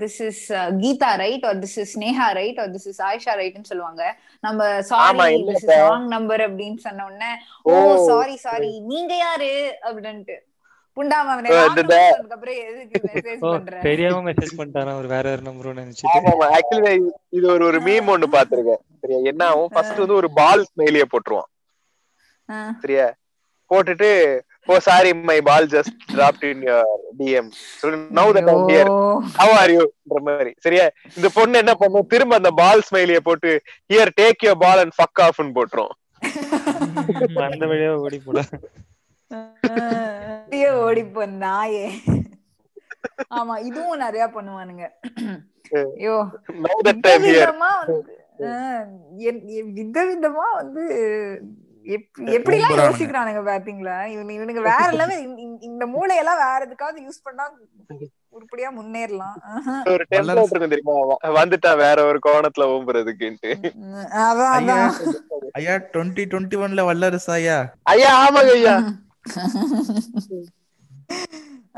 this is Geetha right or this is Sneha right or this is Ayesha ரைட்னு சொல்லுவாங்க. நம்ம சாரி இல்ல திஸ் இஸ் ராங் நம்பர் அப்படின்னு சொன்ன உடனே ஓ. Sorry sorry. நீங்க யாரு? அப்படின்ட்டு. மெசேஜ் வேற நினைச்சிட்டு. இது ஒரு ஒரு மீம் ஒண்ணு பாத்திருக்கேன் சரியா? என்ன ஆகும் ஃபர்ஸ்ட் வந்து ஒரு பால் ஸ்மெயிலிய போட்டுருவான். சரியா? போட்டுட்டு ஓ sorry my ball just dropped in your DM now that I'm here. How are யூன்ற மாதிரி. சரியா? இந்த பொண்ணு என்ன பண்ணும்? திரும்ப அந்த பால் ஸ்மைலிய போட்டு here take your ball and fuck ஆஃப்னு போட்டுரும். அந்த வழியா ஓடி ஓடிப்போ நாயே. ஆமா இதுவும் நிறைய பண்ணுவானுங்க. ஐயோ விதவிதமா வந்து ஆஹ் என்- என் விதவிதமா வந்து எப்- எப்படிலாம் நம்புறானுங்க. யோசிக்கிறானுங்க பாத்தீங்களா? இவனு இவனுங்க வேற லெவல் இந்த மூளையெல்லாம் வேற எதுக்காவது யூஸ் பண்ணா உருப்படியா முன்னேறலாம். ஒரு டெம்ப்ளேட் இருக்கும் தெரியுமா? வ- வந்துட்டான் வேற ஒரு கோணத்துல ஓம்புறதுக்குன்ட்டு அதான் ஐயா அதான். ஐயா டுவெண்ட்டி டுவெண்ட்டி ஒன்ல வல்லரசு ஐயா. ஐயா ஆமாங்க ஐயா.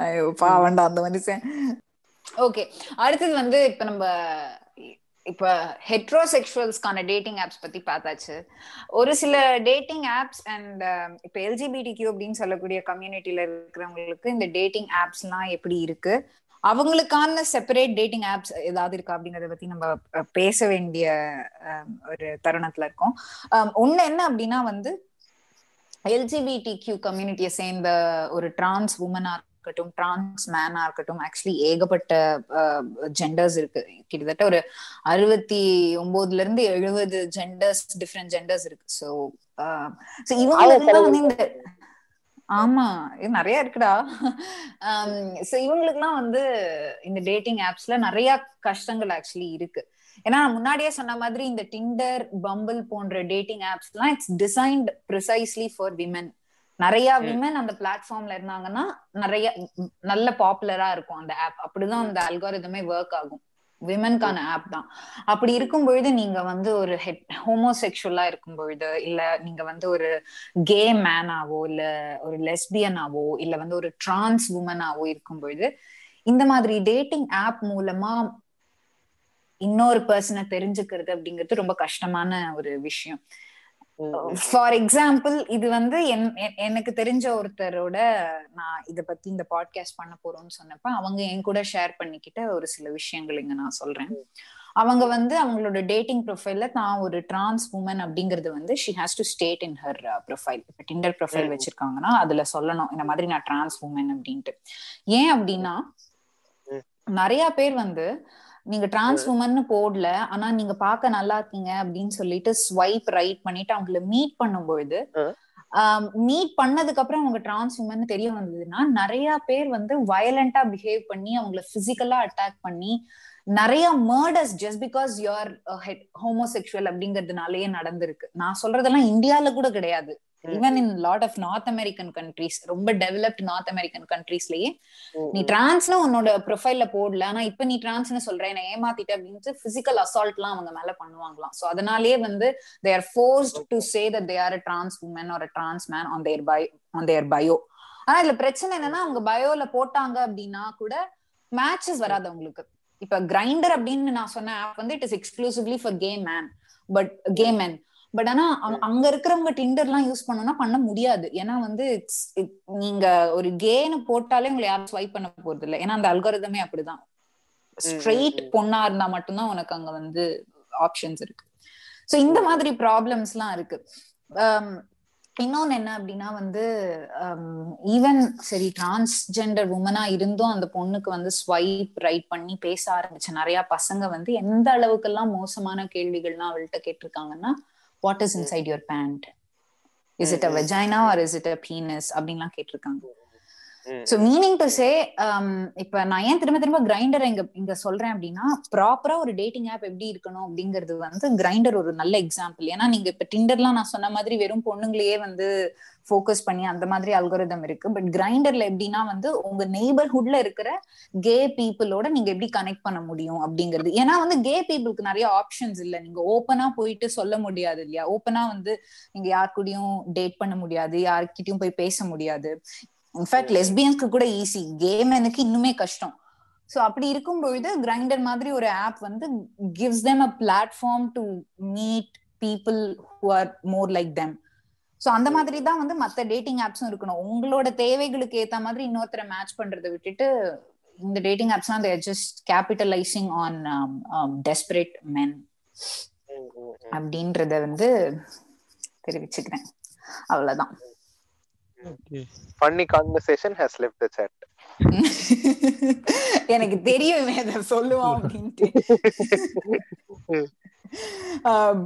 ஐயோ பாவண்டா அந்த மனுஷன். ஓகே. அடுத்தது வந்து இப்ப நம்ம இப்ப ஹெட்ரோசெக்சுவல்ஸ்க்கான டேட்டிங் ஆப்ஸ் பத்தி பார்த்தாச்சு. ஒரு சில டேட்டிங் ஆப்ஸ் அண்ட் இப்ப எல்ஜிபிடி கியூ அப்படின்னு சொல்லக்கூடிய கம்யூனிட்டில இருக்கிறவங்களுக்கு இந்த டேட்டிங் ஆப்ஸ்லாம் எப்படி இருக்கு? அவங்களுக்கான செப்பரேட் டேட்டிங் ஆப்ஸ் ஏதாவது இருக்கா அப்படிங்கறத பத்தி நம்ம பேச வேண்டிய அஹ், ஒரு தருணத்துல இருக்கோம். ஒன்னு ஒண்ணு என்ன அப்படின்னா வந்து எல்ஜிபிடி கியூ கம்யூனிட்டியை சேர்ந்த ஒரு டிரான்ஸ் உமனா இருக்கட்டும் டிரான்ஸ் மேனா இருக்கட்டும் ஆக்சுவலி ஏகப்பட்ட ஜெண்டர்ஸ் இருக்கு. கிட்டத்தட்ட ஒரு அறுபத்தி ஒன்பதுல இருந்து எழுபது ஜெண்டர்ஸ் டிஃப்ரெண்ட் ஜெண்டர்ஸ் இருக்கு. ஸோ ஸோ இவங்களுக்குலாம் வந்து இந்த ஆமா இது நிறைய இருக்குடா. ஸோ இவங்களுக்குலாம் வந்து இந்த டேட்டிங் ஆப்ஸ்ல நிறைய கஷ்டங்கள் ஆக்சுவலி இருக்கு. ஏன்னா முன்னாடியே சொன்ன மாதிரி இந்த டிண்டர் பம்பிள் போன்ற dating ஆப்ஸ்லாம் it's designed precisely for women நிறைய விமன் அந்த பிளாட்ஃபார்ம்ல இருந்தாங்கன்னா நிறைய நல்ல பாப்புலரா இருக்கும் அந்த ஆப் அப்படிதான் அந்த அல்காரிதமே ஒர்க் ஆகும். விமன்கான ஆப் தான். அப்படி இருக்கும் பொழுது நீங்க வந்து ஒரு ஹெட் ஹோமோசெக்சுவலா இருக்கும் பொழுது இல்ல நீங்க வந்து ஒரு கே மேனாவோ இல்ல ஒரு லெஸ்பியனாவோ இல்ல வந்து ஒரு டிரான்ஸ் உமனாவோ இருக்கும் பொழுது இந்த மாதிரி டேட்டிங் ஆப் மூலமா இன்னொரு பர்சனை தெரிஞ்சுக்கிறது அப்படிங்கிறது ரொம்ப கஷ்டமான ஒரு விஷயம். ஃபார் எக்ஸாம்பிள் இது வந்து எனக்கு தெரிஞ்ச ஒருத்தரோட நான் இத பத்தி இந்த பாட்காஸ்ட் பண்ண போறோம்னு சொன்னப்ப அவங்க என் கூட ஷேர் பண்ணிக்கிட்ட ஒரு சில விஷயங்கள் இங்க நான் சொல்றேன். அவங்க வந்து அவங்களோட டேட்டிங் ப்ரொஃபைல்ல தான் ஒரு டிரான்ஸ் உமன் அப்படிங்கறது வந்து she has to state in her profile இப்ப டிண்டர் ப்ரொஃபைல் வச்சிருக்காங்கன்னா அதுல சொல்லணும். இந்த மாதிரி நான் டிரான்ஸ் உமன் அப்படின்ட்டு. ஏன் அப்படின்னா நிறைய பேர் வந்து நீங்க டிரான்ஸ் உமன்னு போடல ஆனா நீங்க பார்க்க நல்லா இருக்கீங்க அப்படின்னு சொல்லிட்டு ஸ்வைப் ரைட் பண்ணிட்டு அவங்கள மீட் பண்ணும்பொழுது மீட் பண்ணதுக்கு அப்புறம் அவங்க டிரான்ஸ் உமன் தெரிய வந்ததுன்னா நிறைய பேர் வந்து வயலண்டா பிஹேவ் பண்ணி அவங்கள பிசிக்கலா அட்டாக் பண்ணி நிறைய murders just because you're homosexual அப்படிங்கறதுனாலயே நடந்திருக்கு. நான் சொல்றதெல்லாம் இந்தியால கூட கிடையாது. Even in lot of North American countries ரொம்ப டெவலப்ட் நார்த் அமெரிக்கன் கண்ட்ரீஸ்லயே நீ டிரான்ஸ்னு உன்னோட ப்ரொஃபைல்ல போடல ஆனா இப்ப நீ டிரான்ஸ்னு சொல்ற என்ன ஏமாத்திட்ட அப்படின்ட்டு பிசிக்கல் அசால்ட் எல்லாம் அவங்க மேல பண்ணுவாங்களாம். சோ அதனாலேயே வந்து they are forced to say that they are trans woman ஒரு trans man on their bi on their bio ஆனா இதுல பிரச்சனை என்னன்னா அவங்க பயோல போட்டாங்க அப்படின்னா கூட மேட்சஸ் வராது அவங்களுக்கு. இப்ப கிரைண்டர் அப்படின்னு நான் சொன்ன ஆப் வந்து it is exclusively for gay man but gay man but ஆனா அங்க- இருக்கிறவங்க டிண்டர் எல்லாம் யூஸ் பண்ணணும்னா பண்ண முடியாது. ஏன்னா வந்து நீங்க ஒரு கேன்னு போட்டாலே உங்களை யாரும் ஸ்வைப் பண்ண போறது இல்லை. ஏன்னா அந்த அல்காரிதமே அப்படிதான். ஸ்ட்ரெயிட் பொண்ணா இருந்தா மட்டும்தான் உனக்கு அங்க வந்து ஆப்ஷன்ஸ் இருக்கு. சோ இந்த மாதிரி ப்ராப்ளம்ஸ் எல்லாம் இருக்கு. இன்னொன்னு என்ன அப்படின்னா வந்து ஈவன் சரி டிரான்ஸ்ஜெண்டர் உமனா இருந்தும் அந்த பொண்ணுக்கு வந்து ஸ்வைப் ரைட் பண்ணி பேச ஆரம்பிச்ச நிறைய பசங்க வந்து எந்த அளவுக்கெல்லாம் மோசமான கேள்விகள்லாம் அவள்கிட்ட கேட்டிருக்காங்கன்னா what is inside your pant is it a vagina or is it a penis அப்படின்லாம் கேட்டிருக்காங்க. சோ மீனிங் டு சே இப்ப நான் ஏன் திரும்ப திரும்ப கிரைண்டர் இங்க இங்க சொல்றேன் அப்படின்னா ப்ராப்பரா ஒரு டேட்டிங் ஆப் எப்படி இருக்கணும் அப்படிங்கிறது வந்து கிரைண்டர் ஒரு நல்ல எக்ஸாம்பிள் ஏன்னா நீங்க இப்ப டிண்டர்லாம் நான் சொன்ன மாதிரி வெறும் பொண்ணுங்களையே வந்து ஃபோக்கஸ் பண்ணி அந்த மாதிரி அல்கோரிதம் இருக்கு. பட் கிரைண்டர்ல எப்படின்னா வந்து உங்க நெய்பர்ஹுட்ல இருக்கிற கே பீப்புளோட நீங்க எப்படி கனெக்ட் பண்ண முடியும் அப்படிங்கிறது. ஏன்னா வந்து கே பீப்புளுக்கு நிறைய ஆப்ஷன்ஸ் இல்ல. நீங்க ஓப்பனா போயிட்டு சொல்ல முடியாது இல்லையா? ஓப்பனா வந்து நீங்க யார் கூடயும் டேட் பண்ண முடியாது யார்கிட்டயும் போய் பேச முடியாது. இன்ஃபேக்ட் லெஸ்பியன்ஸ்க்கு கூட ஈஸி கேம் எனக்கு இன்னுமே கஷ்டம். சோ அப்படி இருக்கும் பொழுது கிரைண்டர் மாதிரி ஒரு ஆப் வந்து gives them a platform to meet people who are more like them so அந்த மாதிரி தான் வந்து மத்த டேட்டிங் ஆப்ஸும் இருக்கணும். உங்களோட தேவைகளுக்கு ஏத்த மாதிரி இன்னொருத்தரை மேட்ச் பண்றதை விட்டுட்டு இந்த dating ஆப்ஸ்லாம் they're just capitalising on desperate men அப்படின்றத வந்து தெரிவிச்சுக்கிறேன். அவ்வளவுதான். Funny conversation has left the chat. எனக்கு தெரியும் இவன் இதை சொல்லுவான் அப்படின்ட்டு.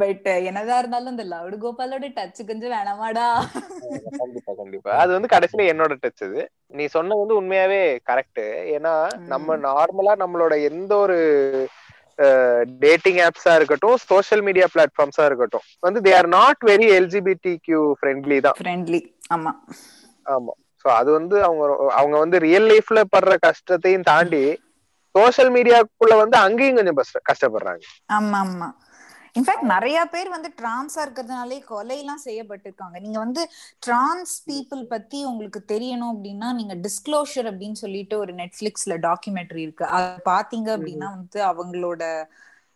பட் என்னதான் இருந்தாலும் இந்த லவுடு கோபாலோட டச் கொஞ்சம் வேணாமாடா. கண்டிப்பா கண்டிப்பா. அது வந்து கடைசியில என்னோட டச் இது. நீ சொன்னது வந்து உண்மையாவே கரெக்ட் ஏன்னா நம்ம நார்மலா நம்மளோட எந்த ஒரு டேட்டிங் ஆப்ஸா இருக்கட்டும் சோஷியல் மீடியா பிளாட்ஃபார்ம்ஸா இருக்கட்டும் வந்து they are not very LGBT Q friendly தான். ஃப்ரெண்ட்லி ஆமா. ஆமா. சோ அது வந்து அவங்க அவங்க வந்து ரியல் லைஃப்ல படுற கஷ்டத்தையும் தாண்டி சோஷியல் மீடியாக்குள்ள வந்து அங்கேயும் கொஞ்சம் கஷ்ட- கஷ்டப்படுறாங்க. ஆமா ஆமா இன்ஃபேக்ட் நிறைய பேர் வந்து டிரான்ஸா இருக்கிறதுனாலே கொலை எல்லாம் செய்யப்பட்டிருக்காங்க. நீங்க வந்து டிரான்ஸ் பீப்புள் பத்தி உங்களுக்கு தெரியணும் அப்படின்னா நீங்க டிஸ்க்ளோஷர் அப்படின்னு சொல்லிட்டு ஒரு நெட்ஃபிளிக்ஸ்ல டாக்குமெண்ட்ரி இருக்கு. அது பாத்தீங்க அப்படின்னா வந்து அவங்களோட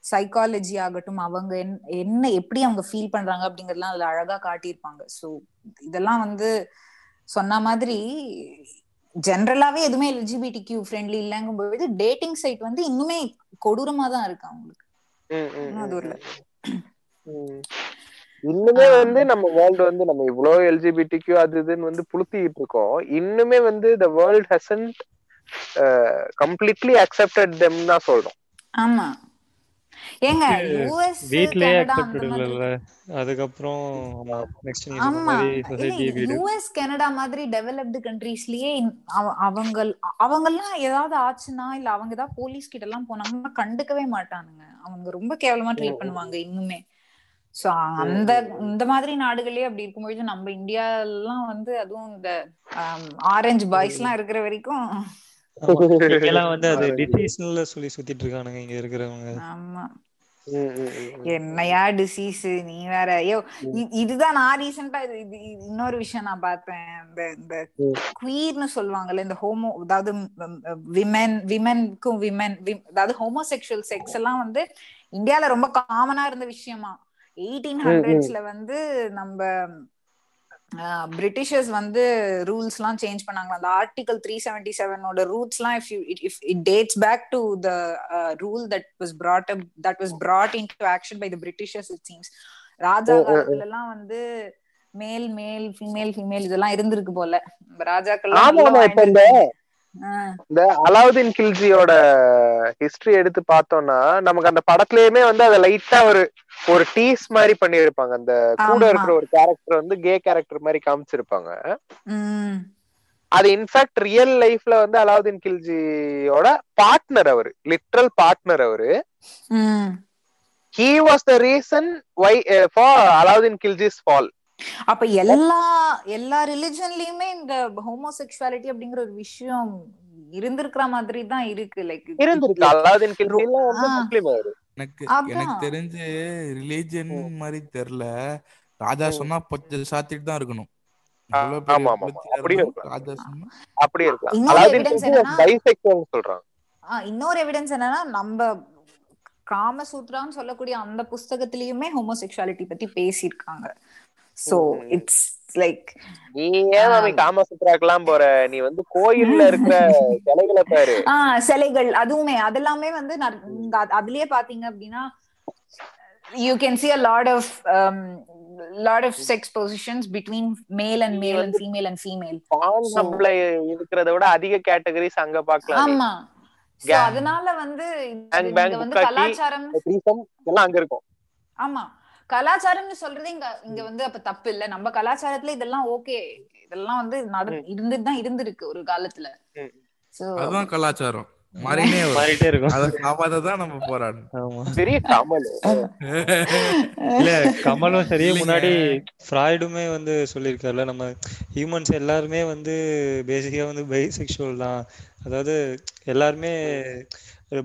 சைக்காலஜி ஆகட்டும் அவங்க என்- என்ன எப்படி அவங்க ஃபீல் பண்றாங்க அப்படிங்கறதெல்லாம் அதுல அழகா காட்டியிருப்பாங்க. சோ இதெல்லாம் வந்து சொன்ன மாதிரி ஜென்ரலாவே எதுவுமே எல்ஜிபிடி கியூ ஃப்ரெண்ட்லி இல்லைங்கும் பொழுது டேட்டிங் சைட் வந்து இன்னுமே கொடூரமா தான் இருக்கு அவங்களுக்கு. அது ஒரு. இன்னுமே வந்து நம்ம வேர்ல்டு வந்து நம்ம இவ்வளவு எல்ஜிபிடிக்கு அது இதுன்னு வந்து புளுத்திட்டு இருக்கோம். இன்னுமே வந்து the world hasn't completely accepted them தான் சொல்றோம். ஆமா. ஏங்க யூஎஸ் வீட்லயே அதுக்கப்புறம் நெக்ஸ்ட் ஆமா. யூஎஸ் கனடா மாதிரி டெவலப்டு கண்ட்ரீஸ்லயே அவங்க அவங்கெல்லாம் ஏதாவது ஆச்சுன்னா இல்ல அவங்க ஏதாவது போலீஸ் கிட்ட எல்லாம் போனாங்கன்னா கண்டுக்கவே மாட்டானுங்க. அவங்க ரொம்ப கேவலமா ட்ரீட் பண்ணுவாங்க இன்னுமே. சோ அந்த இந்த மாதிரி நாடுகளே அப்படி இருக்கும்பொழுது நம்ம இந்தியாலாம் வந்து அதுவும் இந்த ஆரஞ்சு பாய்ஸ் எல்லாம் இருக்கிற வரைக்கும். வந்து அது டிசீஸ்ல சொல்லி சுத்திட்டு இருக்கானுங்க இங்க இருக்கிறவங்க. ஆமா. என்னையா டிசீஸ் நீ வேற. ஐயோ இதுதான் நான் ரீசெண்டா இது இன்னொரு விஷயம் நான் பார்த்தேன். இந்த இந்த. குவீர்னு சொல்லுவாங்கல்ல இந்த ஹோமோ அதாவது விமென் விமென்க்கும் விமென் அதாவது ஹோமோசெக்சுவல் செக்ஸ் எல்லாம் வந்து இந்தியால ரொம்ப காமனா இருந்த விஷயமா. எயிட்டீன் ஹண்ட்ரட்ஸ்ல வந்து நம்ம பிரிட்டிஷர்ஸ் வந்து ரூல்ஸ் எல்லாம் சேஞ்ச் பண்ணாங்க அந்த ஆர்டிகல் த்ரீ செவன்டி செவனோட ரூல்ஸ் எல்லாம் if you if it dates back to the rule that was brought up that was brought into action by the Britishers it seems ராஜா காலத்துல எல்லாம் வந்து மேல் மேல் ஃபீமேல் ஃபீமேல் இதெல்லாம் இருந்திருக்கு போல. ராஜாக்கள் இந்த அலாவுதீன் கில்ஜியோட ஹிஸ்டரி எடுத்து பார்த்தோம்னா நமக்கு அந்த படத்துலயுமே வந்து அத லைட்டா ஒரு ஒரு டீஸ் மாதிரி பண்ணிருப்பாங்க அந்த கூட. இருக்கிற ஒரு கேரக்டர் வந்து கே கேரக்டர் மாதிரி காமிச்சிருப்பாங்க. அது இன்ஃபேக்ட் ரியல் லைஃப்ல வந்து அலாவுதீன் கில்ஜியோட பார்ட்னர் அவரு. லிட்ரல் பார்ட்னர் அவரு. He was the reason why for Alauddin Khilji's fall அப்ப எல்லா எல்லா ரிலிஜன்லயுமே இந்த ஹோமோசெக்சுவாலிட்டி அப்படிங்கிற ஒரு விஷயம் இருந்திருக்கிற மாதிரி தான் இருக்கு. லைக் இருந்திருக்கு அலாவுதீன் எனக்கு தெரிஞ்சு ரிலீஜியன் மாதிரி தெரியல. ராஜா. சொன்னா பொச்ச சாத்திட்டு தான் இருக்கணும். அப்படியே சொல்றாங்க. ஆஹ் இன்னொரு எவிடன்ஸ் என்னன்னா நம்ம காமசூத்ரான்னு சொல்லக்கூடிய அந்த புஸ்தகத்திலயுமே ஹோமோசெக்சுவாலிட்டி பத்தி பேசியிருக்காங்க. சோ. இட்ஸ் லைக் நீ ஏன் மாமி. காமசுத்ராக்கெல்லாம் போற நீ வந்து கோயில்ல இருக்கிற சிலைகளை பாரு ஆஹ் சிலைகள் அதுவுமே அதெல்லாமே வந்து அதுலயே பாத்தீங்க அப்படின்னா you can see a lot of um, lot of sex positions between male and male and female and female பான் So- சப்ளை இருக்கிறத விட அதிக கேட்டகரிஸ் அங்க பாக்கலாம் ஆமா. அதனால வந்து வந்து. கலாச்சாரம் எல்லாம் அங்க இருக்கும் ஆமா கலாச்சாரம்னு சொல்றது இங்க இங்க வந்து அப்ப தப்பு இல்ல. நம்ம கலாச்சாரத்துல இதெல்லாம் ஓகே இதெல்லாம் வந்து நட இருந்துட்டு தான் இருந்திருக்கு ஒரு காலத்துல. அதுதான் கலாச்சாரம். மாறினே மாறிட்டே இருக்கும். அதை காப்பாதான் நம்ம போராடணும். ஆமா. பெரிய கமல். இல்ல கமலும் சரி. முன்னாடி ஃப்ராய்டுமே வந்து சொல்லியிருக்காருல நம்ம ஹியூமன்ஸ் எல்லாருமே வந்து பேசிக்கா வந்து பைசெக்சுவல் தான். அதாவது எல்லாருமே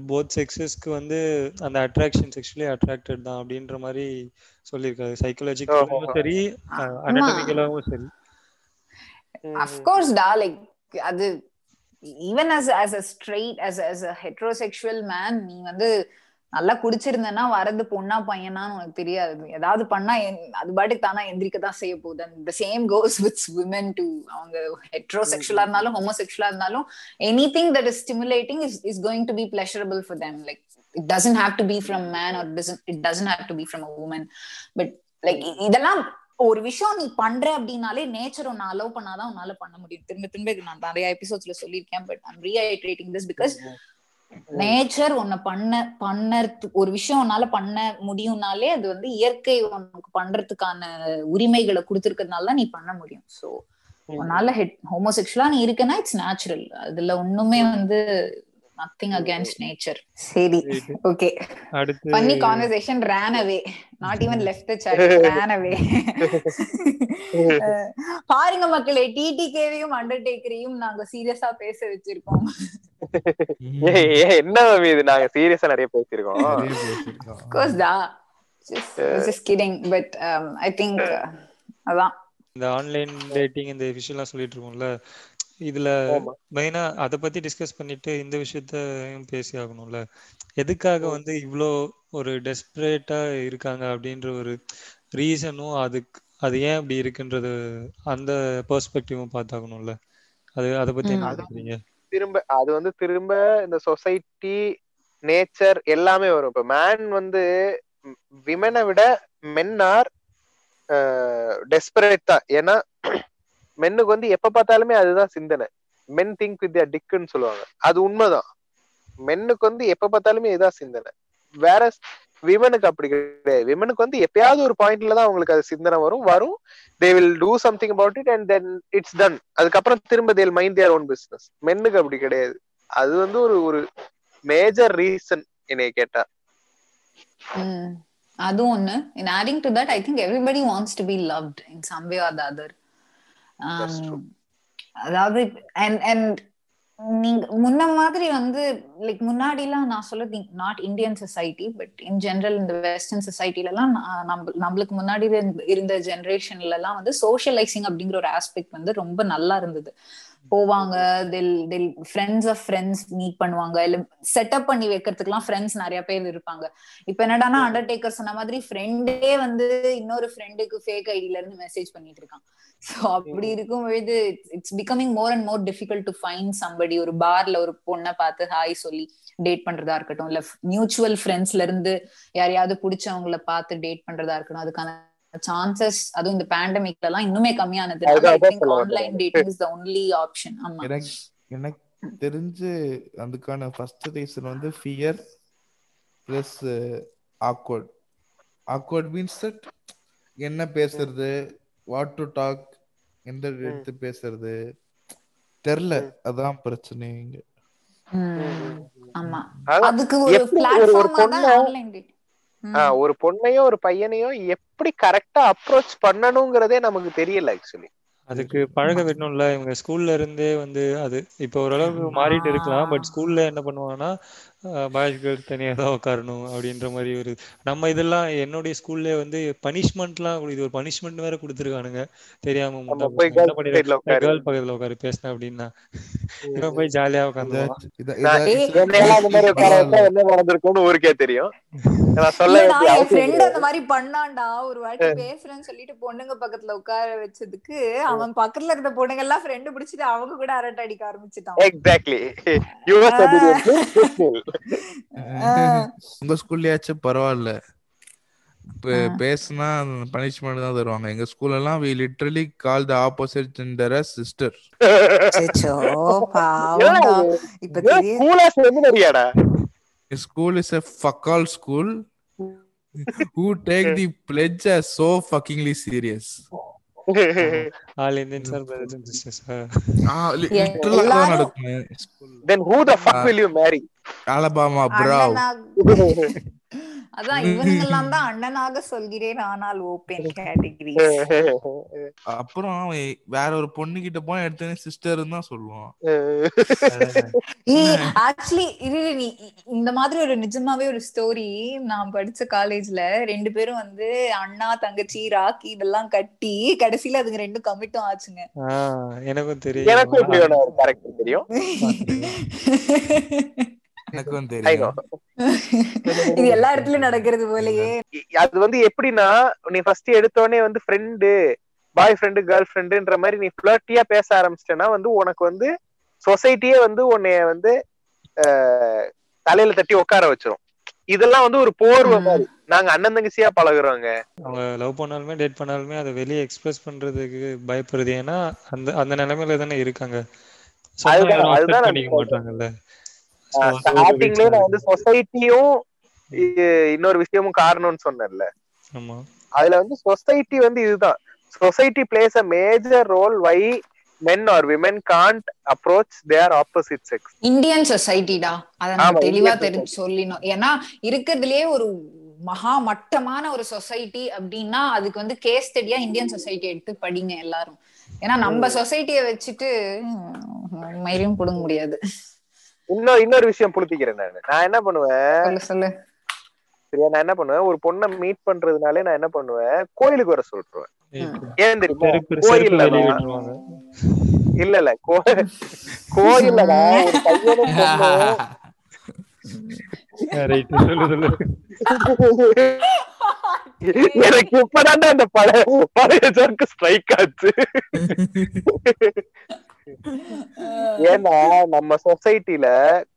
போத் செக்ஸஸ்க்கு வந்து அந்த அட்ராக்ஷன் செக்ஷுவலி அட்ராக்டட் தான் அப்படின்ற மாதிரி சொல்லியிருக்காரு. சைக்கலாஜிக்கலாவும் சரி அனட்டமிக்கலாவும் சரி. அஃப்கோர்ஸ் டா லைக் அது even as as a straight as as a heterosexual man நீ வந்து நல்லா குடிச்சிருந்தனா வரது பொண்ணா பையனான்னு உனக்கு தெரியாது. ஏதாவது பண்ணா அது பாட்டுக்கு தானா எந்திரிக்க தான் செய்ய போகுது. And the same goes with women too அவங்க ஹெட்ரோசெக்சுவலா இருந்தாலும் ஹோமோசெக்சுவலா இருந்தாலும் anything that is stimulating is is going to be pleasurable for them like it doesn't have to be from man or it doesn't have to be from a woman but like இதெல்லாம் ஒரு விஷயம் நீ பண்ற அப்படின்னாலே நேச்சர் உன்னை அலோவ் பண்ணாதான் உன்னால பண்ண முடியும். திரும்ப திரும்ப இது நான் நிறைய எபிசோட்ஸ்ல சொல்லியிருக்கேன் but I'm reiterating this because nature உன்னை பண்ண பண்ணறதுக்கு ஒரு விஷயம் உன்னால பண்ண முடியும்னாலே அது வந்து இயற்கை உனக்கு பண்றதுக்கான உரிமைகளை கொடுத்துருக்கிறதுனால தான் நீ பண்ண முடியும். சோ உன்னால ஹெட் ஹோமோசெக்சுவலா நீ இருக்கனா இட்ஸ் நேச்சுரல் அதுல ஒண்ணுமே வந்து நத்திங் அகேன்ஸ்ட் நேச்சர் சரி ஓகே அடுத்து பண்ணி conversation ran away. Not even left the chat. Ran away. பாருங்க மக்களே டிடிகேவையும் அண்டர்டேக்கரையும் நாங்க சீரியஸா பேச வச்சிருக்கோம். என்ன இது? நாங்க சீரியஸா நிறைய நிறைய பேசியிருக்கோம். கோர்ஸ் டா. Just kidding but I think அதான். இந்த ஆன்லைன் டேட்டிங் இந்த விஷயம்லாம் சொல்லிட்டு இருக்கோம்ல இதுல. மெயினா அத பத்தி டிஸ்கஸ் பண்ணிட்டு இந்த விஷயத்தையும் பேசி ஆகணும்ல. எதுக்காக வந்து இவ்ளோ ஒரு டெஸ்பரேட்டா இருக்காங்க அப்படின்ற ஒரு ரீசனும் அதுக்கு அது ஏன் அப்படி இருக்குன்றது அந்த பெர்ஸ்பெக்டிவும் பார்த்தாகணும்ல. அது அத பத்தி என்ன. நினைக்கிறீங்க? திரும்ப அது வந்து திரும்ப இந்த சொசைட்டி நேச்சர் எல்லாமே வரும். இப்ப மேன் வந்து விமனை விட மென் ஆர் டெஸ்பரேட் தான். ஏன்னா மென்னுக்கு வந்து எப்ப பார்த்தாலுமே அதுதான் சிந்தனை. மென் திங்க் வித் டிக்குன்னு சொல்லுவாங்க. அது உண்மைதான். மென்னுக்கு வந்து எப்ப பார்த்தாலுமே இதுதான் சிந்தனை. வேற விமனுக்கு அப்படி கிடையாது. விமனுக்கு வந்து எப்பயாவது ஒரு பாயிண்ட்ல தான் அவங்களுக்கு அது சிந்தனை வரும் வரும். They will do something about it and then it's done அதுக்கப்புறம் திரும்ப they'll mind their own business மென்னுக்கு அப்படி கிடையாது. அது வந்து ஒரு ஒரு மேஜர் ரீசன் என்னைய கேட்டா. அது அதுவும் ஒண்ணு. In adding to that I think everybody wants to be loved in some way or the. அதாவது and and நீங்க முன்ன மாதிரி வந்து லைக் முன்னாடிலாம் நான் சொல்றது not Indian society but in general இந்த வெஸ்டர்ன் சொசைட்டில எல்லாம் நான் நம்ம நம்மளுக்கு முன்னாடி இருந்த- இருந்த ஜெனரேஷன்ல எல்லாம் வந்து சோஷியலைசிங் அப்படிங்கிற ஒரு ஆஸ்பெக்ட் வந்து ரொம்ப நல்லா இருந்தது. போவாங்க. Till till friends of friends meet பண்ணுவாங்க. இல்ல செட்டப் பண்ணி வைக்கிறதுக்குலாம் ஃப்ரெண்ட்ஸ் நிறைய பேர் இருப்பாங்க. இப்ப என்னடான்னா அண்டர்டேக்கர் சொன்ன மாதிரி ஃப்ரெண்டே வந்து இன்னொரு ஃப்ரெண்டுக்கு ஃபேக் ஐடில இருந்து மெசேஜ் பண்ணிட்டு இருக்கான். சோ அப்படி இருக்கும் பொழுது it's becoming more and more difficult to find somebody ஒரு பார்ல ஒரு பொண்ணை பார்த்து ஹாய் சொல்லி டேட் பண்றதா இருக்கட்டும். இல்ல மியூச்சுவல் ஃப்ரெண்ட்ஸ்ல இருந்து யாரையாவது பிடிச்சவங்கள பார்த்து டேட் பண்றதா இருக்கட்டும். அதுக்கான சான்சஸ் அதுவும் இந்த பேண்டமிக்ல எல்லாம் இன்னுமே கம்மியானது. Online dating is the only option ஆமா. எனக்கு எனக்கு தெரிஞ்சு அதுக்கான ஃபர்ஸ்ட் ரீசன் வந்து fear plus awkward awkward means that என்ன பேசுறது வாட் டு டாக் எந்த எடுத்து பேசுறது தெரில. அதான் பிரச்சனை இங்க. ஆமா. அதுக்கு ஒரு பிளாட்ஃபார்மா ஆன்லைன் டேட் ஆஹ் ஒரு பொண்ணையோ ஒரு பையனையோ எப்படி கரெக்டா அப்ரோச் பண்ணணுங்கிறதே நமக்கு தெரியல ஆக்சுவலி அதுக்கு பழக விடணும்ல. இவங்க ஸ்கூல்ல இருந்தே வந்து அது இப்போ ஓரளவுக்கு மாறிட்டு இருக்கலாம். பட் ஸ்கூல்ல என்ன பண்ணுவாங்கன்னா பாய்ஸ் கேர்ள்ஸ் தனியா தான் உட்காரணும் அப்படின்ற மாதிரி ஒரு நம்ம இதெல்லாம் என்னுடைய ஸ்கூல்ல வந்து பனிஷ்மெண்ட்லாம் இது ஒரு பனிஷ்மெண்ட் வேற கொடுத்துருக்கானுங்க. தெரியாம. கேர்ள் பக்கத்துல உட்காரு பேசினேன் அப்படின்னா. இவன் போய் ஜாலியா நடந்திருக்கும்னு ஊருக்கே தெரியும். அந்த மாதிரி பண்ணான்டா. ஒரு வாட்டி பேசுறேன்னு சொல்லிட்டு பொண்ணுங்க பக்கத்துல உட்கார வச்சதுக்கு அவன் பக்கத்துல இருந்த பொண்ணுங்க எல்லாம் ஃப்ரெண்டு பிடிச்சிட்டு அவங்க கூட அரட்டை அடிக்க ஆரம்பிச்சுட்டான். எக்ஸாக்ட்லி உங்க ஸ்கூல்லயாச்சும் பரவாயில்ல. பேசுனா பனிஷ்மெண்ட் தான் தருவாங்க. எங்க ஸ்கூல்ல எல்லாம் we literally call the opposite gender sister அச்சச்சோ, பாவம்டா. இப்ப தெரியுது கூலா செமினரியாடா school is a fuck all school who take the pledge as so fuckingly serious? All Indians are brothers and sisters ஆ, எல்லாரும் நடக்கும். School ல. then who the fuck will you marry? Alabama bro. அண்ணனாக- அதான் இவனுங்கெல்லாம் தான் அண்ணனாக சொல்கிறேன் ஆனால் ஓபன் கேட்டகரி அப்புறம் வேற ஒரு பொண்ணு கிட்ட போனா எடுத்தோடனே சிஸ்டர் தான் சொல்லுவான். ஆக்சுவலி இது நீ இந்த மாதிரி ஒரு நிஜமாவே ஒரு ஸ்டோரி நான் படிச்ச காலேஜ்ல ரெண்டு பேரும் வந்து அண்ணா தங்கச்சி ராக்கி இதெல்லாம் கட்டி கடைசியில அதுங்க ரெண்டும் கமிட்டும் ஆச்சுங்க. எனக்கும் தெரியும். எனக்கும் தெரியும். எனக்கும். தெரியும். இது எல்லா இடத்துலயும் நடக்கிறது போலயே. அது வந்து எப்படின்னா நீ ஃபர்ஸ்ட் எடுத்தோடனே வந்து ஃப்ரெண்டு பாய் ஃப்ரெண்டு கேர்ள் ஃப்ரெண்டுன்ற மாதிரி நீ ஃபிளர்ட்டியா பேச ஆரம்பிச்சிட்டேன்னா வந்து உனக்கு வந்து சொசைட்டியே வந்து உன்னைய வந்து தலையில தட்டி உட்கார வச்சிரும். இதெல்லாம் வந்து ஒரு போர்வை மாதிரி. நாங்க அண்ணன் தங்கச்சியா பழகுறோங்க. அவங்க லவ் பண்ணாலுமே டேட் பண்ணாலுமே அதை வெளியே எக்ஸ்பிரஸ் பண்றதுக்கு பயப்படுறது ஏன்னா அந்த அந்த நிலைமையில தானே இருக்காங்க. அதுதான், பண்ணிக்க மாட்டாங்கல்ல. ஸ்டார்டிங்லயே நான். வந்து சொசைட்டியும் இன்னொரு விஷயமும் காரணம்னு சொன்னேன்ல. ஆமா. அதுல வந்து சொசைட்டி வந்து இதுதான். Society plays a major role why men or women can't approach their opposite sex Indian சொசைட்டிடா அத நம்ம தெளிவா Indian தெரிஞ்சு சொல்லணும் ஏன்னா இருக்கிறதுலயே ஒரு மகா மட்டமான ஒரு சொசைட்டி அப்படின்னா அதுக்கு வந்து கேஸ் ஸ்டடியா இந்தியன் சொசைட்டி எடுத்து படிங்க எல்லாரும். ஏன்னா நம்ம சொசைட்டிய வச்சுட்டு மயிரையும் புடுங்க முடியாது. இன்னொரு இன்னொரு விஷயம் புளுத்திக்கிறேன் நான். நான் என்ன பண்ணுவேன்? சொல்லு சொல்லு. சரியா நான் என்ன பண்ணுவேன்? ஒரு பொண்ணை மீட் பண்றதுனாலே நான் என்ன பண்ணுவேன்? கோயிலுக்கு வர சொல்லிட்டுருவேன். ஏன் தெரியுமா? கோயில்ல இல்ல இல்ல. கோயில்ல ஒரு பையனும் எனக்கு இப்பதான்டா அந்த பழைய பழைய ஜோக்கு ஸ்ட்ரைக் ஆச்சு. ஏன்னா நம்ம சொசைட்டில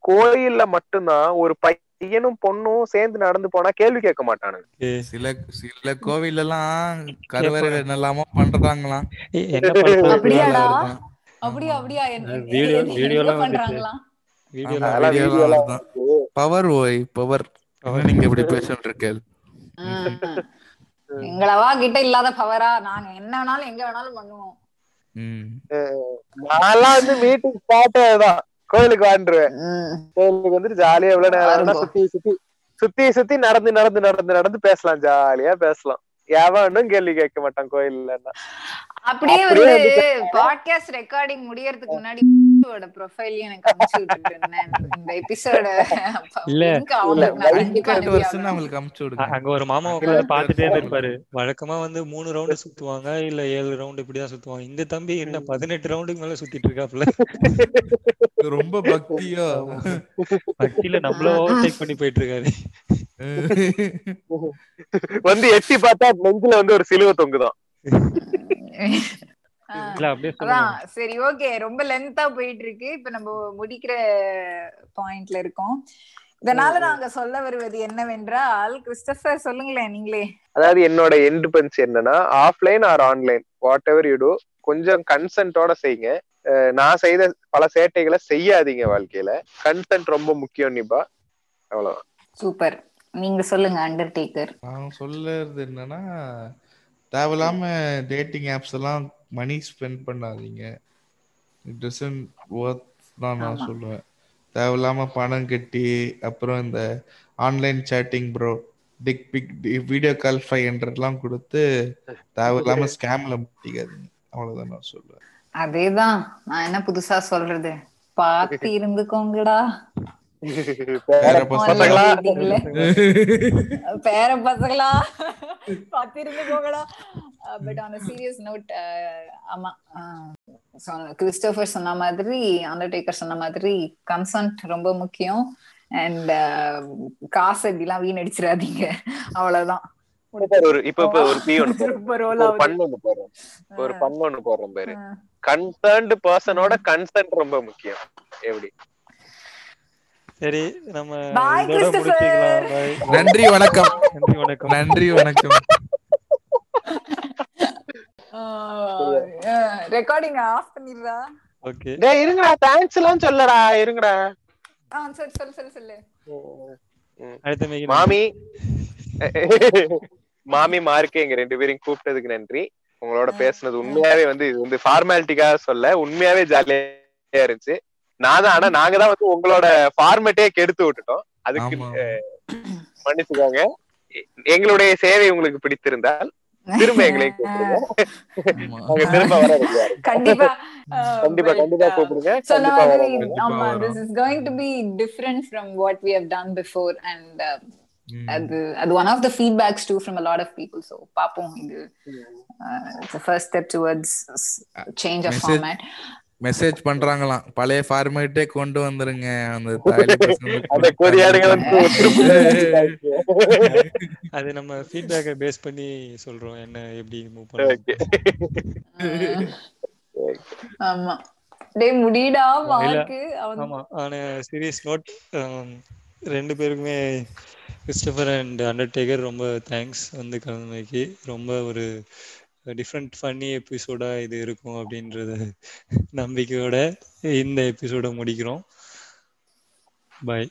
கோயில்ல மட்டும்தான் ஒரு பையனும் பொண்ணும் சேர்ந்து நடந்து போனா கேள்வி கேட்க மாட்டானுங்க. சில சில கோவில் எல்லாம் கருவறை என்னெல்லாமோ பண்றாங்களாம். அப்படியா அப்படியா. பவர் ஓய் பவர் நீங்க எப்படி பேசிட்டு ம். எங்களவா கிட்ட இல்லாத பவரா நாங்க என்ன வேணாலும் எங்க வேணாலும் பண்ணுவோம். நான்லாம் வந்து மீட்டிங் ஸ்டார்ட் தான் கோயிலுக்கு வாண்டுருவேன் ம். கோயிலுக்கு வந்துட்டு ஜாலியா எவ்வளவு நேரம். சுத்தி சுத்தி சுத்தி சுத்தி நடந்து நடந்து நடந்து நடந்து பேசலாம். ஜாலியா பேசலாம். எவனும் கேள்வி கேட்க மாட்டான் கோயில்லன்னா அப்படியே வந்து பாட்காஸ்ட் ரெக்கார்டிங் முடியறதுக்கு முன்னாடி ப்ரொஃபைலையும் எனக்கு அனுப்பிச்சு விட்டுட்டு இருந்தேன் இந்த எபிசோட இல்ல, வருஷம் அவங்களுக்கு அமுச்சு அ- விடுங்க. அங்க ஒரு மாமா உட்காந்து பாத்துட்டே இருப்பாரு. வழக்கமா வந்து மூணு ரவுண்டு சுத்துவாங்க இல்ல ஏழு ரவுண்டு இப்படிதான் சுத்துவாங்க. இந்த தம்பி என்ன பதினெட்டு ரவுண்டுக்கு மேல சுத்திட்டு இருக்காப்ல ரொம்ப பக்தியா. பக்தியில நம்மள ஓவர்டேக் பண்ணி போயிட்டு இருக்காரு வந்து எட்டி பார்த்தா நெஞ்சில வந்து ஒரு சிலுவை தொங்குதான். சரி ஓகே ரொம்ப லென்த்தா போயிட்டு இருக்கு இப்ப நம்ம முடிக்கிற பாயிண்ட்ல இருக்கோம். இதனால நாங்க சொல்ல வருவது என்னவென்றால் கிறிஸ்டபர் சொல்லுங்களேன் நீங்களே. அதாவது என்னோட எண்ட் பஞ்ச் என்னன்னா offline or online whatever you do கொஞ்சம் கன்சென்ட்டோட செய்யுங்க. நான் செய்த பல சேட்டைகளை செய்யாதீங்க வாழ்க்கையில. கன்சென்ட் ரொம்ப முக்கியம் நிபா. அவ்வளவுதான். சூப்பர். நீங்க சொல்லுங்க அண்டர்டேக்கர் நான் சொல்லுறது என்னன்னா தேவையில்லாம டேட்டிங் ஆப்ஸ் எல்லாம் மணி ஸ்பெண்ட் பண்ணாதீங்க. இட் டசன்ட் ஒர்த் தான் நான். சொல்லுவேன். தேவையில்லாம பணம் கட்டி அப்புறம் இந்த online chatting bro dick pic video call five ஹண்ட்ரட்லாம் கொடுத்து தேவையில்லாம ஸ்கேம்ல முட்டிக்காதீங்க. அவ்வளவுதான் நான் சொல்லுவேன். அதேதான். நான் என்ன புதுசா சொல்றது? பார்த்து இருந்துக்கோங்கடா. வேற பசங்களா? பேர பசங்களா? பார்த்து இருந்துக்கோங்கடா பட் ஆன் சீரியஸ் நோட் ஆமா. கிறிஸ்டோபர் சொன்ன மாதிரி அண்டர்டேக்கர் சொன்ன மாதிரி கன்சன்ட் ரொம்ப முக்கியம். அண்ட் காசு இப்படிலாம் வீணடிச்சிடாதீங்க. அவ்வளவுதான். ஒரு இப்ப இப்ப ஒரு பி ஒண்ணு போடுறோம். ஒரு பண்ணு ஒண்ணு போடுறோம் பேரு. கன்சர்ன்டு பர்சனோட கன்சென்ட் ரொம்ப முக்கியம். எப்படி? சரி நம்ம. நன்றி வணக்கம். நன்றி வணக்கம். நன்றி வணக்கம். ரெக்கார்டிங் ஆஃப் பண்ணிடுறா. ஓகே டேய் இருங்கடா தேங்க்ஸ் எல்லாம் சொல்லடா இருங்கடா. ஆ சரி சொல்லு சொல்லு சொல்லு. அடுத்த மேகி மாமி. மாமி மார்க்கு எங்க ரெண்டு பேரையும் கூப்பிட்டதுக்கு நன்றி. உங்களோட பேசுனது உண்மையாவே வந்து இது வந்து ஃபார்மாலிட்டிக்காக சொல்ல உண்மையாவே ஜாலியா இருந்துச்சு. நான் தான் ஆனா நாங்க தான் வந்து உங்களோட ஃபார்மேட்டே கெடுத்து விட்டுட்டோம். அதுக்கு மன்னிச்சுக்கோங்க. எங்களுடைய சேவை உங்களுக்கு பிடித்திருந்தால் திரும்ப எங்களை திரும்ப வர. கண்டிப்பா. கண்டிப்பா கண்டிப்பா கூப்பிடுங்க. ஆமா வரோம். this is going to be different from what we have done before and uh, ம். அது அது one of the feedbacks too from a lot of people. So பாப்போம் இது. uh, it's a first step towards message பண்றாங்களாம். பழைய ஃபார்மேட்டே கொண்டு வந்துருங்க. அந்த அது நம்ம ஃபீட்பேக்கை பேஸ் பண்ணி சொல்றோம். என்ன எப்படி மூவ். Uh, ஆமா. டேய் முடிடா. மார்க்கு ஆமா. ஆன சீரியஸ் நோட் ரெண்டு பேருக்குமே கிறிஸ்டபர் அண்ட் அண்டர்டேக்கர் ரொம்ப தேங்க்ஸ் வந்து கலந்துமைக்கு. ரொம்ப ஒரு டிஃப்ரெண்ட் ஃபன்னி எபிசோடா இது இருக்கும் அப்படின்றத நம்பிக்கையோட இந்த எபிசோட முடிக்கிறோம். பாய்